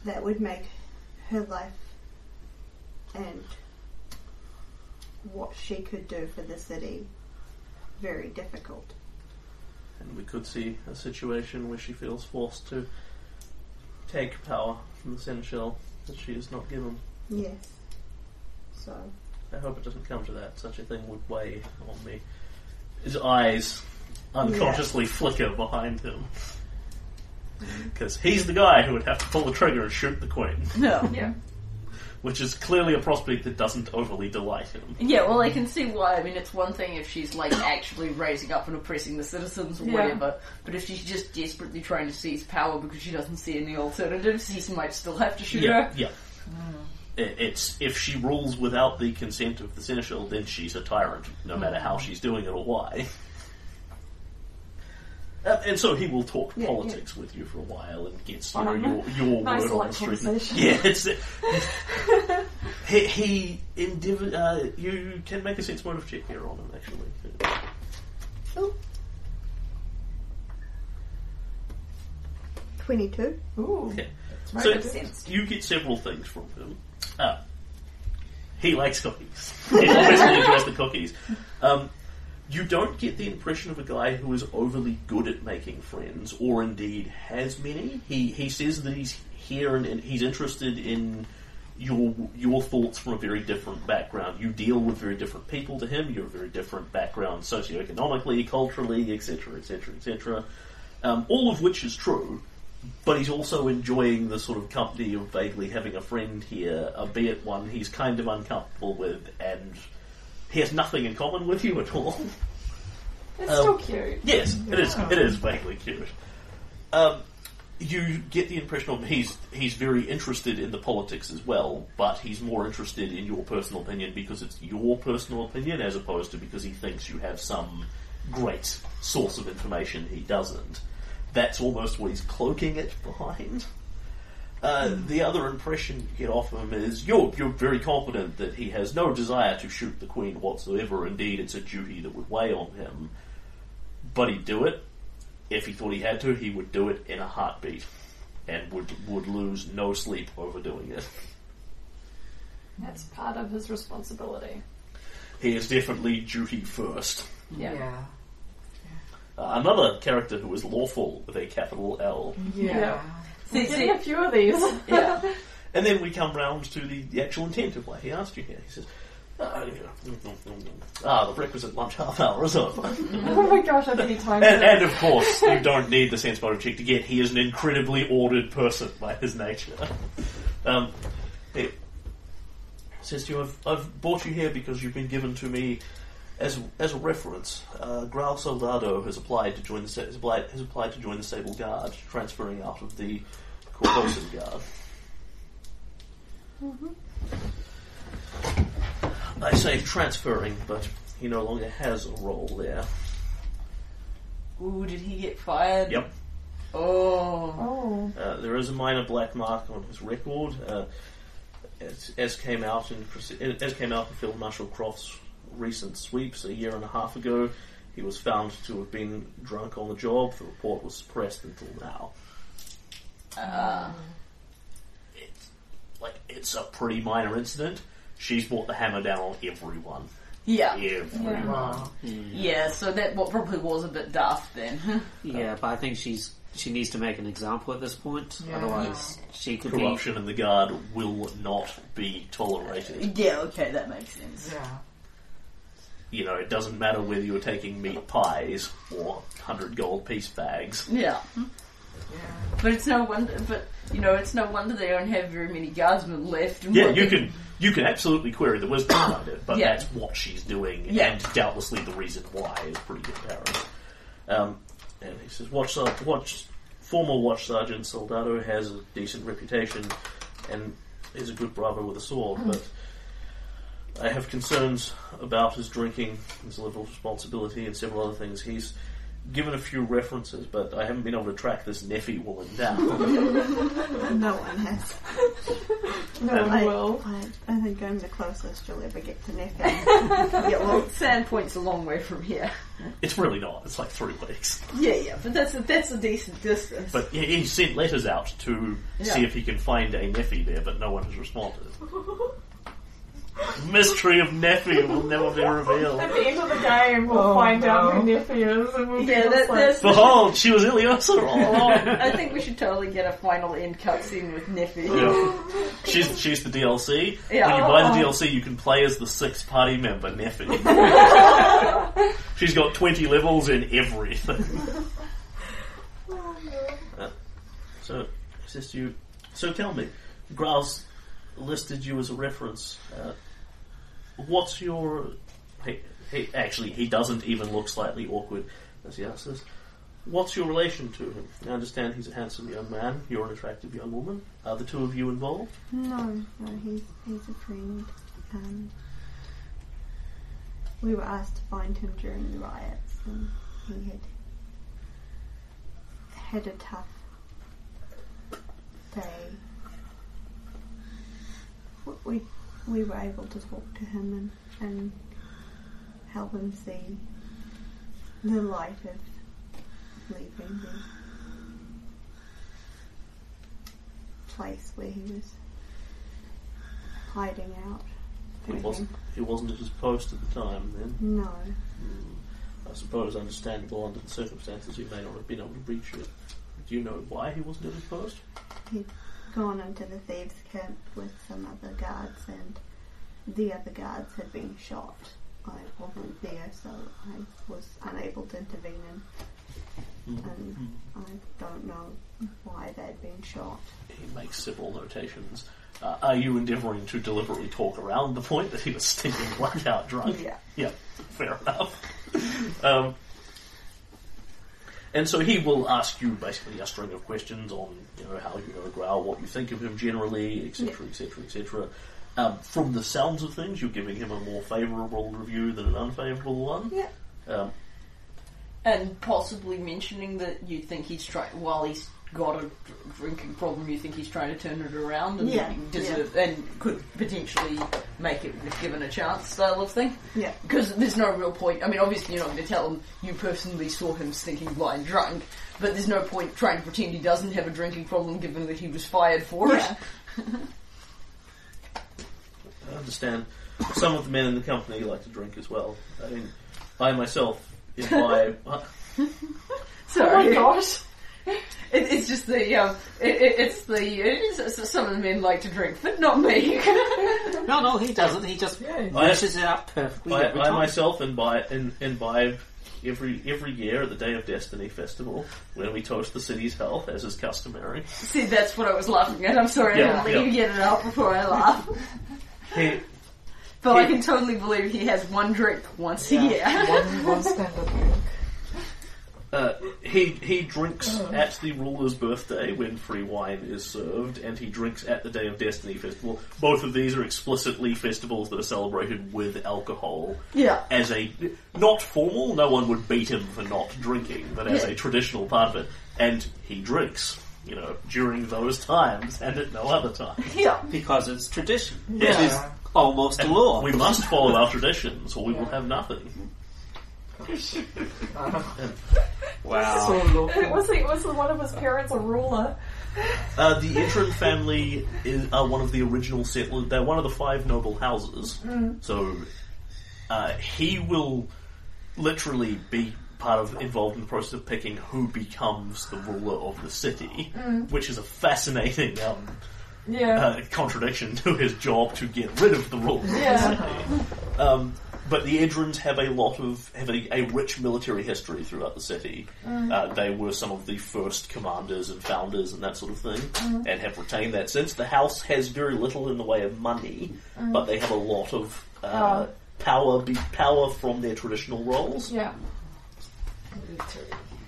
Speaker 4: that would make her life and what she could do for the city very difficult.
Speaker 1: And we could see a situation where she feels forced to take power from the seneschal that she is not given.
Speaker 4: Yes. So
Speaker 1: I hope it doesn't come to that. Such a thing would weigh on me. His eyes unconsciously flicker behind him. Mm-hmm. Because he's the guy who would have to pull the trigger and shoot the queen,
Speaker 5: no.
Speaker 2: Yeah.
Speaker 1: Which is clearly a prospect that doesn't overly delight him.
Speaker 5: Yeah, well, I can see why. I mean, it's one thing if she's like actually raising up and oppressing the citizens or
Speaker 2: Yeah.
Speaker 5: whatever, but if she's just desperately trying to seize power because she doesn't see any alternatives, he might still have to shoot
Speaker 1: Yeah,
Speaker 5: her.
Speaker 1: yeah. Hmm. I- It's if she rules without the consent of the seneschal, then she's a tyrant, no hmm. matter how she's doing it or why. Uh, and so he will talk
Speaker 4: Yeah,
Speaker 1: politics with you for a while and gets you
Speaker 2: Oh,
Speaker 1: know, your your
Speaker 2: nice
Speaker 1: word on
Speaker 2: light
Speaker 1: the street. Yeah, it's he, he endeavor. Uh, you can make a sense motive check here on him actually.
Speaker 4: twenty-two.
Speaker 2: Ooh.
Speaker 1: Okay.
Speaker 2: Right,
Speaker 1: So
Speaker 2: sense.
Speaker 1: you get several things from him. Uh, he likes cookies. He obviously enjoys the cookies. Um, you don't get the impression of a guy who is overly good at making friends, or indeed has many. He he says that he's here and, and he's interested in your your thoughts from a very different background. You deal with very different people to him. You're a very different background socioeconomically, culturally, etc., etc., etc. All of which is true but he's also enjoying the sort of company of vaguely having a friend here, albeit one he's kind of uncomfortable with, and he has nothing in common with you at all.
Speaker 2: It's
Speaker 1: Um,
Speaker 2: still cute.
Speaker 1: Yes, it is. It is vaguely cute. Um, you get the impression of he's he's very interested in the politics as well, but he's more interested in your personal opinion because it's your personal opinion as opposed to because he thinks you have some great source of information he doesn't. That's almost what he's cloaking it behind. Uh, the other impression you get off him is you're you're very confident that he has no desire to shoot the queen whatsoever. Indeed, it's a duty that would weigh on him. But he'd do it if he thought he had to. He would do it in a heartbeat, and would would lose no sleep over doing it.
Speaker 2: That's part of his responsibility.
Speaker 1: He is definitely duty first.
Speaker 5: Yeah.
Speaker 1: Uh, another character who is lawful with a capital L.
Speaker 6: Yeah.
Speaker 5: See,
Speaker 2: a few of these.
Speaker 5: yeah.
Speaker 1: And then we come round to the, the actual intent of why he asked you here. He says, Uh, ah, the requisite lunch half hour is over.
Speaker 2: Oh my gosh, I didn't time
Speaker 1: And, and of course, you don't need the sense motive check to get he is an incredibly ordered person by his nature. Um, he says to you, I've, I've brought you here because you've been given to me as as a reference. Uh, Grau Soldado has applied to join the has applied, has applied to join the Sable Guard, transferring out of the Korvosan Guard. I say transferring, but he no longer has a role there.
Speaker 5: Ooh, did he get fired?
Speaker 1: Yep.
Speaker 5: Oh.
Speaker 2: Oh.
Speaker 1: Uh, there is a minor black mark on his record, uh, as, as came out in Chris- as came out in Field Marshal Kroft's recent sweeps a year and a half ago. He was found to have been drunk on the job. The report was suppressed until now.
Speaker 5: Uh,
Speaker 1: It's like it's a pretty minor incident. She's brought the hammer down on everyone.
Speaker 5: yeah.
Speaker 1: Everyone.
Speaker 6: Wow.
Speaker 5: Yeah, so that what probably was a bit daft then.
Speaker 3: Yeah, but I think she's she needs to make an example at this point.
Speaker 6: Yeah.
Speaker 3: Otherwise, she could be.
Speaker 1: Corruption in the guard will not be tolerated.
Speaker 5: yeah, okay, that makes sense.
Speaker 6: Yeah.
Speaker 1: You know, it doesn't matter whether you're taking meat pies or hundred gold piece bags.
Speaker 5: Yeah.
Speaker 6: Yeah.
Speaker 5: But it's no wonder but you know, it's no wonder they don't have very many guardsmen left. and
Speaker 1: Yeah,
Speaker 5: what
Speaker 1: you
Speaker 5: they-
Speaker 1: can you can absolutely query the wisdom behind it, but
Speaker 5: Yeah.
Speaker 1: that's what she's doing,
Speaker 5: Yeah.
Speaker 1: and doubtlessly the reason why is pretty apparent. Um, and he says, "Watch, Ser- watch, former Watch Sergeant Soldado has a decent reputation, and is a good bravo with a sword, but." I have concerns about his drinking, his level of responsibility, and several other things. He's given a few references, but I haven't been able to track this Neffy woman down.
Speaker 4: No one has.
Speaker 2: No
Speaker 4: I,
Speaker 2: one will.
Speaker 4: I, I think I'm the closest you'll ever get to Neffy.
Speaker 5: Yeah, well Sandpoint's a long way from here.
Speaker 1: it's really not. It's like three weeks.
Speaker 5: Yeah, yeah, but that's a that's a decent distance.
Speaker 1: But he, he sent letters out to see if he can find a Neffy there, but no one has responded. Mystery of Neffy will never be revealed.
Speaker 2: At the end of the game, we'll
Speaker 6: Oh,
Speaker 2: find out
Speaker 6: no.
Speaker 2: who Neffy is, and we'll
Speaker 5: Yeah,
Speaker 2: be
Speaker 5: that-
Speaker 2: like,
Speaker 5: that's-
Speaker 1: Behold, she was Ileosa all along.
Speaker 5: I think we should totally get a final end cutscene with Neffy.
Speaker 1: Yeah. She's she's the DLC.
Speaker 5: Yeah.
Speaker 1: When you buy the
Speaker 2: Oh.
Speaker 1: DLC, you can play as the sixth party member Neffy. she's got twenty levels in everything. Uh, so, he you, so tell me, Grau's listed you as a reference. Uh, what's your? He, he, actually, he doesn't even look slightly awkward as he asks this. What's your relation to him? I understand he's a handsome young man. You're an attractive young woman. Are the two of you involved?
Speaker 4: no, no, he's he's a friend. Um, we were asked to find him during the riots, and he had had a tough day. We we were able to talk to him and, and help him see the light of leaving the place where he was hiding out.
Speaker 1: He wasn't. He wasn't at his post at the time. Then
Speaker 4: No. Hmm.
Speaker 1: I suppose, understandable under the circumstances, he may not have been able to reach it. Do you know why he wasn't at his post?
Speaker 4: He'd gone into the thieves' camp with some other guards, and the other guards had been shot. I wasn't there, so I was unable to intervene, and, and I don't know why they'd been shot.
Speaker 1: He makes several notations. Uh, are you endeavouring to deliberately talk around the point that he was stinking blackout drunk?
Speaker 4: Yeah.
Speaker 1: Yeah, fair enough. um, and so he will ask you basically a string of questions on, you know, how you know Grau, what you think of him generally, etc., etc., etc. Um, from the sounds of things, you're giving him a more favourable review than an unfavourable one.
Speaker 4: Yeah.
Speaker 1: Um,
Speaker 5: And possibly mentioning that you think he's trying, while he's got a dr- drinking problem, you think he's trying to turn it around and
Speaker 4: Yeah,
Speaker 5: deserve, and could potentially make it if given a chance style of thing.
Speaker 4: Yeah.
Speaker 5: Because there's no real point. I mean, obviously you're not going to tell him you personally saw him stinking blind drunk, but there's no point trying to pretend he doesn't have a drinking problem given that he was fired for
Speaker 4: Yeah.
Speaker 5: it.
Speaker 1: I understand some of the men in the company like to drink as well. I mean, I myself imbibe. uh,
Speaker 2: Oh my gosh.
Speaker 5: It, it's just the um, it, it, it's the it's, it's- some of the men like to drink, but not me.
Speaker 3: No, no, he doesn't. He just
Speaker 6: Yeah.
Speaker 3: meshes it up perfectly
Speaker 1: I,
Speaker 3: every
Speaker 1: I
Speaker 3: time.
Speaker 1: myself imbibe, in, imbibe every every year at the Day of Destiny festival when we toast the city's health, as is customary.
Speaker 5: See, that's what I was laughing at. I'm sorry,
Speaker 1: Yeah,
Speaker 5: I didn't let you get it out before I laugh.
Speaker 1: He,
Speaker 5: But I can totally believe he has one drink once a year.
Speaker 6: one, one standard drink.
Speaker 1: Uh, he he drinks at the ruler's birthday when free wine is served, and he drinks at the Day of Destiny festival. Both of these are explicitly festivals that are celebrated with alcohol.
Speaker 5: Yeah.
Speaker 1: as a not formal, no one would beat him for not drinking, but as
Speaker 5: Yeah.
Speaker 1: a traditional part of it, and he drinks, you know, during those times and at no other time.
Speaker 5: Yeah.
Speaker 3: because it's tradition.
Speaker 1: Yeah.
Speaker 3: It is almost a law.
Speaker 1: We must follow our traditions, or we will have nothing.
Speaker 3: wow.
Speaker 6: So local.
Speaker 2: was he? Was one of his parents a ruler?
Speaker 1: Uh, the Endrin family is are one of the original settlers. They're one of the five noble houses. So uh, he will literally be part of involved in the process of picking who becomes the ruler of the city, which is a fascinating um,
Speaker 2: Yeah.
Speaker 1: uh, contradiction to his job to get rid of the ruler of the city. Um, but the Endrins have a lot of have a, a rich military history throughout the city. Uh, they were some of the first commanders and founders and that sort of thing, and have retained that since. The house has very little in the way of money, but they have a lot of uh,
Speaker 2: Oh.
Speaker 1: power be, power from their traditional roles.
Speaker 2: yeah.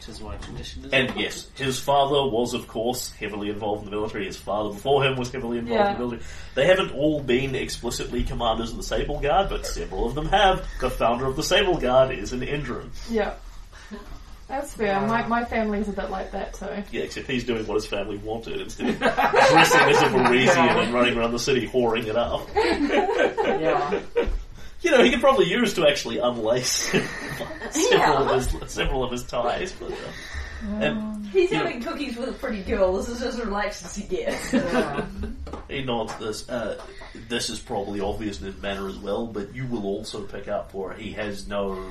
Speaker 3: Which is why tradition is.
Speaker 1: And yes, his father was, of course, heavily involved in the military. His father before him was heavily involved
Speaker 2: Yeah.
Speaker 1: in the military. They haven't all been explicitly commanders of the Sable Guard, but several of them have. The founder of the Sable Guard is an Endrin.
Speaker 2: Yeah. That's fair. My, my family's a bit like that too.
Speaker 1: Yeah, except he's doing what his family wanted instead of dressing as a Varisian and running around the city whoring it up.
Speaker 6: Yeah.
Speaker 1: You know, he could probably use to actually unlace several, of his, several of his ties. But, uh, and
Speaker 5: He's
Speaker 1: Yeah.
Speaker 5: having cookies with a pretty girl. This is as relaxed as he gets.
Speaker 1: he nods this. Uh, this is probably obvious in his manner as well, but you will also pick up for he has no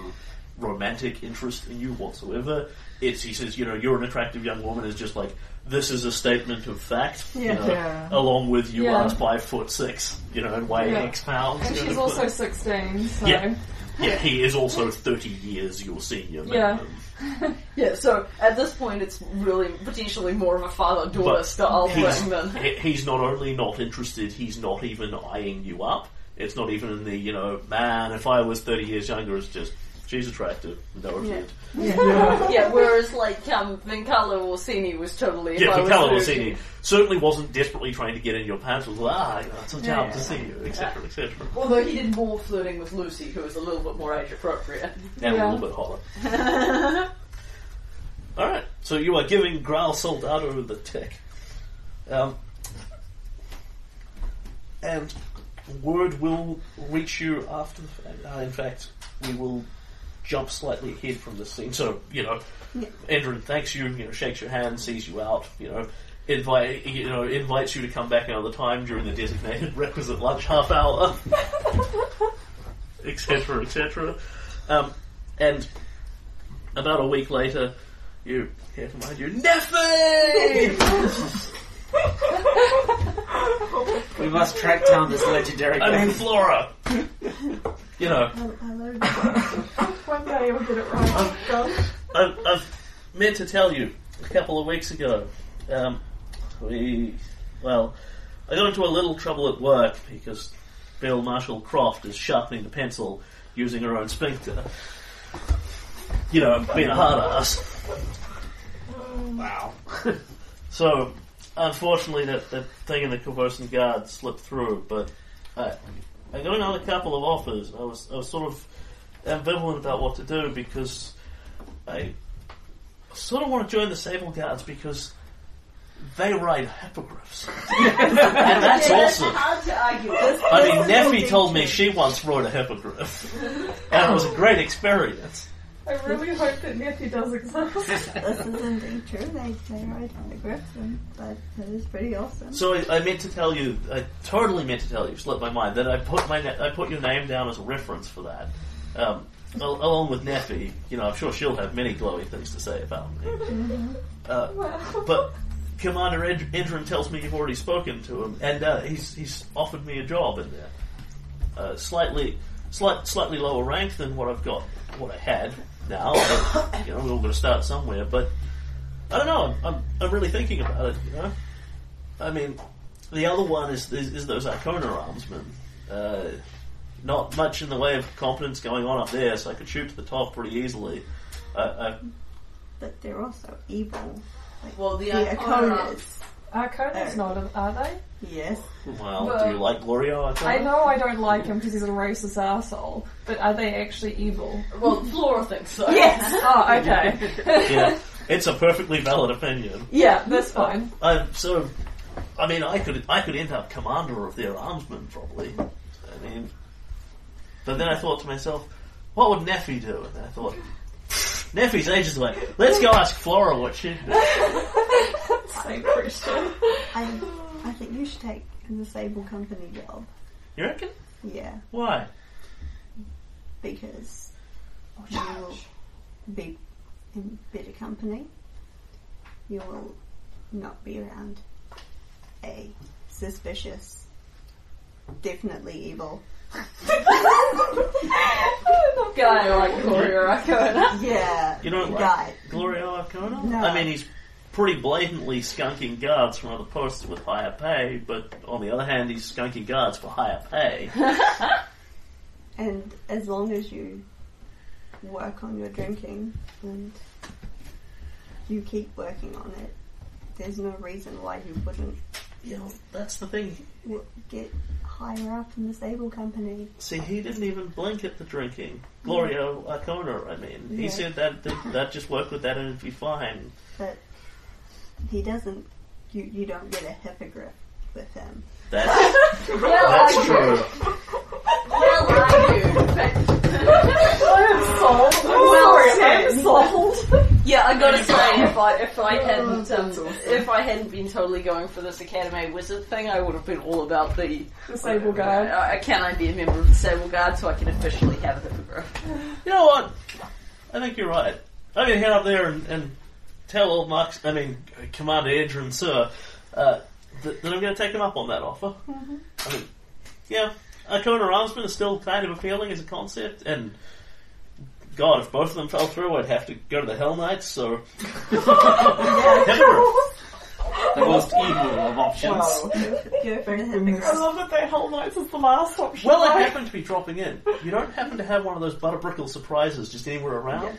Speaker 1: romantic interest in you whatsoever. It's he says, you know, you're an attractive young woman. Is just like this is a statement of fact. You
Speaker 2: Yeah.
Speaker 1: know,
Speaker 6: Yeah.
Speaker 1: along with you
Speaker 2: Yeah.
Speaker 1: are five foot six, you know, and weigh
Speaker 2: Yeah.
Speaker 1: X pounds.
Speaker 2: And she's
Speaker 1: know,
Speaker 2: also
Speaker 1: but-
Speaker 2: 16, so.
Speaker 1: Yeah. yeah, he is also thirty years your senior.
Speaker 2: Yeah.
Speaker 5: yeah, so at this point it's really potentially more of a father-daughter style
Speaker 1: He's,
Speaker 5: thing than...
Speaker 1: he's not only not interested, he's not even eyeing you up. It's not even in the, you know, man, if I was 30 years younger, it's just, she's attractive. No
Speaker 5: Yeah.
Speaker 1: offense.
Speaker 5: Yeah, whereas like um, Vencarlo Orsini was totally... if
Speaker 1: Yeah,
Speaker 5: I
Speaker 1: for
Speaker 5: was
Speaker 1: Callum
Speaker 5: 30.
Speaker 1: Orsini certainly wasn't desperately trying to get in your pants. Was like, ah, it's a job to see you, etc., etc.
Speaker 5: Although he did more flirting with Lucy, who was a little bit more age appropriate.
Speaker 1: And
Speaker 2: Yeah.
Speaker 1: a little bit hotter. Alright, so you are giving Grau Soldado the tick. Um, and word will reach you after the fact. Uh, in fact, we will jump slightly ahead from this scene. So, you know,
Speaker 4: Yeah.
Speaker 1: Endrin thanks you, you know, shakes your hand, sees you out, you know, invite, you know, invites you to come back another time during the designated requisite lunch half hour, etc., etc. Um, and about a week later, you hear from behind you, Neffy!
Speaker 3: We must track down this legendary
Speaker 1: I mean. Flora! you know,
Speaker 4: Hello.
Speaker 2: One day you'll get it right.
Speaker 1: I've, I've, I've meant to tell you a couple of weeks ago. Um, we, well, I got into a little trouble at work because Bill Marshall Kroft is sharpening the pencil using her own sphincter. You know, being a hard ass.
Speaker 3: Wow.
Speaker 1: So, unfortunately, that, that thing in the Korvosan Guard slipped through, but I, I got another couple of offers. I was, I was sort of ambivalent about what to do because I sort of want to join the Sable Guards because they ride hippogriffs. and that's awesome.
Speaker 8: Hard to argue with.
Speaker 1: I mean, Neffy told me she once rode a hippogriff, and it was a great experience.
Speaker 2: I really hope that Neffy does exist.
Speaker 4: this is indeed true. They they ride hippogriffs, and but it is pretty awesome.
Speaker 1: So I, I meant to tell you, I totally meant to tell you, slipped my mind that I put my na- I put your name down as a reference for that. Um, al- along with Neffy, you know, I'm sure she'll have many glowing things to say about me. Uh,
Speaker 2: Well,
Speaker 1: but Commander Ed- Endrin tells me you've already spoken to him, and uh, he's he's offered me a job in there. Uh, slightly, slight, slightly lower rank than what I've got, what I had now. But, you know, we're all going to start somewhere. But I don't know. I'm, I'm, I'm really thinking about it. You know, I mean, the other one is is, is those Arkona armsmen. Uh, not much in the way of competence going on up there, so I could shoot to the top pretty easily. Uh, I,
Speaker 4: But they're also evil. Like,
Speaker 5: Well, the
Speaker 4: the
Speaker 5: Arkona-
Speaker 4: Aconas.
Speaker 2: Arkona's not, a- are they?
Speaker 4: Yes.
Speaker 1: well,
Speaker 2: Well,
Speaker 1: do you like Glorio Arkona?
Speaker 2: I know I don't like him because he's a racist asshole, but are they actually evil?
Speaker 5: Well, Flora thinks so.
Speaker 2: Yes! Oh, okay.
Speaker 1: yeah, it's a perfectly valid opinion.
Speaker 2: yeah, that's fine.
Speaker 1: Um, so, I mean, I could I could end up commander of their armsmen probably. I mean, but then I thought to myself, what would Neffy do? And I thought, Neffy's ages away. Let's go ask Flora what she'd do.
Speaker 2: Same question.
Speaker 4: I, I think you should take the Sable Company job.
Speaker 1: You reckon?
Speaker 4: Yeah.
Speaker 1: Why?
Speaker 4: Because you will be in better company. You will not be around a suspicious, definitely evil.
Speaker 5: Guy like Glorio Arkona.
Speaker 4: Yeah.
Speaker 1: You don't like
Speaker 4: guy.
Speaker 1: Glorio Arkona?
Speaker 4: No.
Speaker 1: I mean, he's pretty blatantly skunking guards from other posts with higher pay, but on the other hand, he's skunking guards for higher pay.
Speaker 4: And as long as you work on your drinking and you keep working on it, there's no reason why you wouldn't
Speaker 1: you know, that's the thing.
Speaker 4: get higher up in the stable company.
Speaker 1: See, he didn't even blink at the drinking. Glorio Arkona, I mean. He
Speaker 4: Yeah.
Speaker 1: said that, that that just work with that and it'd be fine.
Speaker 4: But he doesn't. You you don't get a hippogriff with him.
Speaker 1: That's,
Speaker 5: Well,
Speaker 1: that's
Speaker 5: I
Speaker 1: true.
Speaker 5: Well, I do.
Speaker 2: I have sold.
Speaker 5: Well
Speaker 2: Sorry,
Speaker 5: said.
Speaker 2: sold.
Speaker 5: Yeah, I gotta say, if I if I hadn't um, if I hadn't been totally going for this Academy Wizard thing, I would have been all about the
Speaker 2: Disable guard.
Speaker 5: Uh, can I be a member of the Sable Guard so I can officially have a hippogriff?
Speaker 1: You know what? I think you're right. I'm going to head up there and, and tell old Mark, I mean, Commander Endrin, sir, uh, that, that I'm going to take him up on that offer. I mean, yeah, Arkona Armsman is still kind of appealing as a concept, and God, if both of them fell through, I'd have to go to the Hell Knights, so. Hippogriff.
Speaker 3: The most evil of options.
Speaker 6: Wow.
Speaker 4: Go for the
Speaker 6: Thank
Speaker 4: hippogriff.
Speaker 6: goodness.
Speaker 2: I love that that Hell Knights is the last option.
Speaker 1: Well, I happen to be dropping in. You don't happen to have one of those butterbrickle surprises just anywhere around?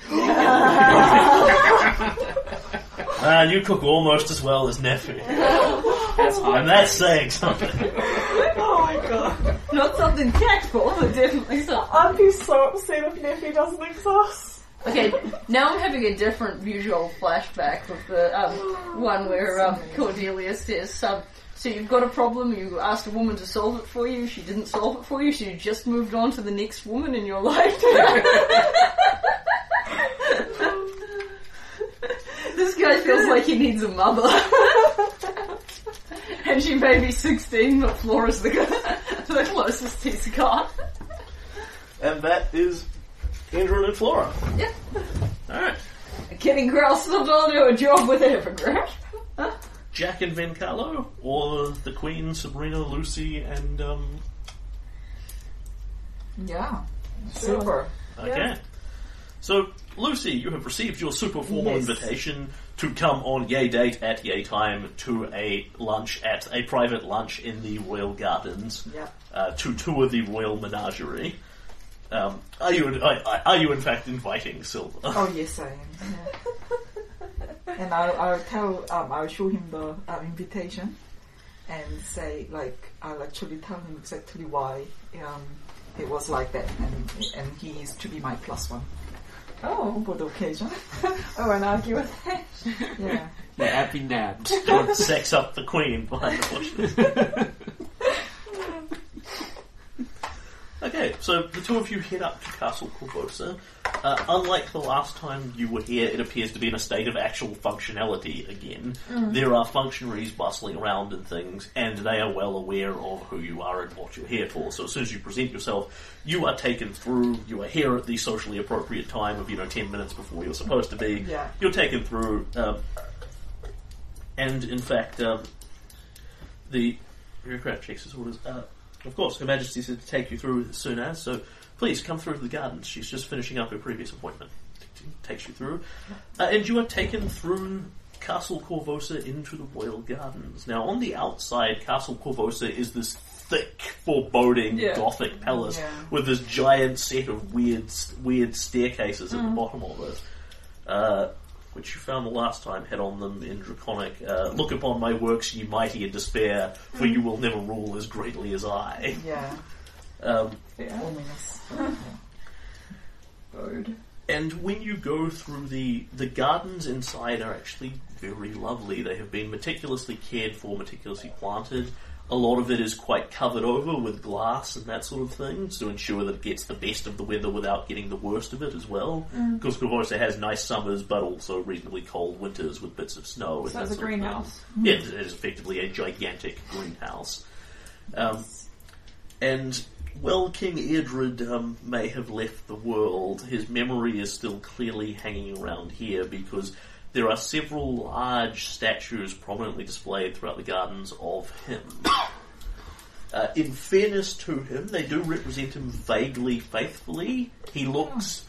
Speaker 1: Man, ah, you cook almost as well as Neffy.
Speaker 3: That's hard.
Speaker 1: And that's saying something.
Speaker 2: oh my god.
Speaker 5: Not something tactful, but definitely something.
Speaker 2: I'd be so upset if Neffy doesn't exist.
Speaker 5: Okay, now I'm having a different visual flashback of the um, one where um, Cordelia says, um, "So you've got a problem. You asked a woman to solve it for you. She didn't solve it for you. So you just moved on to the next woman in your life." this guy feels like he needs a mother. and she may be 16, but Flora's the, the closest he's got.
Speaker 1: And that is Andrew and Flora.
Speaker 5: Yeah.
Speaker 1: Alright.
Speaker 5: Getting grouse not onto a job with a hippogriff. Huh?
Speaker 1: Jack and Vencarlo, or the Queen, Sabina, Lucy, and, um,
Speaker 6: Yeah. Super.
Speaker 1: okay. So, Lucy, you have received your super formal
Speaker 6: Yes.
Speaker 1: invitation to come on yay date at yay time to a lunch at a private lunch in the Royal Gardens.
Speaker 6: Yeah.
Speaker 1: uh, to tour the royal menagerie. Um, are you are, are you in fact inviting Silver?
Speaker 6: Oh yes, I am. Yeah. and I'll, I'll tell, um, I'll show him the uh, invitation, and say like I'll actually tell him exactly why um, it was like that, and and he is to be my plus one
Speaker 2: Oh.
Speaker 6: for the occasion.
Speaker 2: Oh, and argue with that.
Speaker 6: Yeah.
Speaker 3: Yeah, I've been nabbed.
Speaker 1: Don't sex up the queen behind the bushes. Okay, so the two of you head up to Castle Korvosa. Uh, unlike the last time you were here, it appears to be in a state of actual functionality again. There are functionaries bustling around and things, and they are well aware of who you are and what you're here for. So as soon as you present yourself, you are taken through. You are here at the socially appropriate time of you know ten minutes before you're supposed to be.
Speaker 6: Yeah.
Speaker 1: You're taken through, um, and in fact, um, the bureaucrat checks his orders. Uh, of course, Her Majesty said to take you through as soon as, so please come through to the gardens. She's just finishing up her previous appointment. Takes you through. Uh, and you are taken through Castle Korvosa into the royal gardens. Now, on the outside, Castle Korvosa is this thick, foreboding
Speaker 2: Yeah.
Speaker 1: Gothic palace
Speaker 6: Yeah.
Speaker 1: with this giant set of weird, weird staircases at the bottom of it. Uh, which you found the last time had on them in Draconic. Uh, Look upon my works, ye mighty in despair, for you will never rule as greatly as I.
Speaker 6: Yeah.
Speaker 1: Um,
Speaker 2: Yeah.
Speaker 6: Ominous.
Speaker 2: Bird.
Speaker 1: and when you go through the the gardens inside are actually very lovely. They have been meticulously cared for, meticulously planted. A lot of it is quite covered over with glass and that sort of thing to ensure that it gets the best of the weather without getting the worst of it as well. Because Korvosa has nice summers but also reasonably cold winters with bits of snow. and
Speaker 2: So it's a
Speaker 1: sort of thing.
Speaker 2: greenhouse.
Speaker 1: Yeah, it is effectively a gigantic greenhouse. Um, and while King Eodred um, may have left the world, his memory is still clearly hanging around here because there are several large statues prominently displayed throughout the gardens of him. Uh, in fairness to him, they do represent him vaguely faithfully. He looks,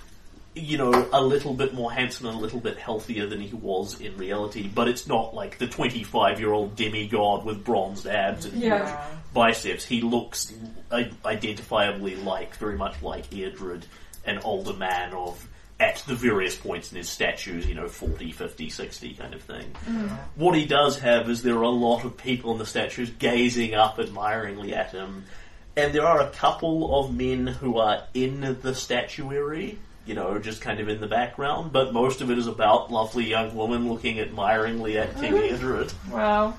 Speaker 1: you know, a little bit more handsome and a little bit healthier than he was in reality, but it's not like the 25 year old demigod with bronzed abs and
Speaker 2: Yeah.
Speaker 6: Yeah.
Speaker 1: biceps. He looks identifiably like, very much like Eodred, an older man of, at the various points in his statues, you know, 40, 50, 60 kind of thing. What he does have is there are a lot of people in the statues gazing up admiringly at him, and there are a couple of men who are in the statuary. You know, just kind of in the background, but most of it is about lovely young woman looking admiringly at oh. King Eodred.
Speaker 2: Wow.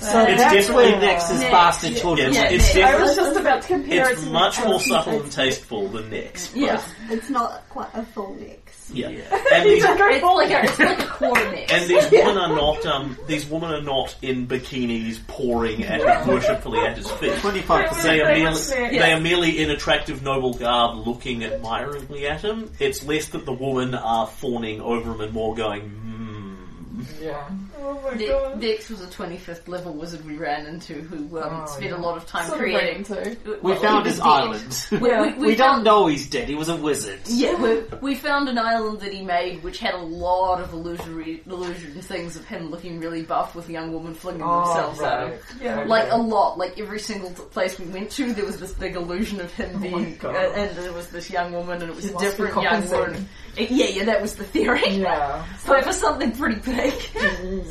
Speaker 6: So
Speaker 1: It's
Speaker 6: that's
Speaker 1: definitely
Speaker 6: where-
Speaker 3: Nexus
Speaker 5: Nex.
Speaker 3: bastard
Speaker 1: Yeah,
Speaker 3: children.
Speaker 1: it's,
Speaker 5: Yeah,
Speaker 1: it's
Speaker 5: Nick.
Speaker 2: I was just about to compare
Speaker 1: it's
Speaker 2: it to
Speaker 1: much more subtle and tasteful than Nex.
Speaker 5: Yeah.
Speaker 4: It's not quite a full mix.
Speaker 1: Yeah.
Speaker 3: Yeah.
Speaker 1: And these,
Speaker 5: It's like a, it's like a quarter mix.
Speaker 1: and these women are not um these women are not in bikinis pouring at him worshipfully at his feet.
Speaker 3: Twenty-five
Speaker 1: They
Speaker 3: percent.
Speaker 1: are
Speaker 2: They
Speaker 1: merely
Speaker 2: would say-
Speaker 1: they are merely in attractive noble garb looking admiringly at him. It's less that the women are fawning over him and more going, hmm.
Speaker 6: Yeah.
Speaker 2: Oh my
Speaker 5: Ne-
Speaker 2: god.
Speaker 5: Nex was a 25th level wizard we ran into who um,
Speaker 6: Oh,
Speaker 5: spent
Speaker 6: yeah.
Speaker 5: a lot of time
Speaker 2: Sort of
Speaker 5: creating.
Speaker 2: brain too.
Speaker 3: We
Speaker 5: Well,
Speaker 3: found his
Speaker 5: dead.
Speaker 3: island.
Speaker 5: We,
Speaker 2: Yeah.
Speaker 5: we, we
Speaker 3: We don't
Speaker 5: found-
Speaker 3: know he's dead. He was a wizard.
Speaker 5: Yeah, we, we found an island that he made which had a lot of illusory illusion things of him looking really buff with a young woman flinging
Speaker 6: Oh,
Speaker 5: themselves at him.
Speaker 2: Yeah.
Speaker 5: Like a lot, like every single t- place we went to, there was this big illusion of him
Speaker 6: Oh my
Speaker 5: being,
Speaker 6: God.
Speaker 5: uh, and there was this young woman, and it was
Speaker 6: He
Speaker 5: a
Speaker 6: must be
Speaker 5: different young
Speaker 6: compensating.
Speaker 5: woman. Uh, Yeah, yeah, that was the theory.
Speaker 6: Yeah.
Speaker 5: So it was something pretty big.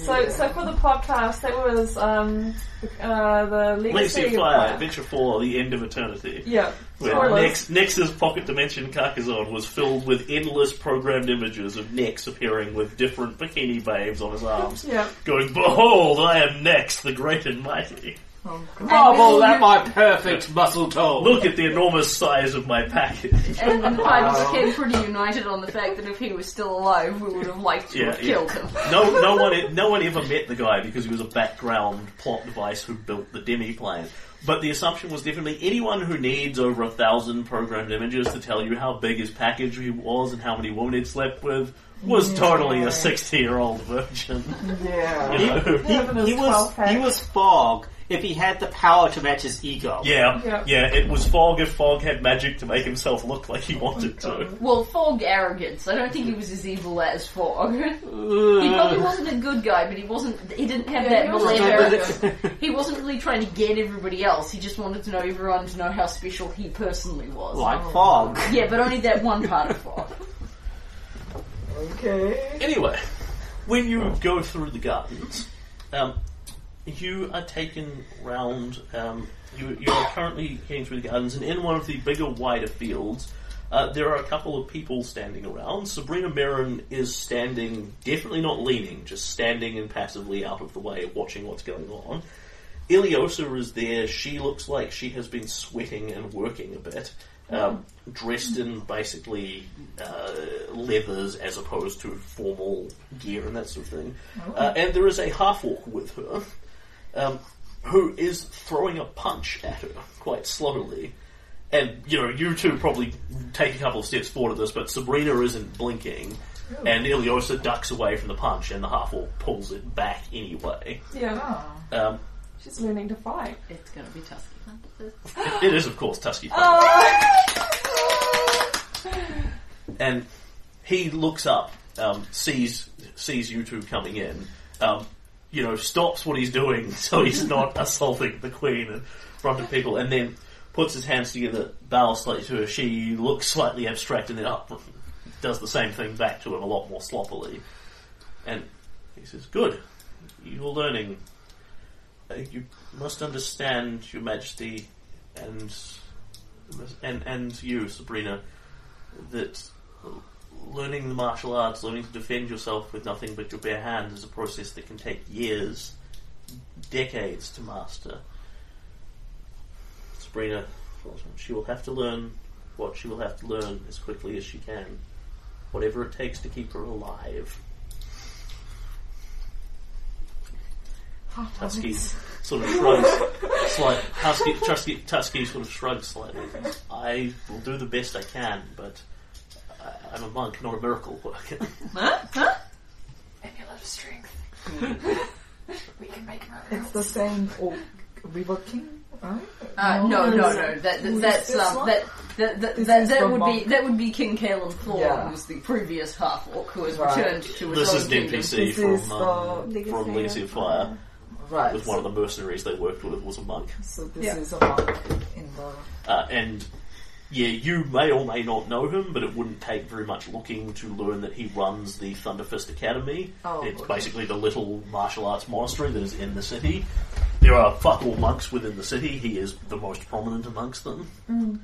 Speaker 2: So, so for the podcast, that was um, uh, the
Speaker 1: Legacy
Speaker 2: legacy
Speaker 1: of Fire, Adventure 4, The End of Eternity.
Speaker 2: Yeah.
Speaker 1: Where
Speaker 2: Spoilers.
Speaker 1: Nex, Nex's Pocket Dimension Kakishon was filled with endless programmed images of Nex appearing with different bikini babes on his arms,
Speaker 2: Yeah.
Speaker 1: going, Behold, I am Nex, the great and mighty.
Speaker 6: Oh,
Speaker 3: Marvel at my perfect muscle tone.
Speaker 1: Look at the enormous size of my package.
Speaker 5: And, and I became pretty united on the fact that if he was still alive, we would have liked to
Speaker 1: Yeah,
Speaker 5: have
Speaker 1: yeah.
Speaker 5: killed him.
Speaker 1: No, no one, no one ever met the guy because he was a background plot device who built the demi plane. But the assumption was definitely anyone who needs over a thousand programmed images to tell you how big his package he was and how many women he'd slept with was totally a sixty-year-old virgin.
Speaker 6: Yeah.
Speaker 1: You know?
Speaker 3: He,
Speaker 2: Having
Speaker 3: he was
Speaker 2: 12
Speaker 3: he was fog if he had the power to match his ego.
Speaker 1: Yeah,
Speaker 2: Yeah.
Speaker 1: yeah, It was Fog if Fog had magic to make himself look like he wanted to.
Speaker 5: Well, Fog arrogance. I don't think he was as evil as Fog. he
Speaker 3: Uh,
Speaker 5: probably wasn't a good guy, but he wasn't. He didn't have
Speaker 2: Yeah,
Speaker 5: that
Speaker 2: he wasn't
Speaker 5: He wasn't really trying to get everybody else. He just wanted to know everyone to know how special he personally was.
Speaker 3: like fog.
Speaker 5: Yeah, but only that one part of Fog.
Speaker 6: Okay.
Speaker 1: Anyway, when you go through the gardens, um, you are taken round. Um, you, you are currently heading through the gardens, and in one of the bigger, wider fields, uh, there are a couple of people standing around. Sabina Merrin is standing, definitely not leaning, just standing and passively out of the way, watching what's going on. Ileosa is there. She looks like she has been sweating and working a bit. Um, dressed in basically uh, leathers as opposed to formal gear and that sort of thing. Uh, and there is a half orc with her um, who is throwing a punch at her quite slowly. And, you know, you two probably take a couple of steps forward at this, but Sabina isn't blinking. And Ileosa ducks away from the punch, and the half orc pulls it back anyway.
Speaker 2: Yeah,
Speaker 6: Ah.
Speaker 1: Um,
Speaker 2: she's learning to fight.
Speaker 5: It's going to be Tusky. Panthers.
Speaker 1: It is, of course, Tusky. and he looks up, um, sees sees you two coming in, um, you know, stops what he's doing so he's not assaulting the queen in front of people, and then puts his hands together, bows slightly to her. She looks slightly abstract, and then up does the same thing back to him a lot more sloppily, and he says, "Good, you're learning. Uh, you must understand, Your Majesty, and and and you, Sabina, that learning the martial arts, learning to defend yourself with nothing but your bare hand, is a process that can take years, decades to master. Sabina, she will have to learn what she will have to learn as quickly as she can, whatever it takes to keep her alive. Tusky sort of shrugs slightly. Tusky, Tusky, Tusky sort of shrugs slightly. I will do the best I can, but I'm a monk, not a miracle worker. Huh? Huh?
Speaker 2: Amulet of strength. we can make miracles.
Speaker 6: It's the same Orc River King, right?
Speaker 5: Uh, no, no, no. That, that
Speaker 6: Who is
Speaker 5: that's
Speaker 6: this
Speaker 5: um,
Speaker 6: one?
Speaker 5: that that that,
Speaker 6: This
Speaker 5: that,
Speaker 6: is
Speaker 5: that would be
Speaker 6: Monk.
Speaker 5: that would be King Kalen Thor,
Speaker 6: Yeah.
Speaker 5: who was the previous half orc who has
Speaker 6: Right.
Speaker 5: returned to his
Speaker 1: this
Speaker 5: own
Speaker 1: is an
Speaker 5: kingdom.
Speaker 1: NPC
Speaker 6: This
Speaker 1: from um,
Speaker 4: the
Speaker 1: from Legacy of Fire.
Speaker 6: Right.
Speaker 1: Was one of the mercenaries they worked with was a monk,
Speaker 6: So this
Speaker 2: Yeah.
Speaker 6: is a monk in the.
Speaker 1: uh, and yeah, you may or may not know him, but it wouldn't take very much looking to learn that he runs the Thunderfist Academy.
Speaker 6: Oh,
Speaker 1: it's
Speaker 6: okay.
Speaker 1: basically the little martial arts monastery that is in the city. There are fuck all monks within the city. He is the most prominent amongst them. Mm.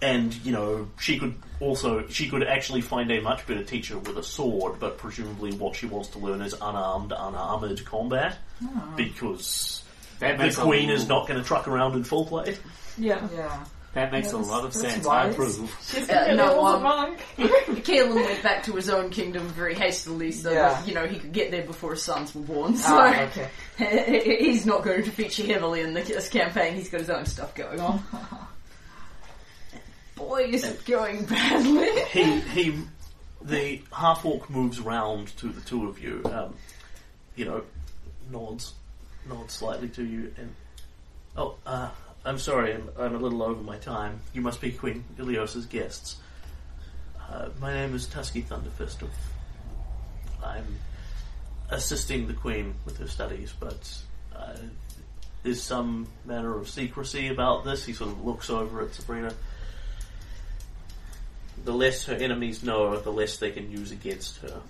Speaker 1: And you know, she could also she could actually find a much better teacher with a sword, but presumably what she wants to learn is unarmed, unarmored combat oh. because
Speaker 3: That
Speaker 1: the queen
Speaker 3: l-
Speaker 1: is not going to truck around in full plate.
Speaker 2: Yeah.
Speaker 6: Yeah.
Speaker 3: That makes a lot of
Speaker 6: that's
Speaker 3: sense. I approve.
Speaker 2: She's
Speaker 5: Uh, no,
Speaker 2: no,
Speaker 5: um,
Speaker 2: a monk.
Speaker 5: Kalen went back to his own kingdom very hastily, so
Speaker 6: Yeah.
Speaker 5: that you know he could get there before his sons were born. So
Speaker 6: Ah, okay.
Speaker 5: he's not going to feature heavily in this campaign. He's got his own stuff going on. Boy, is it going badly.
Speaker 1: he he the half orc moves round to the two of you um, you know nods nods slightly to you and oh uh, I'm sorry I'm, I'm a little over my time you must be Queen Ileosa's guests uh, my name is Tusky Thunderfist of I'm assisting the Queen with her studies but uh, there's some manner of secrecy about this he sort of looks over at Sabina the less her enemies know, the less they can use against her.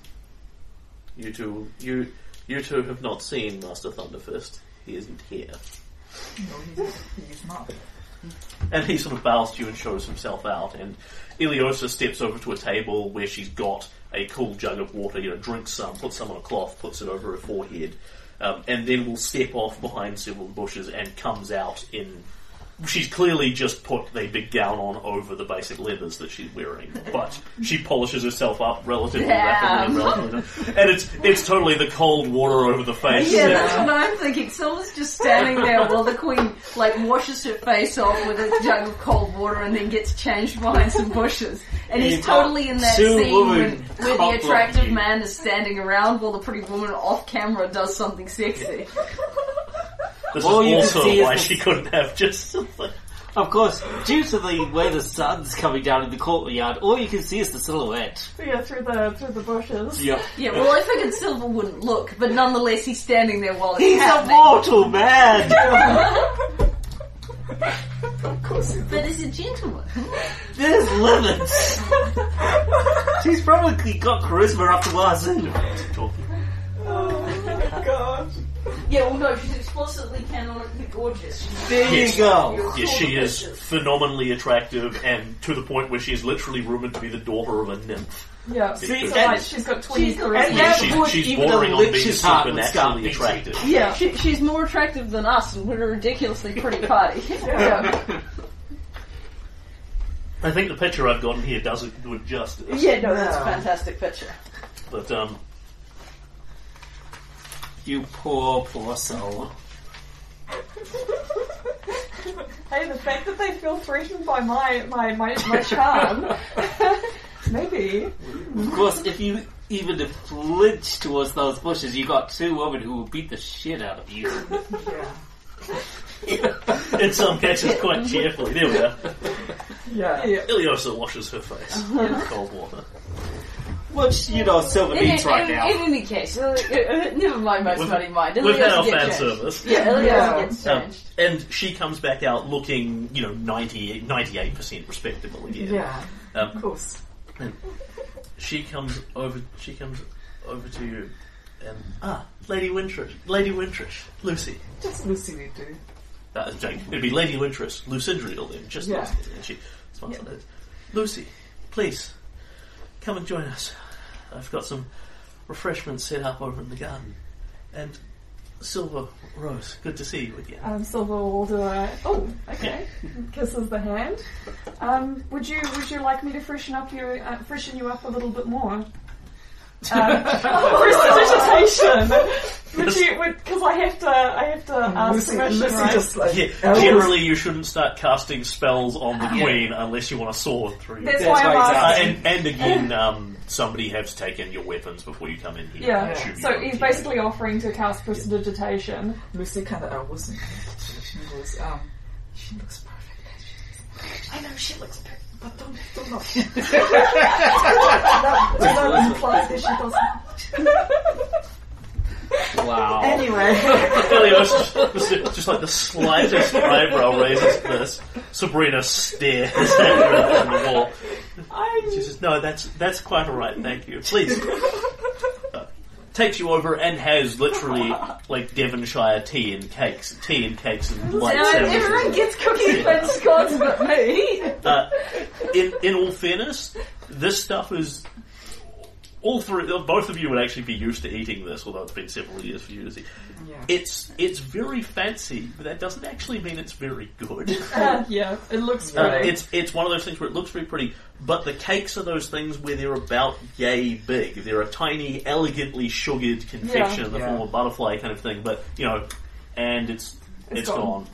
Speaker 1: You two, you, you two have not seen Master Thunderfist. He isn't here. And he sort of bows to you and shows himself out. And Ileosa steps over to a table where she's got a cool jug of water. You know, drinks some, puts some on a cloth, puts it over her forehead, um, and then will step off behind several bushes and comes out in. She's clearly just put a big gown on over the basic leathers that she's wearing, but she polishes herself up relatively rapidly, and, relatively, and it's it's totally the cold water over the face.
Speaker 5: Yeah, that's what I'm thinking. Someone's just standing there while the queen like washes her face off with a jug of cold water and then gets changed behind some bushes. And he's totally in that scene when, where the attractive
Speaker 3: you.
Speaker 5: man is standing around while the pretty woman off camera does something sexy.
Speaker 1: This
Speaker 3: All you can
Speaker 1: is also
Speaker 3: see is
Speaker 1: why
Speaker 3: the-
Speaker 1: she couldn't have just.
Speaker 3: Of course, due to the way the sun's coming down in the courtyard, all you can see is the silhouette.
Speaker 2: Yeah, through the through the bushes.
Speaker 3: Yep.
Speaker 5: Yeah, well, I figured Silver wouldn't look, but nonetheless, he's standing there while it's
Speaker 3: He's a
Speaker 5: happening.
Speaker 3: mortal man!
Speaker 6: Of course he's
Speaker 5: But he's a gentleman.
Speaker 3: There's limits! She's probably got charisma up to wazoo.
Speaker 6: Oh my god.
Speaker 5: Yeah, well, no, she's
Speaker 7: explicitly canonically gorgeous. She's
Speaker 3: There
Speaker 1: Yes.
Speaker 3: you go.
Speaker 1: Yes, she is phenomenally attractive, and to the point where she is literally rumored to be the daughter of a nymph.
Speaker 2: Yeah.
Speaker 1: See,
Speaker 2: so
Speaker 1: and-
Speaker 2: like she's got 20
Speaker 7: she's-
Speaker 2: charisma.
Speaker 3: and that
Speaker 1: she's
Speaker 3: would
Speaker 1: she's
Speaker 3: even a
Speaker 1: bordering on being
Speaker 3: witch's heart would start
Speaker 1: supernaturally
Speaker 3: beating.
Speaker 1: attractive.
Speaker 7: Yeah, she, she's more attractive than us, and we're a ridiculously pretty party.
Speaker 2: Yeah.
Speaker 1: I think the picture I've gotten here does it do it justice.
Speaker 7: yeah, no, that's a fantastic picture.
Speaker 1: But um,
Speaker 3: You poor, poor soul.
Speaker 2: Hey, the fact that they feel threatened by my my my, my charm, maybe.
Speaker 3: Of course, if you even flinch towards those bushes, you got two women who will beat the shit out of you.
Speaker 6: Yeah.
Speaker 1: in some cases, quite cheerfully. There we are.
Speaker 6: Yeah.
Speaker 2: Yeah.
Speaker 1: Ileosa washes her face in cold water.
Speaker 3: Which, you know, Silver
Speaker 5: In,
Speaker 3: needs right
Speaker 5: in-
Speaker 3: now.
Speaker 5: in any case, uh, uh, never mind most
Speaker 1: We've-
Speaker 5: money mind.
Speaker 1: We've had our fan
Speaker 5: changed.
Speaker 1: service.
Speaker 5: Yeah, Ilias
Speaker 6: Yeah.
Speaker 5: gets
Speaker 1: Um,
Speaker 5: changed.
Speaker 1: and she comes back out looking, you know, 90, 98% respectable again.
Speaker 6: Yeah.
Speaker 1: Um,
Speaker 6: Of course.
Speaker 1: she comes over. She comes over to you, and ah, Lady Wintrish, Lady Wintrish, Lucy.
Speaker 6: Just Lucy we do.
Speaker 1: Uh, Jake, it'd be Lady Wintrish, Lucindriel then, just
Speaker 6: Yeah.
Speaker 1: Lucy. And she smiles like this. Lucy, please come and join us. I've got some refreshments set up over in the garden, and Silver Rose, good to see you again.
Speaker 2: Um, Silver will do a oh okay, kisses the hand. Um, would you would you like me to freshen up your uh, freshen you up a little bit more? Um, prestidigitation. Would you? Because I have to I have to ask
Speaker 6: Lucy,
Speaker 2: permission,
Speaker 6: Lucy
Speaker 2: right?
Speaker 6: just like
Speaker 1: Yeah,
Speaker 6: elbows-
Speaker 1: generally, you shouldn't start casting spells on the queen unless you want a sword through.
Speaker 2: That's,
Speaker 3: That's
Speaker 2: why I'm
Speaker 3: why he's
Speaker 1: Uh,
Speaker 2: asking.
Speaker 1: and, and again, um, somebody has taken your weapons before you come in here.
Speaker 2: Yeah.
Speaker 1: and shoot you
Speaker 2: So
Speaker 1: on
Speaker 2: he's
Speaker 1: the
Speaker 2: basically offering to cast prestidigitation.
Speaker 6: Lucy kind of elbows and she goes, um, she looks perfect. I know she looks perfect, but don't, don't that, that implies that she doesn't.
Speaker 3: Wow.
Speaker 6: Anyway.
Speaker 1: Helios just, just, like the slightest eyebrow raises this. Sabina stares at her on the wall.
Speaker 2: I
Speaker 1: She says, "No, that's that's quite all right. Thank you. Please." Uh, takes you over and has literally like Devonshire tea and cakes, tea and cakes and light sandwiches.
Speaker 5: everyone gets cookies and scones but me.
Speaker 1: Uh, in in all fairness, this stuff is all three. Both of you would actually be used to eating this, although it's been several years for you to see.
Speaker 6: Yeah.
Speaker 1: It's it's very fancy, but that doesn't actually mean it's very good.
Speaker 2: uh, yeah, it looks
Speaker 1: Uh, it's it's one of those things where it looks very pretty, but the cakes are those things where they're about yay big. They're a tiny, elegantly sugared confection in the
Speaker 6: Yeah.
Speaker 1: form of butterfly kind of thing, but you know, and it's it's,
Speaker 2: It's
Speaker 1: gone.
Speaker 2: gone.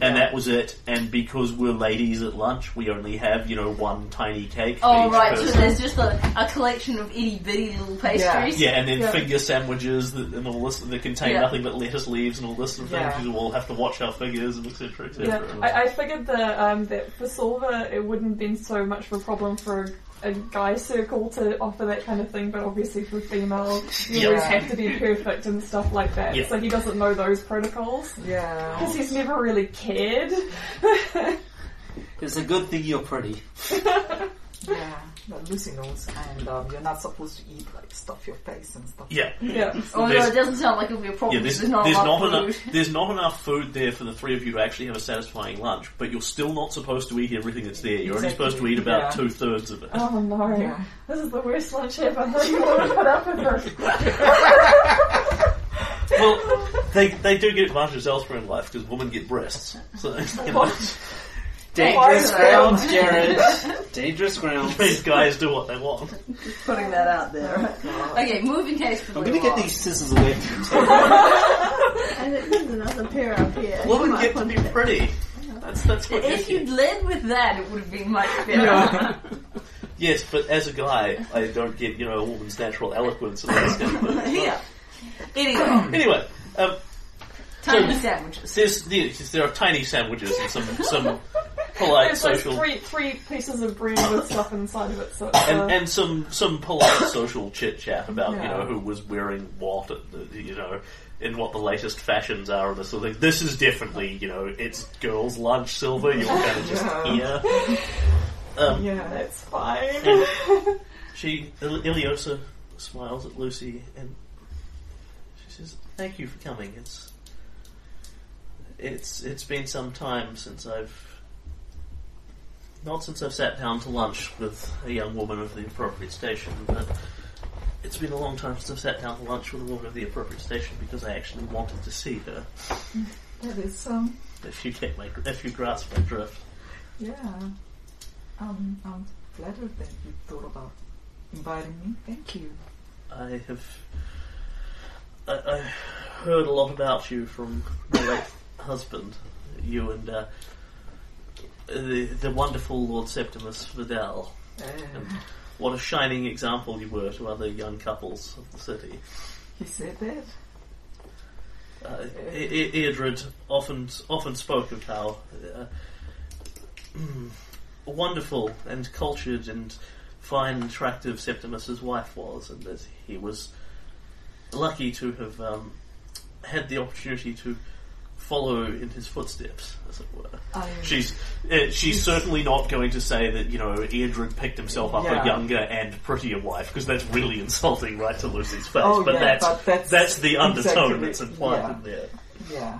Speaker 1: And that was it. And because we're ladies at lunch, we only have you know one tiny cake. For
Speaker 5: Oh
Speaker 1: each
Speaker 5: right, so there's just a, a collection of itty bitty little pastries.
Speaker 1: Yeah, and then
Speaker 2: Yeah.
Speaker 1: finger sandwiches that, and all this that contain
Speaker 5: Yeah.
Speaker 1: nothing but lettuce leaves and all this sort of
Speaker 6: Yeah.
Speaker 1: things. You will have to watch our figures and etc. etc.
Speaker 2: Yeah, I, I figured that um, that for Silver it wouldn't have been so much of a problem for a, a guy circle to offer that kind of thing, but obviously for female, you
Speaker 1: Yeah.
Speaker 2: always have to be perfect and stuff like that.
Speaker 1: Yeah.
Speaker 2: So he doesn't know those protocols
Speaker 6: Yeah.
Speaker 2: because he's never really cared.
Speaker 3: It's a good thing you're pretty.
Speaker 6: Yeah. But Lucy knows, and um, you're not supposed to eat like stuff your face and stuff.
Speaker 1: yeah.
Speaker 2: yeah,
Speaker 5: Although
Speaker 1: There's-
Speaker 5: it doesn't sound like it'll be a problem.
Speaker 1: Yeah, there's,
Speaker 5: there's not
Speaker 1: there's
Speaker 5: enough
Speaker 1: not
Speaker 5: food.
Speaker 1: enough. There's not enough food there for the three of you to actually have a satisfying lunch. But you're still not supposed to eat everything that's there. You're only supposed to eat about
Speaker 6: Yeah.
Speaker 1: two thirds of it.
Speaker 2: Oh no,
Speaker 6: Yeah.
Speaker 2: this is the worst lunch ever. How do you want to put up with this?
Speaker 1: Well, they they do get advantages elsewhere in life because women get breasts. So you know,
Speaker 3: Dangerous
Speaker 2: grounds,
Speaker 3: ground, Jared. Dangerous grounds.
Speaker 1: these guys do what they want.
Speaker 7: Just Putting that out there.
Speaker 5: Okay, moving case for
Speaker 3: I'm gonna get
Speaker 5: law.
Speaker 3: these scissors away from you.
Speaker 4: I think there's another pair up here. You
Speaker 1: Women
Speaker 4: might
Speaker 1: get to be
Speaker 4: that.
Speaker 1: pretty. That's that's what
Speaker 5: If
Speaker 1: you
Speaker 5: you'd led with that, it would have been much better.
Speaker 1: Yes, but as a guy, I don't get you know a woman's natural eloquence and all this kind of thing.
Speaker 5: yeah. Anyway,
Speaker 1: Anyway, um,
Speaker 5: tiny sandwiches.
Speaker 1: there's, there's there are tiny sandwiches and some some polite
Speaker 2: There's like three three pieces of bread with stuff inside of it. So it's,
Speaker 1: and,
Speaker 2: uh,
Speaker 1: and some some polite social chit chat about you know who was wearing what at the, you know and what the latest fashions are and this sort of thing. This is definitely you know it's girls' lunch, Silver. You're kind of just
Speaker 6: Yeah.
Speaker 1: here. Um,
Speaker 6: Yeah.
Speaker 2: That's fine.
Speaker 1: she Il- Ileosa smiles at Lucy and she says, "Thank you for coming. It's it's it's been some time since I've not since I've sat down to lunch with a young woman of the appropriate station, but it's been a long time since I've sat down to lunch with a woman of the appropriate station because I actually wanted to see her.
Speaker 6: That is um
Speaker 1: If you get my if you grasp my drift.
Speaker 6: yeah. Um I'm flattered that you thought about inviting me. Thank you.
Speaker 1: I have I, I heard a lot about you from my late husband, you and uh, the the wonderful Lord Septimus Vidal.
Speaker 6: Uh,
Speaker 1: And what a shining example you were to other young couples of the city.
Speaker 6: he said that.
Speaker 1: Uh, Eodred often often spoke of how uh, wonderful and cultured and fine and attractive Septimus's wife was, and that he was lucky to have um, had the opportunity to follow in his footsteps, as it were.
Speaker 6: I,
Speaker 1: She's uh, she's certainly not going to say that you know Eodred picked himself up
Speaker 6: Yeah.
Speaker 1: a younger and prettier wife because that's really insulting right to Lucy's face.
Speaker 6: Oh,
Speaker 1: but,
Speaker 6: yeah,
Speaker 1: that's,
Speaker 6: but that's
Speaker 1: that's the undertone
Speaker 6: exactly-
Speaker 1: that's implied
Speaker 6: yeah.
Speaker 1: in there.
Speaker 6: yeah.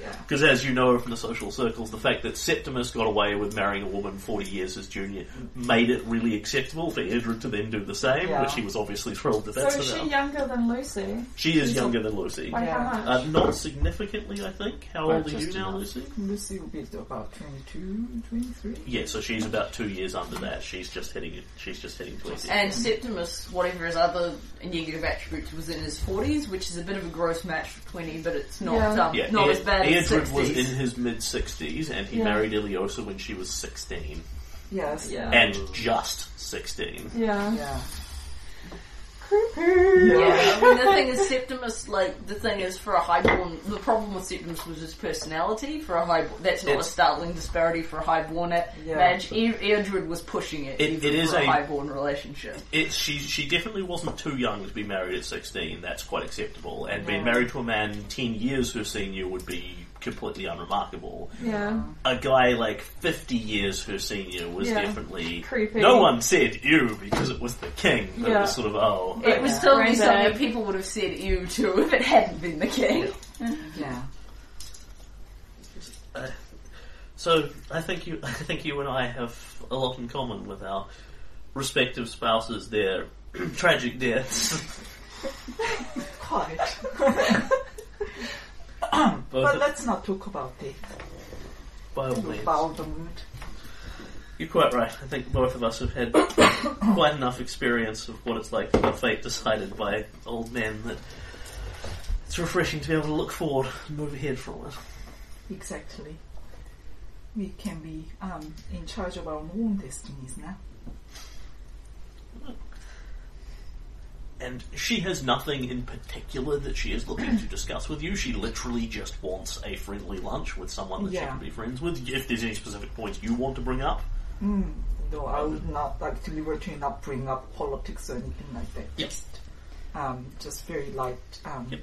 Speaker 6: Yeah.
Speaker 1: Because as you know from the social circles, the fact that Septimus got away with marrying a woman 40 years his junior made it really acceptable for Eodred to then do the same,
Speaker 6: Yeah.
Speaker 1: which he was obviously thrilled to that
Speaker 2: So is she
Speaker 1: enough.
Speaker 2: younger than Lucy?
Speaker 1: She is
Speaker 2: she's a-
Speaker 1: younger than Lucy.
Speaker 2: By
Speaker 6: Yeah.
Speaker 2: how much?
Speaker 1: Uh, not significantly, I think. How
Speaker 6: But
Speaker 1: old are you now,
Speaker 6: enough.
Speaker 1: Lucy?
Speaker 6: Lucy will be about 22, 23.
Speaker 1: Yeah, so she's about two years under that. She's just hitting it. She's just hitting twenty.
Speaker 5: And Septimus, whatever his other negative attributes, was in his 40s, which is a bit of a gross match for 20, but it's not
Speaker 2: Yeah.
Speaker 5: um,
Speaker 1: yeah,
Speaker 5: not
Speaker 1: Ed-
Speaker 5: as bad as
Speaker 1: Eodred
Speaker 5: 60s.
Speaker 1: was in his mid sixties, and he
Speaker 2: Yeah.
Speaker 1: married Ileosa when she was sixteen,
Speaker 6: Yes.
Speaker 2: Yeah.
Speaker 1: and just sixteen.
Speaker 2: Yeah.
Speaker 6: Yeah.
Speaker 2: Creepy.
Speaker 5: Yeah, I mean the thing is Septimus, like the thing is for a highborn, the problem with Septimus was his personality. For a highborn, that's not
Speaker 1: It's-
Speaker 5: a startling disparity for a highborn at
Speaker 6: Yeah.
Speaker 5: Madge. E- Eodred was pushing it,
Speaker 1: It-
Speaker 5: even
Speaker 1: it is
Speaker 5: for a,
Speaker 1: a-
Speaker 5: highborn relationship.
Speaker 1: It, she she definitely wasn't too young to be married at sixteen. That's quite acceptable. And being married to a man ten years her senior would be completely unremarkable.
Speaker 2: Yeah.
Speaker 1: A guy like fifty years her senior was
Speaker 2: Yeah.
Speaker 1: definitely
Speaker 2: Creepy.
Speaker 1: No one said ew because it was the king. But it
Speaker 2: Yeah.
Speaker 1: was sort of oh.
Speaker 5: It was
Speaker 2: Yeah.
Speaker 5: totally
Speaker 2: Granddad.
Speaker 5: something that people would have said ew to if it hadn't been the king.
Speaker 6: Yeah.
Speaker 1: Uh, so I think you, I think you and I have a lot in common with our respective spouses. Their tragic deaths.
Speaker 6: Quite. But let's not talk about it.
Speaker 1: by all means.
Speaker 6: bow the mood.
Speaker 1: You're quite right. I think both of us have had quite enough experience of what it's like to have fate decided by old men that it's refreshing to be able to look forward and move ahead from it.
Speaker 6: Exactly. We can be um, in charge of our own destinies now.
Speaker 1: And she has nothing in particular that she is looking to discuss with you. She literally just wants a friendly lunch with someone that she
Speaker 6: Yeah.
Speaker 1: can be friends with. If there's any specific points you want to bring up,
Speaker 6: Mm. No, I would not like deliberately not bring up politics or anything like that.
Speaker 1: Yep.
Speaker 6: Just, um, just very light. Um,
Speaker 1: Yep.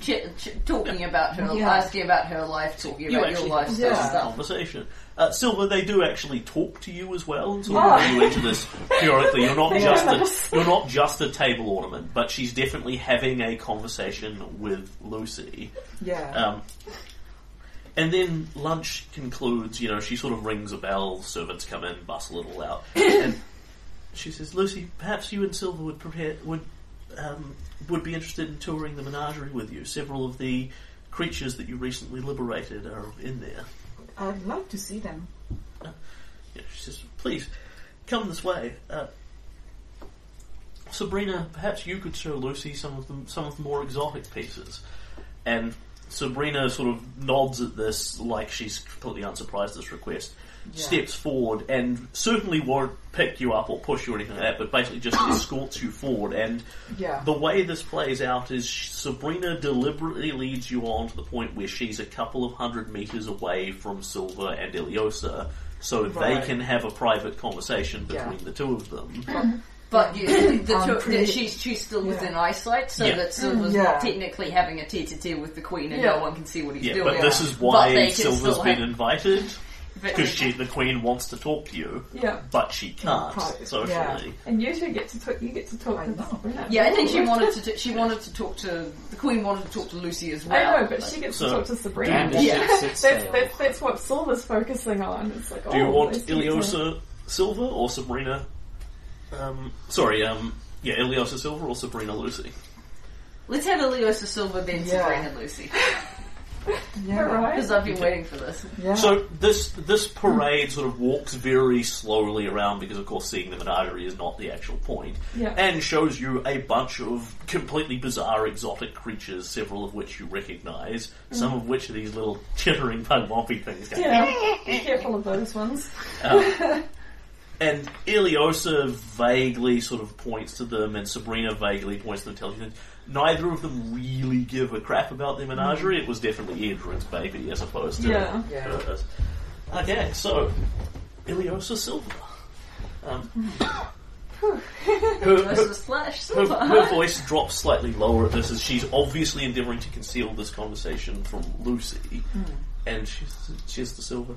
Speaker 5: Ch- ch- talking about her,
Speaker 6: Yeah.
Speaker 5: asking about her life, talking
Speaker 1: you
Speaker 5: about your
Speaker 1: actually
Speaker 5: life
Speaker 1: have
Speaker 6: Yeah.
Speaker 1: a conversation. Uh, Silver, they do actually talk to you as well, and sort
Speaker 6: Yeah.
Speaker 1: of bring you into this periodically. You're not
Speaker 6: Yeah.
Speaker 1: just a, you're not just a table ornament, but she's definitely having a conversation with Lucy.
Speaker 6: Yeah.
Speaker 1: Um, and then lunch concludes. You know, she sort of rings a bell. Servants come in, bustle it all out, and she says, "Lucy, perhaps you and Silver would prepare would um, would be interested in touring the menagerie with you. Several of the creatures that you recently liberated are in there."
Speaker 6: I'd like to see them.
Speaker 1: Yeah, she says, "Please come this way." Uh, Sabina, perhaps you could show Lucy some of the some of the more exotic pieces. And Sabina sort of nods at this, like she's completely unsurprised at this request.
Speaker 6: Yeah.
Speaker 1: Steps forward and certainly won't pick you up or push you or anything like that, but basically just escorts you forward. And
Speaker 6: Yeah.
Speaker 1: the way this plays out is Sabina deliberately leads you on to the point where she's a couple of hundred meters away from Silver and Ileosa, so
Speaker 6: Right.
Speaker 1: they can have a private conversation
Speaker 6: Yeah.
Speaker 1: between the two of them.
Speaker 5: But you, the
Speaker 6: Um,
Speaker 5: two,
Speaker 6: pretty-
Speaker 5: that she's she's still
Speaker 6: Yeah.
Speaker 5: within eyesight, so
Speaker 1: Yeah.
Speaker 5: that Silver's
Speaker 6: Yeah.
Speaker 5: not technically having a tete-a-tete with the Queen, and
Speaker 2: Yeah.
Speaker 5: no one can see what he's
Speaker 1: Yeah,
Speaker 5: doing.
Speaker 1: but this is
Speaker 5: But
Speaker 1: why
Speaker 5: they can
Speaker 1: Silver's
Speaker 5: still
Speaker 1: been
Speaker 5: have-
Speaker 1: invited. Because she the queen wants to talk to you,
Speaker 2: Yeah.
Speaker 1: but she can't
Speaker 6: private,
Speaker 1: socially.
Speaker 6: yeah.
Speaker 2: And you two get to talk. You get to talk
Speaker 6: I
Speaker 2: to
Speaker 6: know.
Speaker 2: Sabina.
Speaker 7: Yeah, I think she wanted to. T- she wanted to talk to the queen. Wanted to talk to Lucy as well.
Speaker 2: I know, but she gets
Speaker 1: So,
Speaker 2: to talk to Sabina.
Speaker 3: And
Speaker 7: Yeah.
Speaker 2: that's,
Speaker 3: sits sail.
Speaker 2: that's that's what Silver's focusing on. It's like,
Speaker 1: Do
Speaker 2: oh,
Speaker 1: you want
Speaker 2: those two
Speaker 1: Ileosa Silver or Sabina? Um, sorry, um, yeah, Ileosa Silver or Sabina Lucy?
Speaker 7: Let's have Ileosa Silva then
Speaker 6: Yeah.
Speaker 7: Sabina Lucy
Speaker 6: Yeah.
Speaker 2: Alright.
Speaker 7: because I've been waiting for this.
Speaker 6: Yeah.
Speaker 1: So this this parade sort of walks very slowly around because, of course, seeing the menagerie is not the actual point,
Speaker 2: Yeah.
Speaker 1: and shows you a bunch of completely bizarre exotic creatures, several of which you recognise, some of which are these little chittering pugwampi things. going,
Speaker 2: Yeah, be careful of those ones.
Speaker 1: Um, and Ileosa vaguely sort of points to them, and Sabina vaguely points to them, tells you that neither of them really give a crap about their menagerie. It was definitely Edrin's baby as opposed to
Speaker 2: Yeah.
Speaker 6: Yeah.
Speaker 1: hers. Okay, so Ileosa Silva. Um, her, her,
Speaker 7: Versus Flash
Speaker 1: her,
Speaker 7: Silva.
Speaker 1: her voice drops slightly lower at this as she's obviously endeavouring to conceal this conversation from Lucy. And she's, she's the Silver.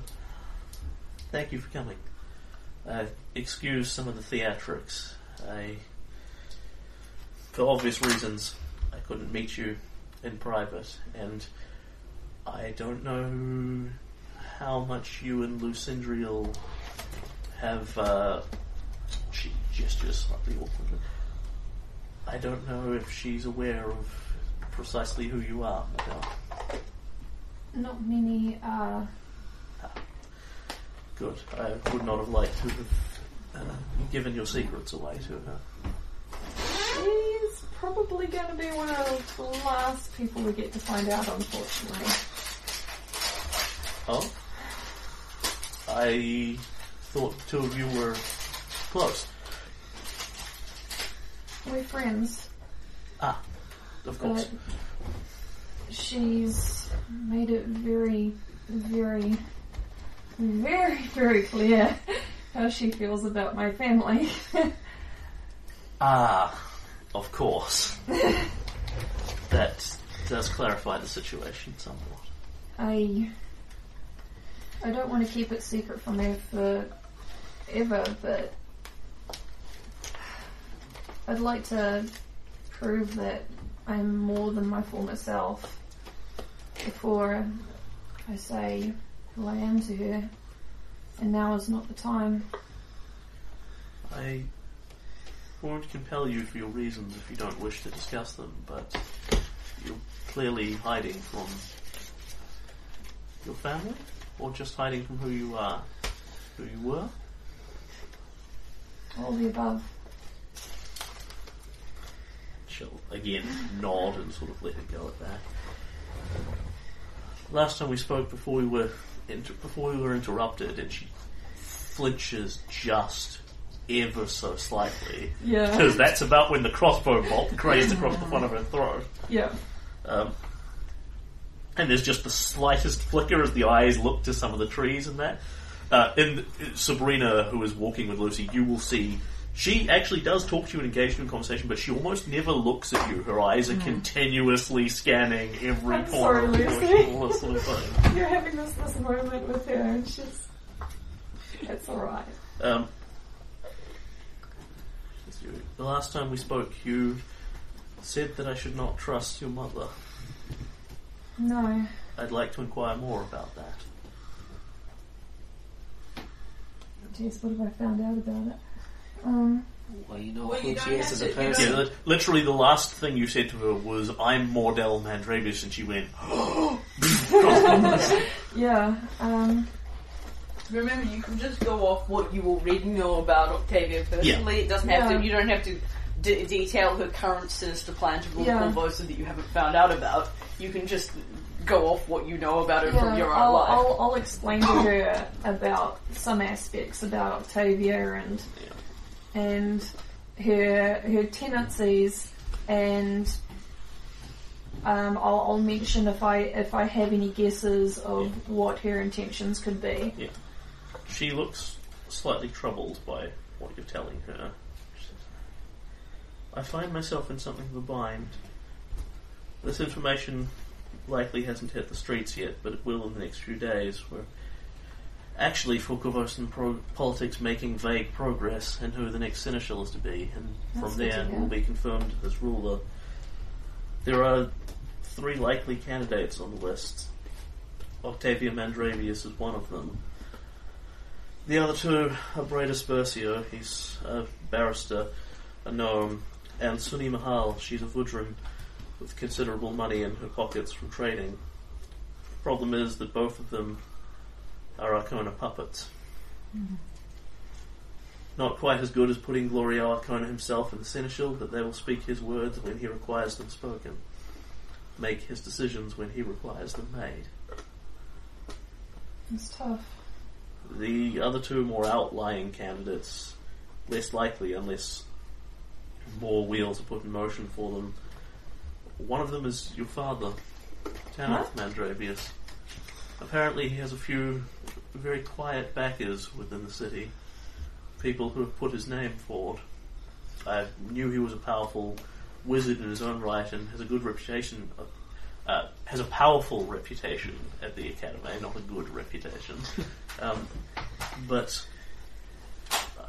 Speaker 1: Thank you for coming. Uh, excuse some of the theatrics. I, for obvious reasons, I couldn't meet you in private, and I don't know how much you and Lucindriel have. Uh, she gestures slightly awkwardly. I don't know if she's aware of precisely who you are, madame.
Speaker 2: Not many. Uh,
Speaker 1: Good. I would not have liked to have uh, given your secrets away to her.
Speaker 2: she's probably going to be one of the last people we get to find out, unfortunately.
Speaker 1: Oh? I thought two of you were close.
Speaker 2: We're friends,
Speaker 1: Ah, of course.
Speaker 2: but she's made it very, very, very, very clear how she feels about my family.
Speaker 1: Ah, of course. that does clarify the situation somewhat.
Speaker 2: I I don't want to keep it secret from her for ever, but I'd like to prove that I'm more than my former self before I say who I am to her. And now is not the time.
Speaker 1: I won't compel you for your reasons if you don't wish to discuss them, but you're clearly hiding from your family? Or just hiding from who you are? Who you were?
Speaker 2: All the above.
Speaker 1: She'll again nod and sort of let it go at that. Last time we spoke before we were inter- before we were interrupted, and she flinches just ever so slightly
Speaker 2: Yeah.
Speaker 1: because that's about when the crossbow bolt grazed across the front of her throat.
Speaker 2: Yeah.
Speaker 1: Um, and there's just the slightest flicker as the eyes look to some of the trees and that. Uh, in Sabina, who is walking with Lucy, you will see she actually does talk to you and engage in a conversation, but she almost never looks at you. Her eyes are continuously scanning every
Speaker 2: I'm
Speaker 1: corner
Speaker 2: sorry,
Speaker 1: of
Speaker 2: Lucy.
Speaker 1: bush, all this sort of.
Speaker 2: You're having this this moment with her and she's it's alright.
Speaker 1: Um, the last time we spoke, you said that I should not trust your mother.
Speaker 2: No.
Speaker 1: I'd like to inquire more about that.
Speaker 2: Jeez, what have I found out about it? Um
Speaker 3: Well, you know
Speaker 7: Well,
Speaker 3: who
Speaker 7: you
Speaker 3: she
Speaker 7: don't
Speaker 3: is as a
Speaker 7: to- you
Speaker 3: person.
Speaker 1: Yeah, li- literally the last thing you said to her was, I'm Mordell Mandravius, and she went, "Oh,
Speaker 2: yeah, um
Speaker 7: Remember, you can just go off what you already know about Octavia personally. It doesn't have
Speaker 2: Yeah.
Speaker 7: to. You don't have to d- detail her current sinister plan to rule
Speaker 2: Yeah.
Speaker 7: Korvosa that you haven't found out about. You can just go off what you know about her
Speaker 2: yeah,
Speaker 7: from your own
Speaker 2: I'll,
Speaker 7: life.
Speaker 2: I'll, I'll explain to her about some aspects about Octavia and and her her tendencies and um, I'll, I'll mention if I if I have any guesses of what her intentions could be.
Speaker 1: She looks slightly troubled by what you're telling her. Says, I find myself in something of a bind. This information likely hasn't hit the streets yet, but it will in the next few days. We're actually for Korvosan pro- politics making vague progress and who the next seneschal is to be, and
Speaker 2: That's
Speaker 1: from there will be confirmed as ruler. There are three likely candidates on the list. Octavia Mandravius is one of them. The other two are Breda Spursio, he's a barrister, a gnome, and Suni Mahal, she's a Vudran with considerable money in her pockets from trading. The Problem is that both of them are Arkona puppets. Mm-hmm. Not quite as good as putting Glorio Arkona himself in the seneschal, but they will speak his words when he requires them spoken, make his decisions when he requires them made.
Speaker 2: It's tough.
Speaker 1: The other two more outlying candidates, less likely unless more wheels are put in motion for them. One of them is your father, Tanith Mandravius. Apparently, he has a few very quiet backers within the city, people who have put his name forward. I knew he was a powerful wizard in his own right and has a good reputation. Uh, Uh, has a powerful reputation at the academy, not a good reputation. um, but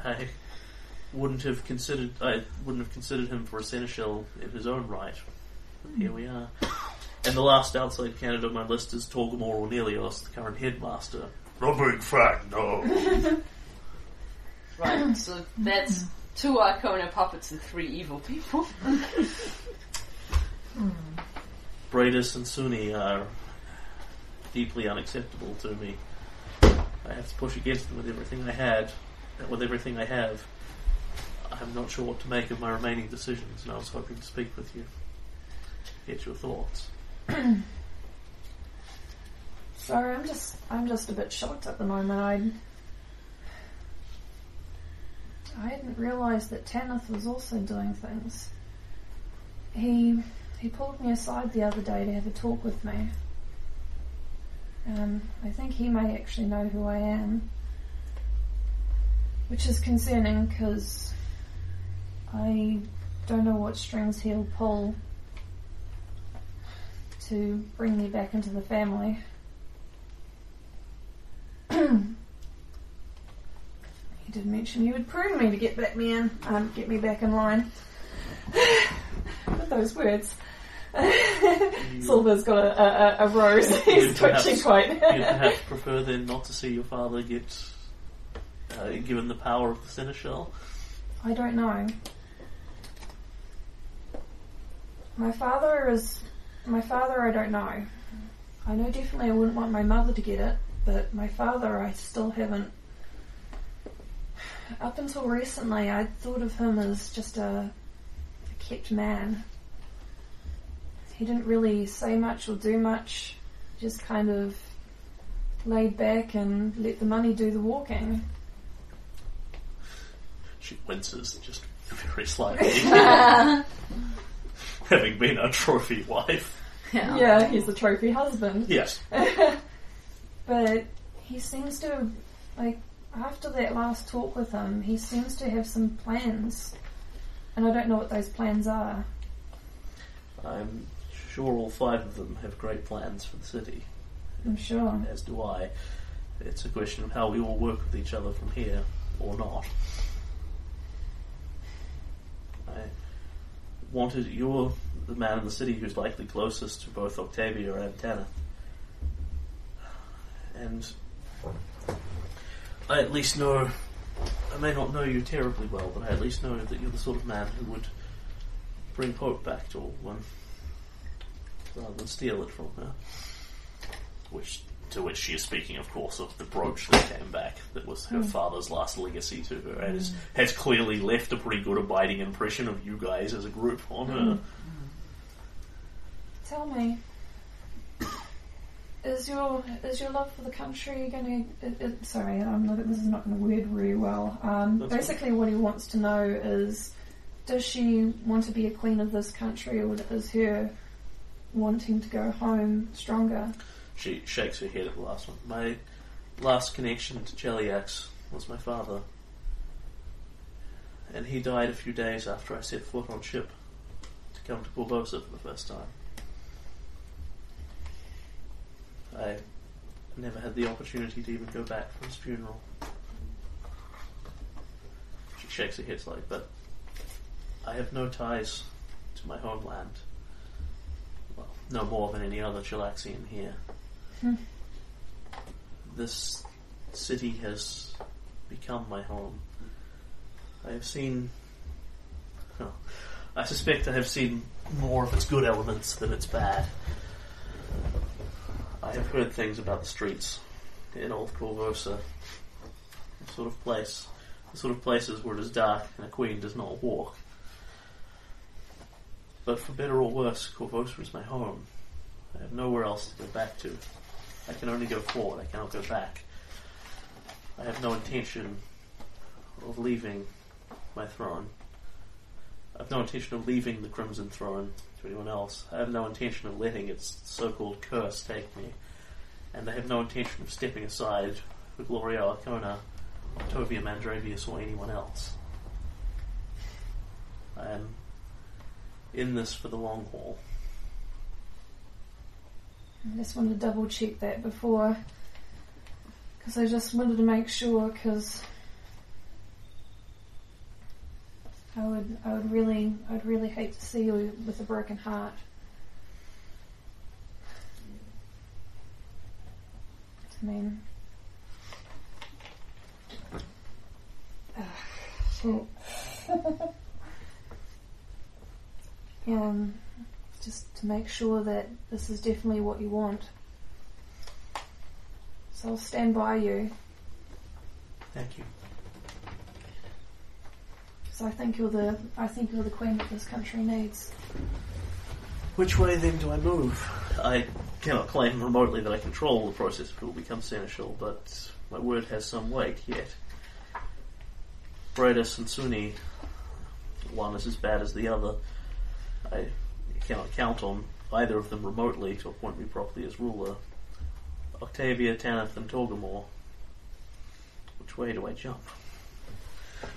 Speaker 1: I wouldn't have considered I wouldn't have considered him for a seneschal in his own right. But here we are. And the last outside candidate on my list is Torgamor Ornelios, the current headmaster.
Speaker 9: No big fat, no.
Speaker 5: Right, so that's two Arkona puppets and three evil people.
Speaker 1: Bradis and Sunni are deeply unacceptable to me. I have to push against them with everything I had, with everything I have. I'm not sure what to make of my remaining decisions, and I was hoping to speak with you. Get your thoughts.
Speaker 2: Sorry, I'm just I'm just a bit shocked at the moment. I I hadn't realised that Tanith was also doing things. He he pulled me aside the other day to have a talk with me. Um, I think he may actually know who I am, which is concerning because I don't know what strings he'll pull to bring me back into the family. he did mention he would prune me to get back me in, um, get me back in line. With those words. Silver's got a, a, a rose. He's twitching
Speaker 1: perhaps-
Speaker 2: quite.
Speaker 1: You'd perhaps prefer then not to see your father get uh, given the power of the seneschal.
Speaker 2: I don't know. My father is. My father, I don't know. I know definitely I wouldn't want my mother to get it, but my father, I still haven't. Up until recently, I thought of him as just a, a kept man. He didn't really say much or do much, just kind of laid back and let the money do the walking.
Speaker 1: She winces just very slightly, having been a trophy wife.
Speaker 2: Yeah, he's the trophy husband.
Speaker 1: Yes.
Speaker 2: but he seems to, like, after that last talk with him, he seems to have some plans. And I don't know what those plans are.
Speaker 1: I'm sure all five of them have great plans for the city,
Speaker 2: I'm sure.
Speaker 1: as do I. It's a question of how we all work with each other from here, or not. I wanted you're the man in the city who's likely closest to both Octavia and Tanith. And I at least know I may not know you terribly well, but I at least know that you're the sort of man who would bring hope back to all one rather than steal it from her. Which to which she is speaking, of course, of the brooch that came back that was her hmm. father's last legacy to her and is, has clearly left a pretty good abiding impression of you guys as a group on her. Hmm.
Speaker 2: Tell me, is your is your love for the country going to? It, it, sorry, um, I'm not, this is not going to word really well. Um,
Speaker 1: That's fine.
Speaker 2: basically, what he wants to know is, does she want to be a queen of this country, or is her wanting to go home stronger?
Speaker 1: She shakes her head at the last one. My last connection to Cheliax was my father. And he died a few days after I set foot on ship to come to Korvosa for the first time. I never had the opportunity to even go back for his funeral. She shakes her head slightly, but I have no ties to my homeland. No more than any other Chelaxian here.
Speaker 2: Hmm.
Speaker 1: This city has become my home. I have seen. well, I suspect I have seen more of its good elements than its bad. I have heard things about the streets in Old Korvosa. The sort of place, the sort of places where it is dark and a queen does not walk. But for better or worse, Korvosa is my home. I have nowhere else to go back to. I can only go forward, I cannot go back. I have no intention of leaving my throne. I have no intention of leaving the Crimson Throne to anyone else. I have no intention of letting its so-called curse take me. And I have no intention of stepping aside for Glorio Arkona, Octavia Mandravius, or anyone else. I am in this for the long haul.
Speaker 2: I just wanted to double check that before, because I just wanted to make sure. Because I would, I would really, I'd really hate to see you with a broken heart. I mean, Ugh, shit. yeah, um, just to make sure that this is definitely what you want. So I'll stand by you
Speaker 1: Thank you.
Speaker 2: because I think you're the I think you're the queen that this country needs.
Speaker 1: Which way then do I move? I cannot claim remotely that I control the process of who will become seneschal, but my word has some weight yet. Bradus and Suni, one is as bad as the other. I cannot count on either of them remotely to appoint me properly as ruler. Octavia, Tanith, and Torgamore. Which way do I jump?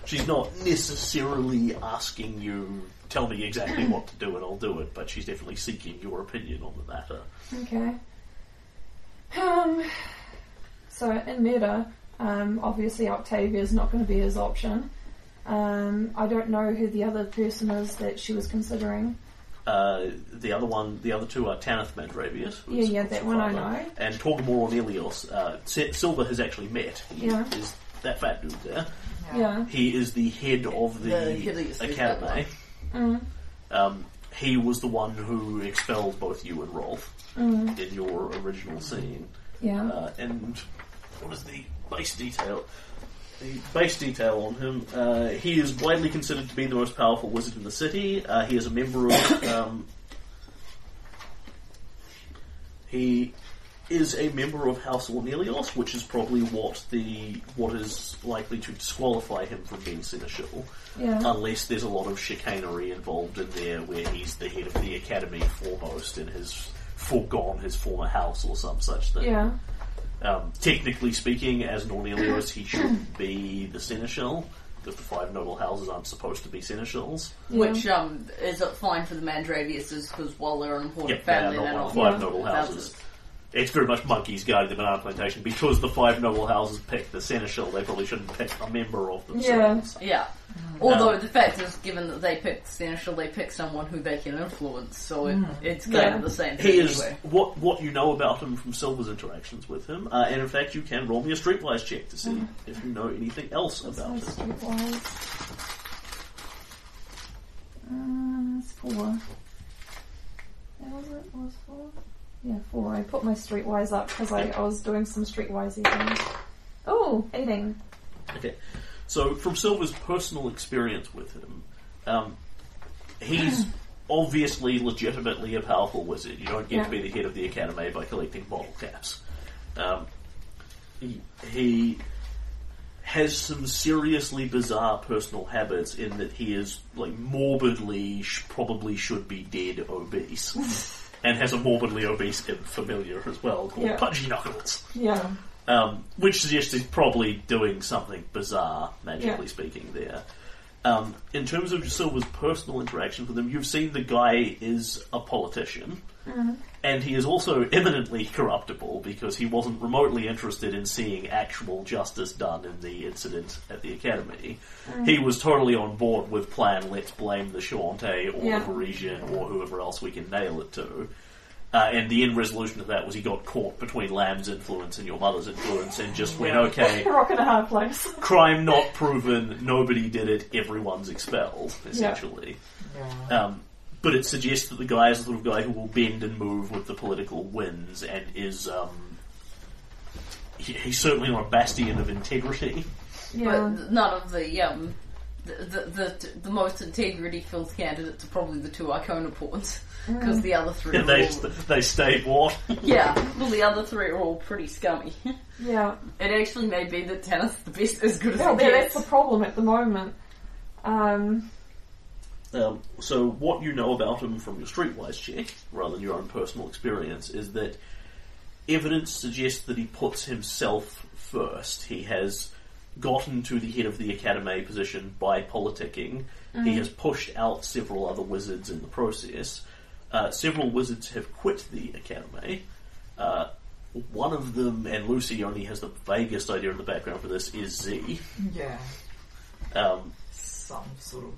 Speaker 1: She's not necessarily asking you, tell me exactly what to do and I'll do it, but she's definitely seeking your opinion on the matter.
Speaker 2: Okay. Um. So in meta, um, obviously Octavia is not going to be his option. Um, I don't know who the other person is that she was considering.
Speaker 1: Uh, the other one, the other two are Tanith Mandravius.
Speaker 2: Yeah, yeah, that one I know.
Speaker 1: And Torgamore Ornelius. Uh, Si- Silver has actually met. He
Speaker 2: Yeah.
Speaker 1: is that fat dude there.
Speaker 2: Yeah.
Speaker 1: He is the head of the,
Speaker 7: The hideous
Speaker 1: academy.
Speaker 2: Mm,
Speaker 1: Um, he was the one who expelled both you and Rolth
Speaker 2: mm,
Speaker 1: in your original scene.
Speaker 2: yeah.
Speaker 1: Uh, and what is the base detail? Base detail on him. Uh, he is widely considered to be the most powerful wizard in the city. Uh, he is a member of. Um, he is a member of House Ornelos, which is probably what the what is likely to disqualify him from being seneschal,
Speaker 2: yeah.
Speaker 1: unless there's a lot of chicanery involved in there, where he's the head of the academy foremost and has foregone his former house or some such thing.
Speaker 2: yeah.
Speaker 1: Um, technically speaking, as an Ornelos, he should be the seneschal, because the five noble houses aren't supposed to be seneschals.
Speaker 2: Yeah.
Speaker 5: Which um, is fine for the Mandraviuses because while they're an important
Speaker 1: Yep, they are
Speaker 5: family,
Speaker 1: not
Speaker 5: they're
Speaker 1: one
Speaker 5: not
Speaker 1: of the five noble houses. It's very much Monkey's Guide to the Banana Plantation. Because the five noble houses pick the seneschal, they probably shouldn't pick a member of themselves.
Speaker 5: Yeah. Yeah. Although the fact is, given that they picked Seneschal, they picked someone who they can influence, so it, it's kind
Speaker 2: Yeah.
Speaker 5: of the same thing
Speaker 1: He is
Speaker 5: anyway.
Speaker 1: what what you know about him from Silver's interactions with him, uh, and in fact, you can roll me a streetwise check to see if you know anything else
Speaker 2: So
Speaker 1: about him.
Speaker 2: streetwise. Uh, it's four. Yeah, was it? Was four? Yeah, four. I put my streetwise up because I, I was doing some streetwisey things. Oh, 18.
Speaker 1: Okay, so from Silver's personal experience with him, um, he's obviously legitimately a powerful wizard. You don't get
Speaker 2: Yeah.
Speaker 1: to be the head of the academy by collecting bottle caps. Um, he, he has some seriously bizarre personal habits in that he is like morbidly, sh- probably should be dead obese. And has a morbidly obese familiar as well called
Speaker 2: Yeah.
Speaker 1: Pudgy Knuckles
Speaker 2: Yeah.
Speaker 1: Um, which suggests he's probably doing something bizarre, magically
Speaker 2: Yeah.
Speaker 1: speaking. There, Um, in terms of Silver's personal interaction with him, you've seen the guy is a politician, and he is also eminently corruptible because he wasn't remotely interested in seeing actual justice done in the incident at the academy. He was totally on board with plan let's blame the Shoanti or
Speaker 2: Yeah.
Speaker 1: the Varisian or whoever else we can nail it to. Uh, and the end resolution of that was he got caught between Lamm's influence and your mother's influence and just went, okay,
Speaker 2: Rock in a hard place.
Speaker 1: crime not proven, nobody did it, everyone's expelled, essentially.
Speaker 6: Yeah.
Speaker 1: Um, but it suggests that the guy is the sort of guy who will bend and move with the political winds and is. Um, he, he's certainly not a bastion of integrity.
Speaker 2: Yeah.
Speaker 5: But none of the um, the, the the the most integrity-filled candidates are probably the two Arkona pawns because the other three.
Speaker 1: And they,
Speaker 5: all,
Speaker 1: they stayed what?
Speaker 5: yeah, well, the other three are all pretty scummy.
Speaker 2: Yeah.
Speaker 5: It actually may be that Tanith's the best, as good as
Speaker 2: Well,
Speaker 5: it
Speaker 2: there-
Speaker 5: gets.
Speaker 2: that's the problem at the moment. Um,
Speaker 1: Um, so what you know about him from your streetwise check, rather than your own personal experience, is that evidence suggests that he puts himself first. He has gotten to the head of the academy position by politicking. He has pushed out several other wizards in the process. Uh, several wizards have quit the academy. Uh, one of them, and Lucy only has the vaguest idea in the background for this, is Z.
Speaker 6: Yeah.
Speaker 1: Um,
Speaker 6: Some sort of.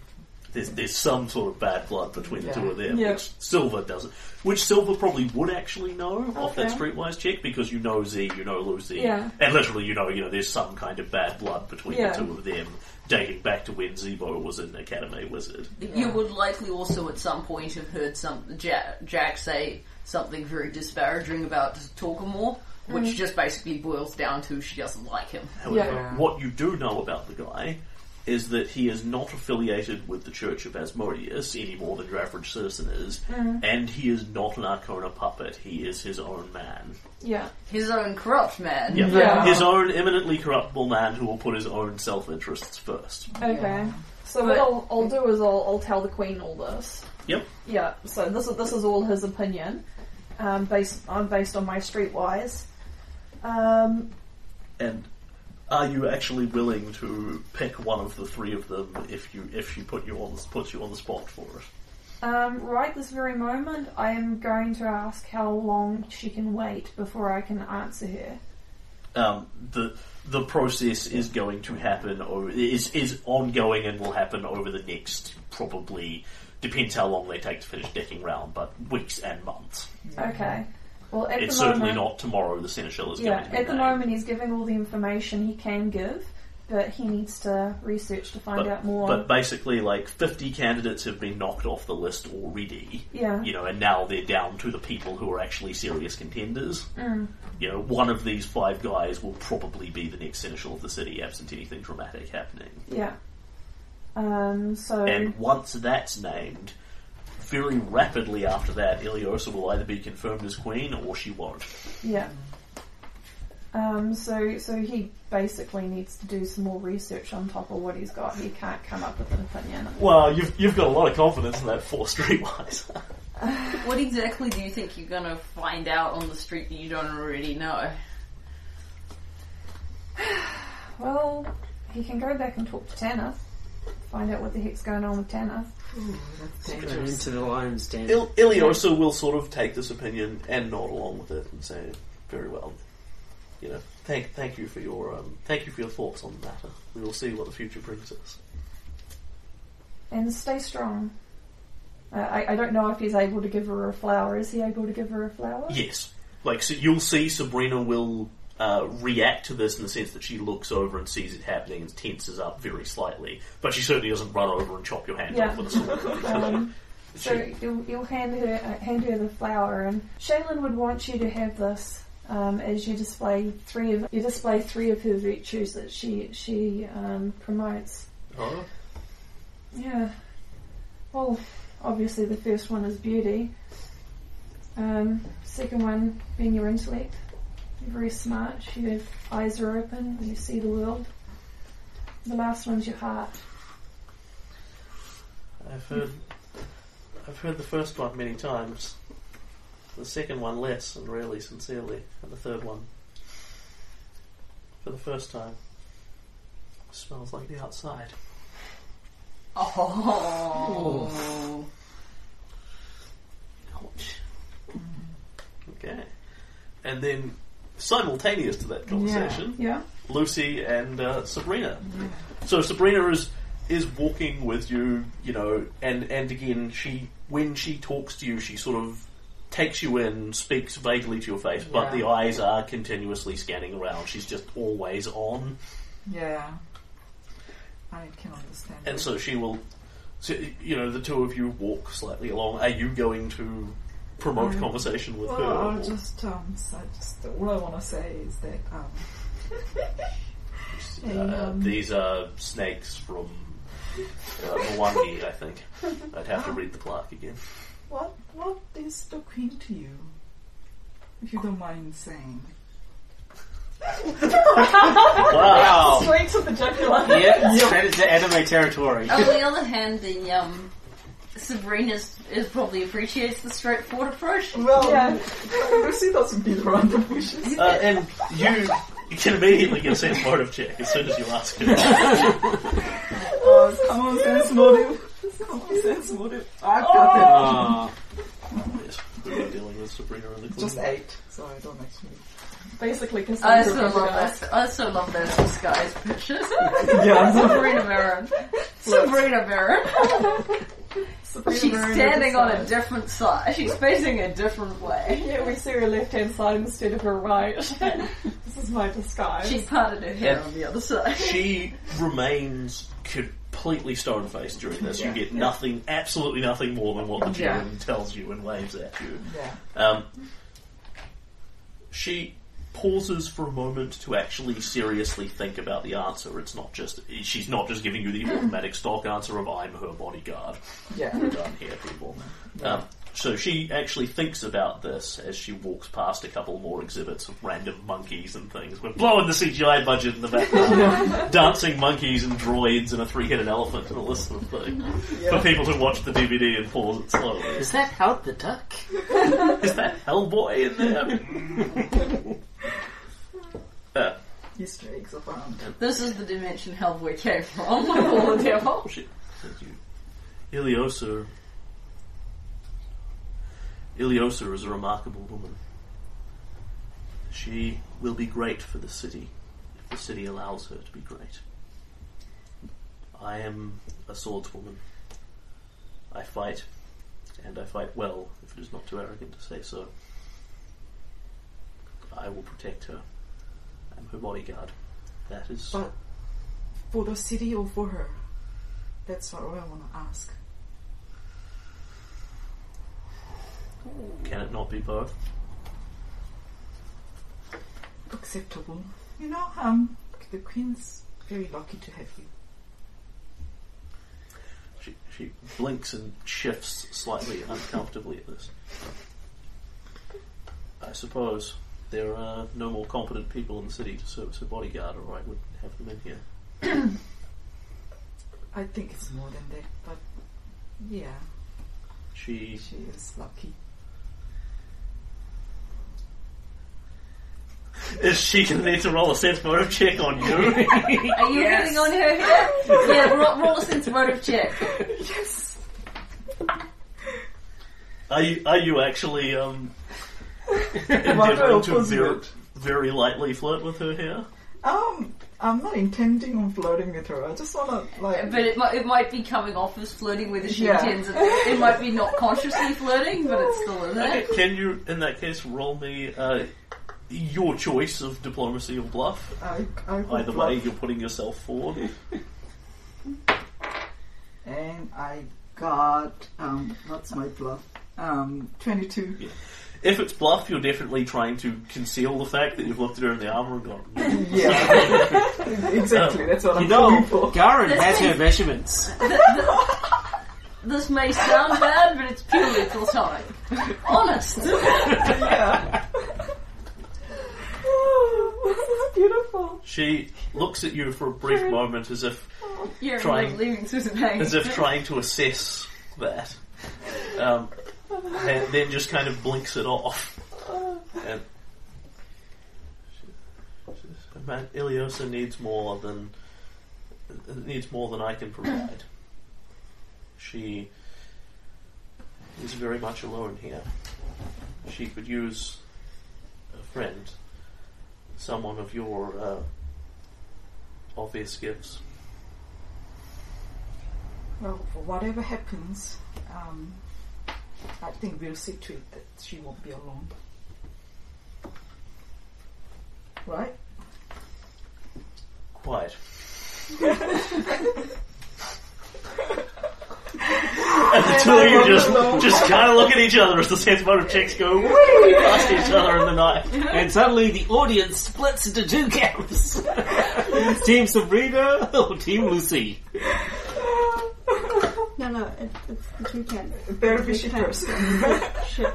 Speaker 1: there's there's some sort of bad blood between the two of them,
Speaker 2: Yeah.
Speaker 1: which Silver doesn't. Which Silver probably would actually know off that streetwise check because you know Z, you know Lucy,
Speaker 2: Yeah.
Speaker 1: and literally you know you know there's some kind of bad blood between
Speaker 2: Yeah.
Speaker 1: the two of them, dating back to when Zebo was an Academy wizard.
Speaker 5: You would likely also at some point have heard some Jack, Jack say something very disparaging about Torgamore, which mm-hmm. just basically boils down to she doesn't like him.
Speaker 1: However,
Speaker 6: Yeah.
Speaker 1: what you do know about the guy is that he is not affiliated with the Church of Asmodeus any more than your average citizen is, mm-hmm. and he is not an Arkona puppet. He is his own man.
Speaker 2: Yeah.
Speaker 5: His own corrupt man.
Speaker 1: Yeah.
Speaker 2: Yeah.
Speaker 1: His own eminently corruptible man who will put his own self interests first.
Speaker 2: Okay. So
Speaker 5: But-
Speaker 2: what I'll, I'll do is I'll, I'll tell the Queen all this.
Speaker 1: Yep.
Speaker 2: Yeah. So this is this is all his opinion, um, based on based on my streetwise. Um,
Speaker 1: And are you actually willing to pick one of the three of them if you if she put you on the, puts you on the spot for it?
Speaker 2: Um, right this very moment, I am going to ask how long she can wait before I can answer her.
Speaker 1: Um, the the process is going to happen or is is ongoing and will happen over the next probably depends how long they take to finish decking round, but weeks and months.
Speaker 2: Okay. Well, at
Speaker 1: it's
Speaker 2: the
Speaker 1: certainly
Speaker 2: moment,
Speaker 1: not tomorrow. The seneschal is
Speaker 2: Yeah,
Speaker 1: going to be
Speaker 2: at the
Speaker 1: named.
Speaker 2: moment he's giving all the information he can give, but he needs to research to find
Speaker 1: But,
Speaker 2: out more.
Speaker 1: but basically, like fifty candidates have been knocked off the list already.
Speaker 2: yeah.
Speaker 1: you know, and now they're down to the people who are actually serious contenders.
Speaker 2: Mm.
Speaker 1: You know, one of these five guys will probably be the next seneschal of the city, absent anything dramatic happening.
Speaker 2: Yeah. Um, so
Speaker 1: And once that's named, very rapidly after that, Ileosa will either be confirmed as queen or she won't.
Speaker 2: yeah. Um, so so he basically needs to do some more research on top of what he's got. He can't come up with an opinion.
Speaker 1: Well, you've you've got a lot of confidence in that four streetwise.
Speaker 5: What exactly do you think you're gonna find out on the street that you don't already know?
Speaker 2: Well, he can go back and talk to Tanith, find out what the heck's going on with Tanith.
Speaker 3: Take her into the lion's den.
Speaker 1: Il- Ileosa will sort of take this opinion and nod along with it and say, "Very well, you know, thank thank you for your um, thank you for your thoughts on the matter. We will see what the future brings us."
Speaker 2: And stay strong. Uh, I, I don't know if he's able to give her a flower. Is he able to give her a flower?
Speaker 1: Yes, like so you'll see Sabina will uh, react to this in the sense that she looks over and sees it happening and tenses up very slightly, but she certainly doesn't run over and chop your hand
Speaker 2: Yeah.
Speaker 1: off with a sword.
Speaker 2: Um, so you'll, you'll hand her uh, hand her the flower, and Shelyn would want you to have this um, as you display three of you display three of her virtues that she she um, promotes.
Speaker 1: Oh,
Speaker 2: Yeah. Well, obviously the first one is beauty. Um, second one being your intellect. You're very smart. Your eyes are open. You see the world. The last one's your heart.
Speaker 1: I've heard I've heard the first one many times. The second one less and really sincerely, and the third one for the first time smells like the outside.
Speaker 5: Oh.
Speaker 3: Ouch.
Speaker 1: Okay. And then, simultaneous to that conversation,
Speaker 2: Yeah.
Speaker 1: Lucy and uh, Sabina. So Sabina is is walking with you, you know, and and again, she when she talks to you, she sort of takes you in, speaks vaguely to your face, but
Speaker 6: Yeah.
Speaker 1: the eyes are continuously scanning around. She's just always on,
Speaker 6: Yeah. I can understand.
Speaker 1: and
Speaker 6: that.
Speaker 1: so she will. So, you know, the two of you walk slightly along. Are you going to promote
Speaker 6: Um,
Speaker 1: conversation with
Speaker 6: well,
Speaker 1: her?
Speaker 6: I'll
Speaker 1: or-
Speaker 6: just um, so just all I want to say is that um,
Speaker 1: Uh,
Speaker 6: um,
Speaker 1: these are snakes from uh, I think. I'd have to read the plaque again.
Speaker 6: What what is the queen to you? If you don't mind saying.
Speaker 1: Wow!
Speaker 2: Straight to the jugular.
Speaker 3: Yeah, straight into anime territory.
Speaker 5: On the other hand, the um, Sabina's is probably appreciates the straightforward approach.
Speaker 6: Well,
Speaker 2: Yeah.
Speaker 6: Lucy doesn't beat around the bushes.
Speaker 1: Uh, and you, you can immediately get a sense motive check as soon as you ask her.
Speaker 6: Oh, common sense motive. Common sense motive. I've got that.
Speaker 3: Ah.
Speaker 1: yes, we're dealing with Sabina and the Queen.
Speaker 6: Just eight, so I don't actually.
Speaker 2: Basically,
Speaker 5: I
Speaker 2: Cassandra
Speaker 5: so love
Speaker 2: Pendergast.
Speaker 5: that. I so love those disguise pictures.
Speaker 6: Yeah,
Speaker 5: Sabina Merrin. Sabina Merrin.
Speaker 2: Sabina
Speaker 5: She's
Speaker 2: Merrin
Speaker 5: standing
Speaker 2: on
Speaker 5: on a
Speaker 2: side.
Speaker 5: different side. She's facing a different way.
Speaker 2: Yeah, we see her left hand side instead of her right. this is my disguise.
Speaker 5: She parted her hair
Speaker 1: Yeah.
Speaker 5: on the other side.
Speaker 1: She remains completely stone faced during this. You get nothing, absolutely nothing more than what the
Speaker 6: Yeah.
Speaker 1: GM tells you and waves at you.
Speaker 6: Yeah.
Speaker 1: Um, she pauses for a moment to actually seriously think about the answer. It's not just she's not just giving you the automatic stock answer of "I'm her bodyguard."
Speaker 6: Yeah.
Speaker 1: We're done here, people. Um, so she actually thinks about this as she walks past a couple more exhibits of random monkeys and things. We're blowing the CGI budget in the background, dancing monkeys and droids and a three-headed elephant and a list of things for people to watch the DVD and pause it slowly.
Speaker 3: Is that Howard the Duck?
Speaker 1: Is that Hellboy in there? Uh,
Speaker 6: Easter eggs abound.
Speaker 5: This is the dimension Hellboy came from. Like all the devil.
Speaker 1: oh shit. Thank you. Ileosa. Ileosa is a remarkable woman. She will be great for the city if the city allows her to be great. I am a swordswoman. I fight, and I fight well, if it is not too arrogant to say so. I will protect her. I'm her bodyguard. That is.
Speaker 6: But for the city or for her? That's what I want to ask.
Speaker 1: Can it not be both?
Speaker 6: Acceptable. You know, um, the queen's very lucky to have you.
Speaker 1: She, she blinks and shifts slightly uncomfortably at this. I suppose there are no more competent people in the city to serve as her bodyguard, or I would have them in here.
Speaker 6: I think it's more than that, but yeah,
Speaker 1: She
Speaker 6: she is lucky.
Speaker 1: Is she going to need to roll a sense motive check on you?
Speaker 5: Are you hitting on her here? Yeah, roll, roll a sense motive check. Yes.
Speaker 1: Are you are you actually um
Speaker 6: Well,
Speaker 1: endeavouring to
Speaker 6: opposite.
Speaker 1: very, very lightly flirt with her here?
Speaker 6: Um, I'm not intending on flirting with her. I just want to like.
Speaker 5: But it might, it might be coming off as flirting whether she
Speaker 6: Yeah.
Speaker 5: intends it. It might be not consciously flirting, but it's still in there.
Speaker 1: Okay, can you, in that case, roll me uh, your choice of diplomacy or bluff?
Speaker 6: I, I will
Speaker 1: Either
Speaker 6: bluff.
Speaker 1: way, you're putting yourself forward.
Speaker 6: And I got um, what's my bluff? Um, twenty-two.
Speaker 1: If it's bluff, you're definitely trying to conceal the fact that you've looked at her in the armor and gone.
Speaker 6: Yeah, exactly. That's what
Speaker 3: You
Speaker 6: I'm
Speaker 3: know,
Speaker 6: going for.
Speaker 3: Garen has her measurements.
Speaker 5: This may sound bad, but it's purely platonic. Honest.
Speaker 6: Yeah. Oh, beautiful.
Speaker 1: She looks at you for a brief moment as if
Speaker 5: You're
Speaker 1: Trying-
Speaker 5: leaving Susan hanging.
Speaker 1: as if trying to assess that. Um, and then just kind of blinks it off. And she says, Man, Ileosa needs more than needs more than I can provide. She is very much alone here. She could use a friend, someone of your uh, obvious gifts.
Speaker 6: Well, for whatever happens, um, I think we'll see to it that she won't be alone. Right?
Speaker 1: Quite. and the two of you just just kind of look at each other as the sense motive checks go whee past each other in the night.
Speaker 3: And suddenly the audience splits into two camps. Team Sabina or Team Lucy?
Speaker 4: No, no, it, it's the two cats.
Speaker 6: Very
Speaker 4: The
Speaker 6: fishy
Speaker 4: cats
Speaker 6: person.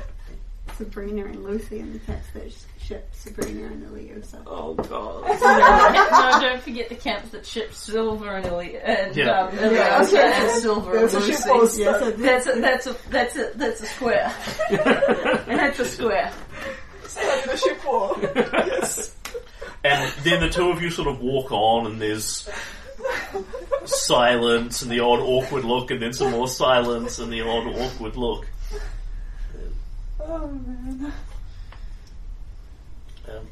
Speaker 4: Sabina and Lucy, and the cats that ship Sabina and Elio.
Speaker 3: Oh god.
Speaker 5: no, don't forget the camps that ship Silver and Ili- and
Speaker 1: Yeah.
Speaker 5: um, Ilios
Speaker 6: Yeah, okay.
Speaker 5: and Silver
Speaker 6: There's
Speaker 5: and
Speaker 6: a
Speaker 5: Lucy.
Speaker 6: ship post.
Speaker 4: yeah, so
Speaker 5: That's a that's a that's a that's a square. and that's a square.
Speaker 6: the ship war. yes.
Speaker 1: And then the two of you sort of walk on, and there's silence and the odd awkward look, and then some more silence and the odd awkward look.
Speaker 6: Oh man.
Speaker 1: Um,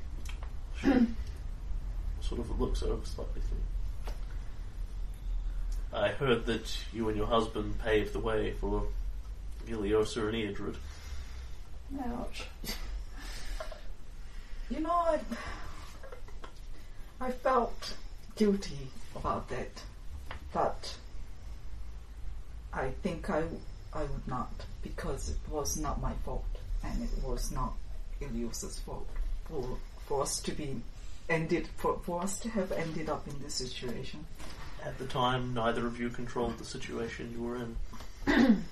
Speaker 1: she sort of looks over slightly. I heard that you and your husband paved the way for Ileosa and Eodred.
Speaker 2: Ouch.
Speaker 6: You know, I, I felt guilty about that, but I think I, I would not because it was not my fault and it was not Ileosa's fault for, for us to be ended for, for us to have ended up in this situation.
Speaker 1: At the time, neither of you controlled the situation you were in.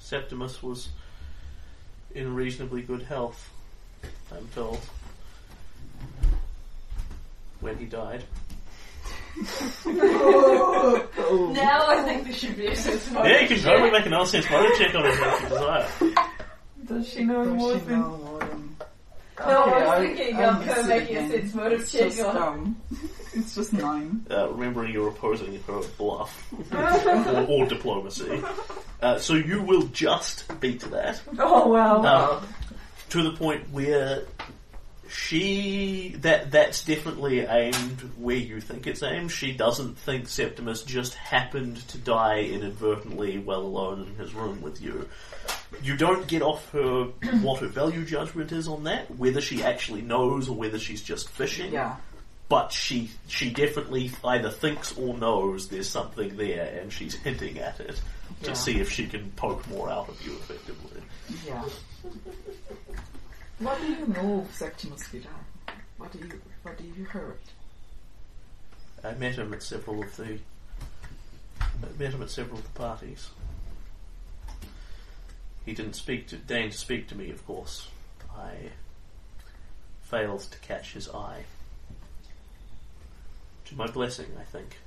Speaker 1: Septimus was in reasonably good health, I'm told, when he died.
Speaker 5: Now I think there should be a sense motive.
Speaker 1: Yeah, you can totally make another sense motive check on it if you desire.
Speaker 2: Does she know
Speaker 6: Does
Speaker 2: more
Speaker 6: she
Speaker 2: than
Speaker 6: know more than-
Speaker 5: No,
Speaker 6: Okay,
Speaker 5: I was thinking
Speaker 6: I
Speaker 5: of her
Speaker 6: missed it
Speaker 5: making a sense motive
Speaker 6: It's
Speaker 5: check
Speaker 6: just,
Speaker 5: on.
Speaker 6: um, it's just nine.
Speaker 1: Uh, remembering you're opposing her bluff or, or diplomacy. Uh, so you will just beat that.
Speaker 2: Oh wow.
Speaker 1: Um, to the point where she that that's definitely aimed where you think it's aimed. She doesn't think Septimus just happened to die inadvertently while alone in his room with you. You don't get off her what her value judgment is on that, whether she actually knows or whether she's just fishing.
Speaker 6: Yeah.
Speaker 1: But she she definitely either thinks or knows there's something there, and she's hinting at it to
Speaker 6: Yeah.
Speaker 1: see if she can poke more out of you effectively.
Speaker 6: Yeah. What do you know of Septimus Vidal? What do you what do you heard?
Speaker 1: I met him at several of the. I met him at several of the parties. He didn't speak to deign to speak to me, of course. I failed to catch his eye. To my blessing, I think.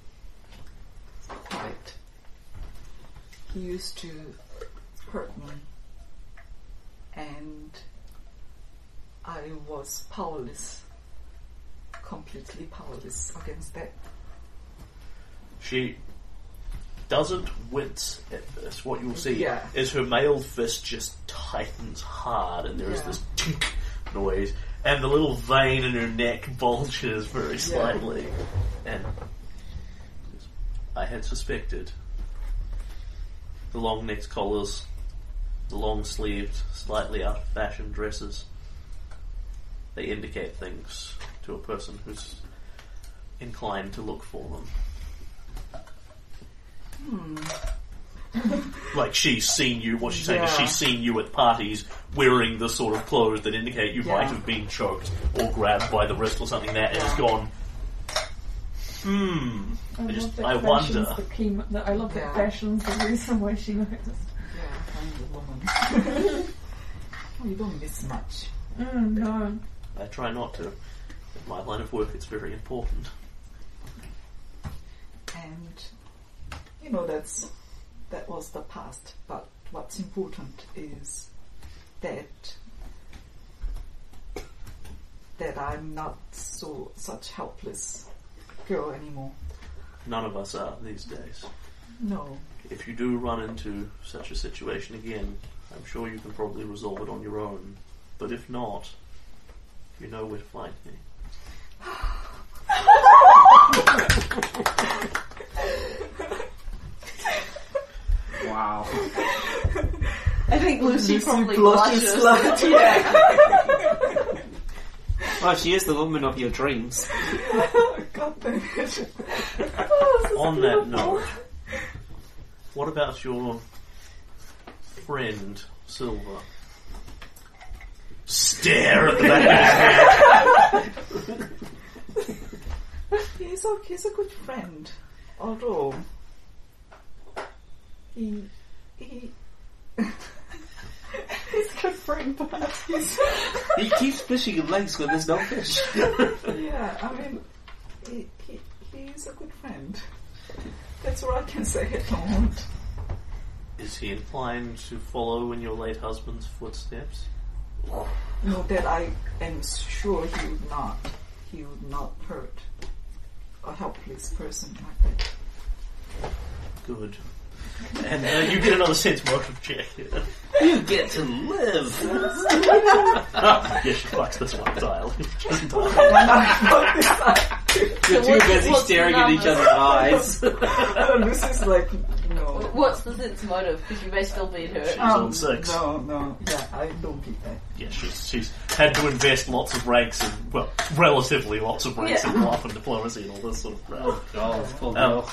Speaker 6: Right. He used to hurt me and I was powerless. Completely powerless against that.
Speaker 1: She doesn't wince at this. What you'll see
Speaker 6: Yeah.
Speaker 1: is her male fist just tightens hard, and there is
Speaker 6: Yeah.
Speaker 1: this tink noise, and the little vein in her neck bulges very slightly. And I had suspected the long necked collars, the long sleeved, slightly out of fashion dresses. They indicate things to a person who's inclined to look for them. Like she's seen you. What she's saying is
Speaker 6: Yeah.
Speaker 1: she's seen you at parties wearing the sort of clothes that indicate you
Speaker 6: Yeah.
Speaker 1: might have been choked or grabbed by the wrist or something. That and has
Speaker 6: Yeah.
Speaker 1: gone. Hmm.
Speaker 2: I,
Speaker 1: I just-
Speaker 2: love that
Speaker 1: I
Speaker 2: fashion's
Speaker 1: wonder.
Speaker 2: The key, that I love
Speaker 6: Yeah.
Speaker 2: that fashion's the reason why she noticed.
Speaker 6: Yeah, I'm the woman. oh, you don't miss much.
Speaker 2: Mm, no.
Speaker 1: I try not to. In my line of work, it's very important.
Speaker 6: And you know that's that was the past. But what's important is that that I'm not so such helpless girl anymore.
Speaker 1: None of us are these days.
Speaker 6: No.
Speaker 1: If you do run into such a situation again, I'm sure you can probably resolve it on your own. But if not, you know where to find me.
Speaker 3: Wow.
Speaker 7: I think Lucy,
Speaker 6: Lucy
Speaker 7: probably
Speaker 6: blushes
Speaker 7: blushes. yeah.
Speaker 3: Well, she is the woman of your dreams.
Speaker 6: God damn it.
Speaker 1: Oh, On that note, what about your friend Silver? Stare at the back of his head.
Speaker 6: He's a, he's a good friend. Although, he, he, he's a good friend, but he's,
Speaker 3: He keeps fishing in lakes when there's no fish.
Speaker 6: yeah, I mean, he, he, he's a good friend. That's all I can say at the moment.
Speaker 1: Is he inclined to follow in your late husband's footsteps?
Speaker 6: No, that I am sure he would not. He would not hurt a helpless person like that.
Speaker 1: Good. And uh, you get another sense motive check.
Speaker 3: You get to live.
Speaker 1: yes, she fucks this one dial.
Speaker 3: You're too busy
Speaker 7: what's
Speaker 3: staring at each other's eyes.
Speaker 6: Lucy's like, no.
Speaker 7: What's the sense motive? Because you may still be hurt.
Speaker 1: She's on six.
Speaker 6: No, no, yeah, I don't get that.
Speaker 1: Yeah, she's, she's had to invest lots of ranks in, well, relatively lots of ranks in bluff and diplomacy and all this sort of crap.
Speaker 3: Oh, poor
Speaker 1: Um.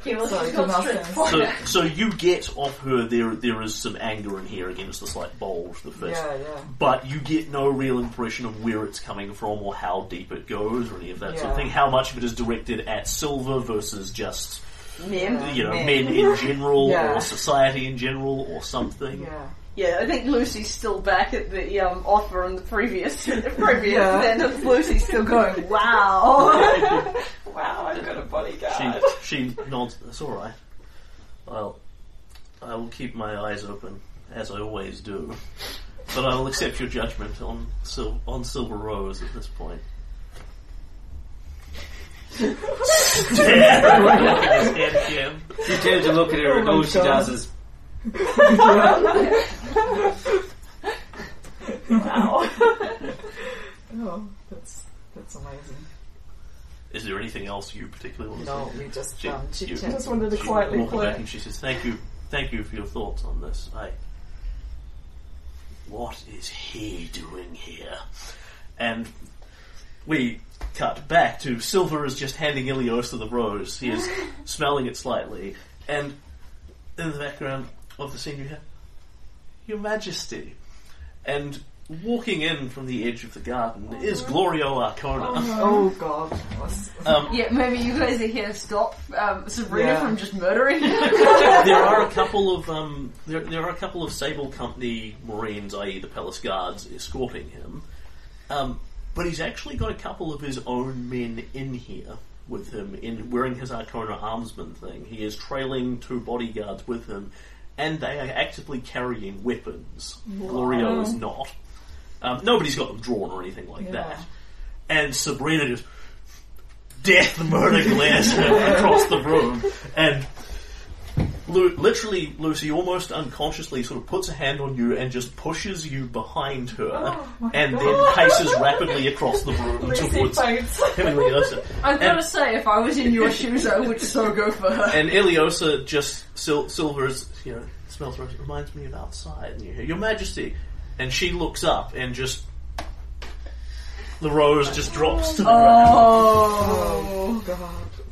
Speaker 7: Okay, well,
Speaker 6: Sorry,
Speaker 7: she's got
Speaker 6: good
Speaker 7: straight
Speaker 6: nonsense.
Speaker 7: for
Speaker 1: So, so you get off her. There, there is some anger in here against the slight bulge, the fist.
Speaker 6: Yeah, yeah.
Speaker 1: But you get no real impression of where it's coming from or how deep it goes or any of that sort of thing. How much of it is directed at Silver versus just
Speaker 7: Men.
Speaker 1: you know
Speaker 6: Men.
Speaker 1: men in general
Speaker 6: Yeah.
Speaker 1: or society in general or something.
Speaker 6: Yeah.
Speaker 7: Yeah, I think Lucy's still back at the um, offer in the previous, the previous,
Speaker 6: Yeah.
Speaker 7: and Lucy's still going, wow.
Speaker 6: Wow, I've got a bodyguard.
Speaker 1: She she nods. That's all right. I'll I will keep my eyes open as I always do, but I will accept your judgment on Sil- on Silver Rose at this point. Stare at his head again.
Speaker 3: You to look at her and
Speaker 6: Oh
Speaker 3: all she does is
Speaker 6: wow. oh, that's that's amazing.
Speaker 1: Is there anything else you particularly want to
Speaker 6: No,
Speaker 1: say?
Speaker 6: we just
Speaker 1: She-
Speaker 6: um, chit
Speaker 1: you-
Speaker 6: chat.
Speaker 2: Just wanted to
Speaker 1: She
Speaker 2: quietly
Speaker 1: walks back
Speaker 2: flirt.
Speaker 1: and she says, "Thank you, thank you for your thoughts on this. I, what is he doing here?" And we cut back to Silver is just handing Ileosa the rose. He is smelling it slightly, and in the background of the scene you hear, "Your Majesty," and. Walking in from the edge of the garden is Glorio Arkona.
Speaker 6: Oh God.
Speaker 1: Um,
Speaker 7: yeah, maybe you guys are here to stop um, Sabina
Speaker 6: Yeah.
Speaker 7: from just murdering her.
Speaker 1: there are a couple of um, there, there are a couple of Sable Company Marines, i.e., the Palace Guards, escorting him. Um, but he's actually got a couple of his own men in here with him, in wearing his Arkona armsman thing. He is trailing two bodyguards with him, and they are actively carrying weapons. Glorio is not. Um, nobody's got them drawn or anything like
Speaker 6: Yeah.
Speaker 1: that. And Sabina just death murder glares across the room, and Lu- literally, Lucy almost unconsciously sort of puts a hand on you and just pushes you behind her,
Speaker 6: Oh
Speaker 1: and
Speaker 6: God.
Speaker 1: then paces rapidly across the room
Speaker 2: Lucy
Speaker 1: towards Ileosa.
Speaker 7: I've got to say, if I was in your shoes, I would so go for her.
Speaker 1: And Ileosa just Sil- Silver's, you know, smells reminds me of outside. And you hear, Your Majesty, and she looks up and just the rose just drops to the ground.
Speaker 7: Oh.
Speaker 6: God.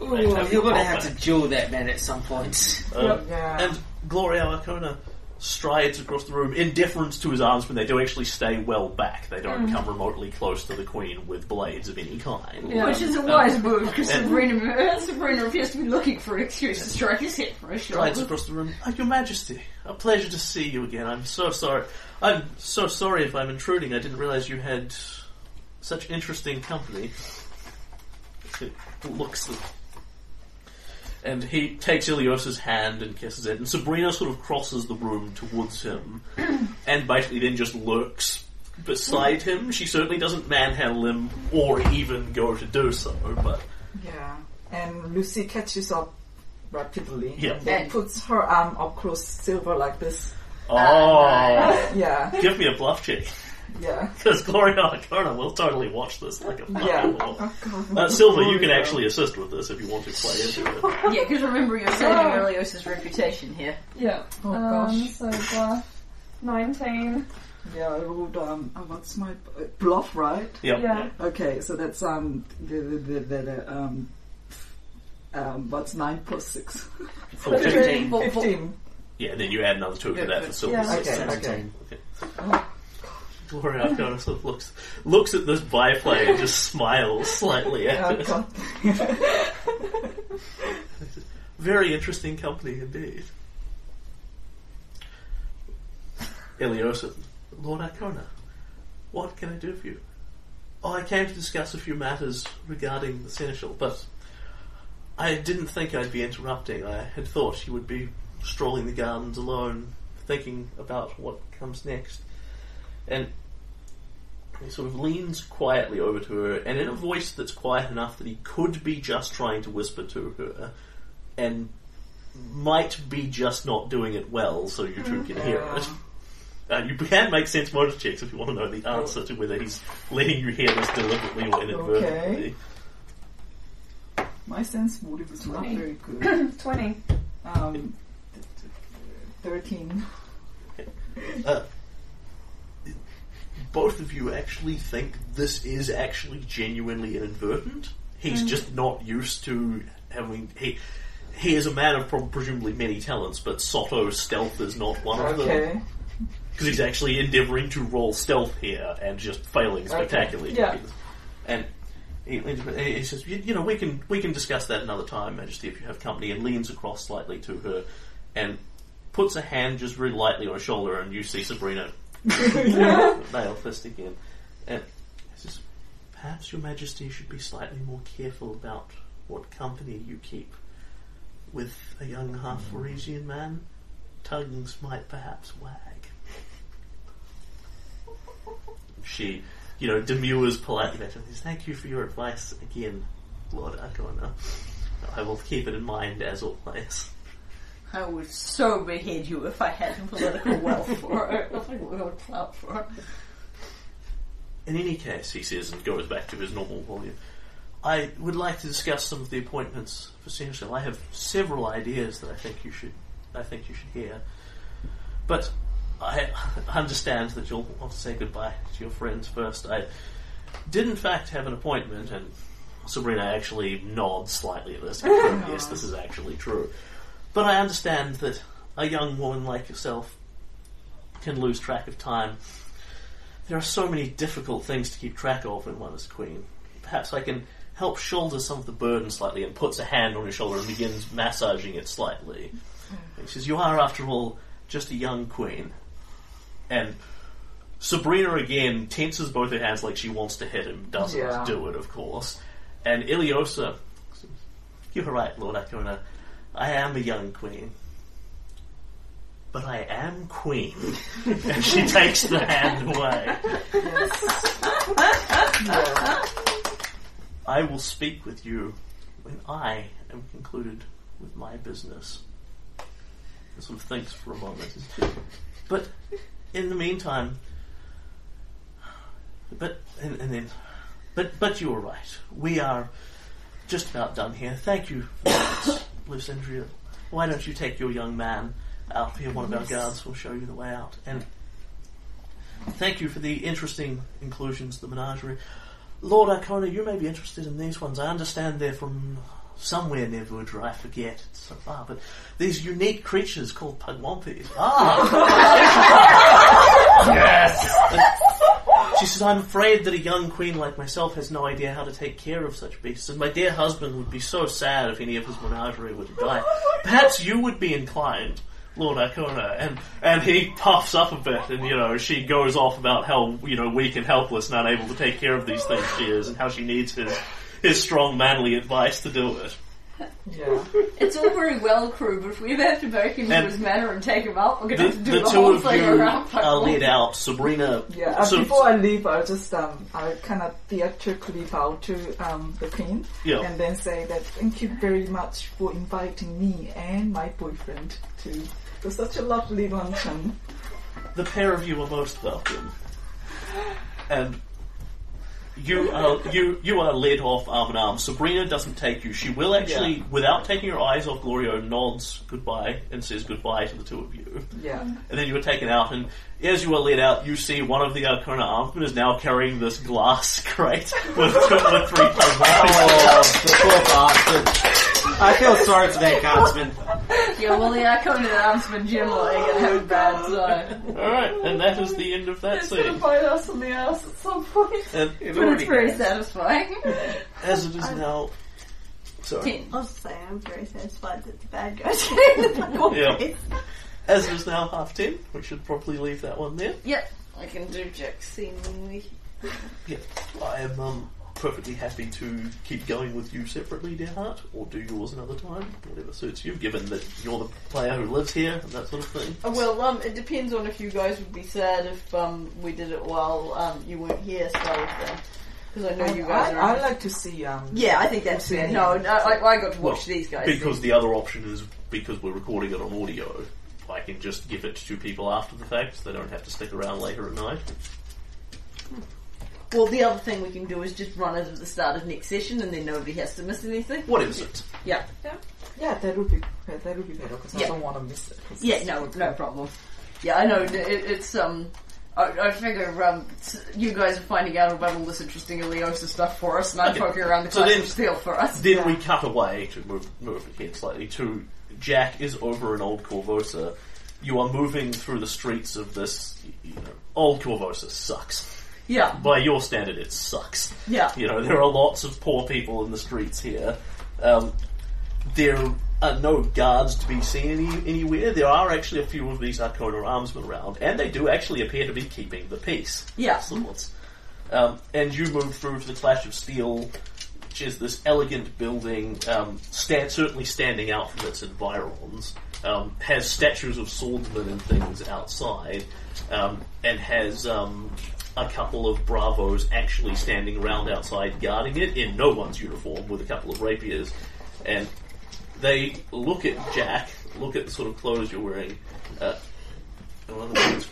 Speaker 3: Oh, you're going to have to duel that man at some point.
Speaker 1: Um,
Speaker 6: Yeah.
Speaker 1: And Glorio Arkona strides across the room in deference to his arms when they do actually stay well back. They don't mm. come remotely close to the Queen with blades of any kind.
Speaker 2: Yeah.
Speaker 7: Which is a um, wise move because
Speaker 1: and-
Speaker 7: Sabina, Sabina appears to be looking for an excuse to strike his head for a
Speaker 1: Strides
Speaker 7: shoulder.
Speaker 1: across the room. Oh, Your Majesty, a pleasure to see you again. I'm so sorry. I'm so sorry if I'm intruding. I didn't realize you had such interesting company. It looks. And he takes Ileosa's hand and kisses it, and Sabina sort of crosses the room towards him, and basically then just lurks beside him. She certainly doesn't manhandle him or even go to do so, but
Speaker 6: Yeah. and Lucy catches up rapidly.
Speaker 1: Yeah.
Speaker 6: And then puts her arm up across Silver like this.
Speaker 1: Oh,
Speaker 6: Yeah,
Speaker 1: give me a bluff check.
Speaker 6: Yeah.
Speaker 1: Because Glorio Arkona will totally watch this like a fucking
Speaker 6: Yeah.
Speaker 1: whore.
Speaker 6: Oh,
Speaker 1: Uh, Silver, you can actually assist with this if you want to play into it.
Speaker 5: Yeah, because remember you're saving Ileosa's reputation here.
Speaker 2: Yeah.
Speaker 6: Oh,
Speaker 2: um,
Speaker 6: gosh.
Speaker 2: so bluff. 19.
Speaker 6: Yeah, I rolled, um, uh, what's my, uh, bluff, right?
Speaker 1: Yep.
Speaker 2: Yeah.
Speaker 6: Okay, so that's, um, the, the, the, the, the um, um, what's 9 plus 6?
Speaker 1: For
Speaker 2: Fifteen.
Speaker 1: 15.
Speaker 5: For- for-
Speaker 6: 15.
Speaker 1: Yeah, then you add another two to that for Silver.
Speaker 2: Yeah.
Speaker 6: Okay,
Speaker 1: seventeen.
Speaker 6: okay.
Speaker 1: Okay. Glorio Arkona sort of looks looks at this byplay and just smiles slightly at it. Very interesting company indeed. Ileosa, Lord Arkona, what can I do for you? Oh, I came to discuss a few matters regarding the Seneschal, but I didn't think I'd be interrupting. I had thought you would be strolling the gardens alone, thinking about what comes next. And he sort of leans quietly over to her, and in a voice that's quiet enough that he could be just trying to whisper to her, and might be just not doing it well, so you two can hear it. Uh, you can make sense motor checks if you want to know the answer to whether he's letting you hear this deliberately or inadvertently.
Speaker 6: My sense motive is not
Speaker 2: Twenty.
Speaker 6: very good.
Speaker 2: 20.
Speaker 6: Um, 13.
Speaker 1: Uh, both of you actually think this is actually genuinely inadvertent. He's mm. just not used to having. He, he is a man of prob- presumably many talents, but Soto stealth is not one of them.
Speaker 6: Okay.
Speaker 1: Because he's actually endeavouring to roll stealth here and just failing spectacularly.
Speaker 2: Yeah.
Speaker 1: And he, he says, you, you know, we can we can discuss that another time, Majesty, if you have company. And leans across slightly to her and puts a hand just very lightly on her shoulder, and you see Sabina nail fist again. And he says, perhaps Your Majesty should be slightly more careful about what company you keep with a young half mm. Varisian man. Tongues might perhaps wag. She, you know, demurs politely back and says, Thank you for your advice again, Lord Arkona. I will keep it in mind as always.
Speaker 5: I would so behead you if I had the political wealth for it. If I would clout for it.
Speaker 1: In any case, he says, and goes back to his normal volume, I would like to discuss some of the appointments for Seneschal. I have several ideas that I think you should, I think you should hear. But I understand that you'll want to say goodbye to your friends first. I did in fact have an appointment, and Sabina actually nods slightly at this. yes, this is actually true. But I understand that a young woman like yourself can lose track of time. There are so many difficult things to keep track of when one is queen. Perhaps I can help shoulder some of the burden slightly and puts a hand on your shoulder and begins massaging it slightly. And he says, You are, after all, just a young queen. And Sabina again tenses both her hands like she wants to hit him, doesn't
Speaker 6: Yeah.
Speaker 1: do it, of course. And Ileosa, you're right, Lord Arkona. I am a young queen. But I am queen. and she takes the hand away. I will speak with you when I am concluded with my business. He sort of thinks for a moment. But in the meantime, but and, and then, but but you were right. We are just about done here. Thank you, Lysandria. Why don't you take your young man out here? One of our guards will show you the way out. And thank you for the interesting inclusions the menagerie. Lord Arkona, you may be interested in these ones. I understand they're from somewhere near Vudra. I forget. It's so far. But these unique creatures called Pugwampis. Ah! yes! She says, I'm afraid that a young queen like myself has no idea how to take care of such beasts, and my dear husband would be so sad if any of his menagerie were to die. Perhaps you would be inclined, Lord Arkona, and and he puffs up a bit, and you know she goes off about how you know weak and helpless and unable to take care of these things she is, and how she needs his his strong manly advice to do it.
Speaker 6: Yeah.
Speaker 5: It's all very well, crew, but if we ever have to break into
Speaker 1: And
Speaker 5: his manor and take him out, we're
Speaker 1: The,
Speaker 5: going to have to do
Speaker 1: the
Speaker 5: the,
Speaker 1: two
Speaker 5: whole
Speaker 1: of
Speaker 5: thing
Speaker 1: you
Speaker 5: around.
Speaker 1: are led out. Sabina.
Speaker 6: Yeah, uh,
Speaker 1: so-
Speaker 6: before I leave, I'll just um, I'll kind of theatrically bow to um, the queen
Speaker 1: Yeah.
Speaker 6: and then say that thank you very much for inviting me and my boyfriend to, to such a lovely luncheon.
Speaker 1: The pair of you are most welcome. And you are you you are led off arm in arm. Sabina doesn't take you. She will actually, without taking her eyes off Glorio, nods goodbye and says goodbye to the two of you.
Speaker 6: Yeah.
Speaker 1: And then you are taken out, and as you are led out, you see one of the Arkona armsmen is now carrying this glass crate with, two, with three
Speaker 3: Oh, the poor bastard. I feel sorry for that guardsman.
Speaker 5: Yeah, well, the Arkona Armsman generally are going have a bad time.
Speaker 1: Alright, and that is the end of that
Speaker 2: It's gonna
Speaker 1: scene.
Speaker 2: bite us in the ass at some point.
Speaker 1: And
Speaker 5: But it's very
Speaker 3: has.
Speaker 5: satisfying.
Speaker 1: as it is now. Sorry.
Speaker 5: Ten.
Speaker 4: I was saying, I'm very satisfied that the bad guys are in the bad
Speaker 1: Yeah.
Speaker 4: guys.
Speaker 1: As it is now half ten, we should probably leave that one there.
Speaker 5: Yep, I can do Jack's scene when we.
Speaker 1: Yeah, I am um, perfectly happy to keep going with you separately, dear heart, or do yours another time, whatever suits you, given that you're the player who lives here and that sort of thing.
Speaker 7: Uh, Well, um, it depends on if you guys would be sad if um we did it while um you weren't here, style of thing. Because I know you guys
Speaker 6: I,
Speaker 7: are.
Speaker 6: I like to see um.
Speaker 7: yeah, I think that's fair. No, no I, I got to watch
Speaker 1: Well,
Speaker 7: these guys.
Speaker 1: Because the other option is because we're recording it on audio, I can just give it to people after the fact, so they don't have to stick around later at night.
Speaker 7: well, the other thing we can do is just run it at the start of next session, and then nobody has to miss anything.
Speaker 1: What is it?
Speaker 7: Yeah,
Speaker 6: Yeah, yeah that would be that would be better because
Speaker 7: Yeah.
Speaker 6: I don't want to miss it.
Speaker 7: yeah, no, no problem. Yeah, I know it, it's um. I, I figure um, you guys are finding out about all this interesting Iliosa stuff for us, and I'm
Speaker 1: Okay.
Speaker 7: poking around the
Speaker 1: So
Speaker 7: class
Speaker 1: then-
Speaker 7: of steel for us.
Speaker 1: Then we cut away to move move ahead slightly to Jack is over in Old Korvosa. You are moving through the streets of this. You know, Old Korvosa sucks.
Speaker 7: Yeah,
Speaker 1: By your standard, it sucks.
Speaker 7: yeah.
Speaker 1: You know, there are lots of poor people in the streets here. Um, there are no guards to be seen any, anywhere. There are actually a few of these Arkona armsmen around, and they do actually appear to be keeping the peace.
Speaker 7: Yeah.
Speaker 1: Um, and you move through to the Clash of Steel, which is this elegant building, um, stand, certainly standing out from its environs. Um, has statues of swordsmen and things outside, um, and has um, a couple of bravos actually standing around outside guarding it in no one's uniform with a couple of rapiers. And they look at Jack, look at the sort of clothes you're wearing. Uh, one of the ones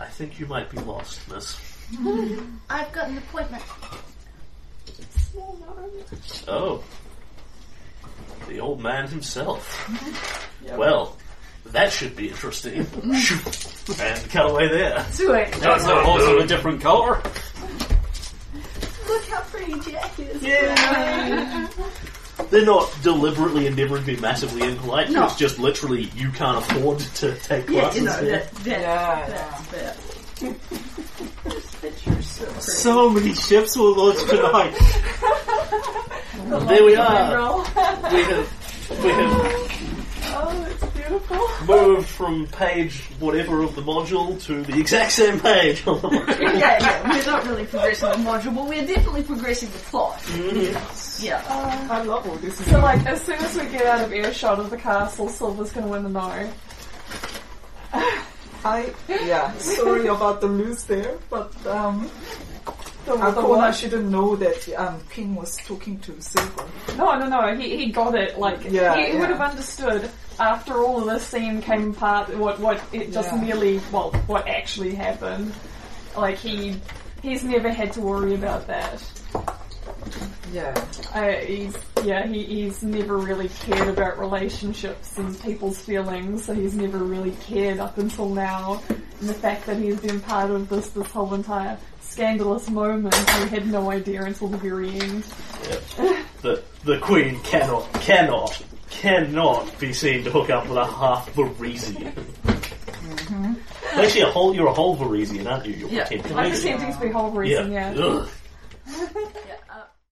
Speaker 1: I think you might be lost, miss.
Speaker 10: I've got an appointment.
Speaker 1: Oh. The old man himself. Well, that should be interesting. and cut away there.
Speaker 5: Sweet.
Speaker 3: That's a horse of a different colour.
Speaker 4: Look how pretty Jack is. Yeah.
Speaker 1: They're not deliberately endeavouring to be massively impolite.
Speaker 5: No.
Speaker 1: It's just literally you can't afford to take
Speaker 5: Yeah,
Speaker 1: classes
Speaker 5: you know, that, that,
Speaker 6: Yeah,
Speaker 5: that's fair.
Speaker 3: So many ships will launch tonight.
Speaker 1: There we are. We have we have
Speaker 2: Oh, it's beautiful.
Speaker 1: moved from page whatever of the module to the exact same page on the module.
Speaker 5: yeah, yeah, we're not really progressing the module, but we're definitely progressing the plot. Mm-hmm. Yeah.
Speaker 6: I love all this.
Speaker 2: So, like, as soon as we get out of earshot of the castle, Silver's gonna win the no.
Speaker 6: I yeah, sorry about the news there, but um,
Speaker 2: The, the
Speaker 6: Arkona
Speaker 2: what?
Speaker 6: shouldn't know that um, King was talking to Silver.
Speaker 2: No, no, no. He, he got it. Like
Speaker 6: Yeah,
Speaker 2: he, he would have understood after all of this scene came apart. What what it just
Speaker 6: Yeah.
Speaker 2: merely well what actually happened. Like he he's never had to worry about that.
Speaker 6: Yeah,
Speaker 2: Uh, he's yeah he, he's never really cared about relationships and people's feelings. So he's never really cared up until now. And the fact that he's been part of this this whole entire scandalous moment, he had no idea until the very end.
Speaker 1: The the queen cannot cannot cannot be seen to hook up with a half Varisian. Actually, a whole you're a whole Varisian, aren't you? You're
Speaker 5: Yeah.
Speaker 1: pretending.
Speaker 2: I'm pretending to be whole reason, yeah.
Speaker 1: Ugh.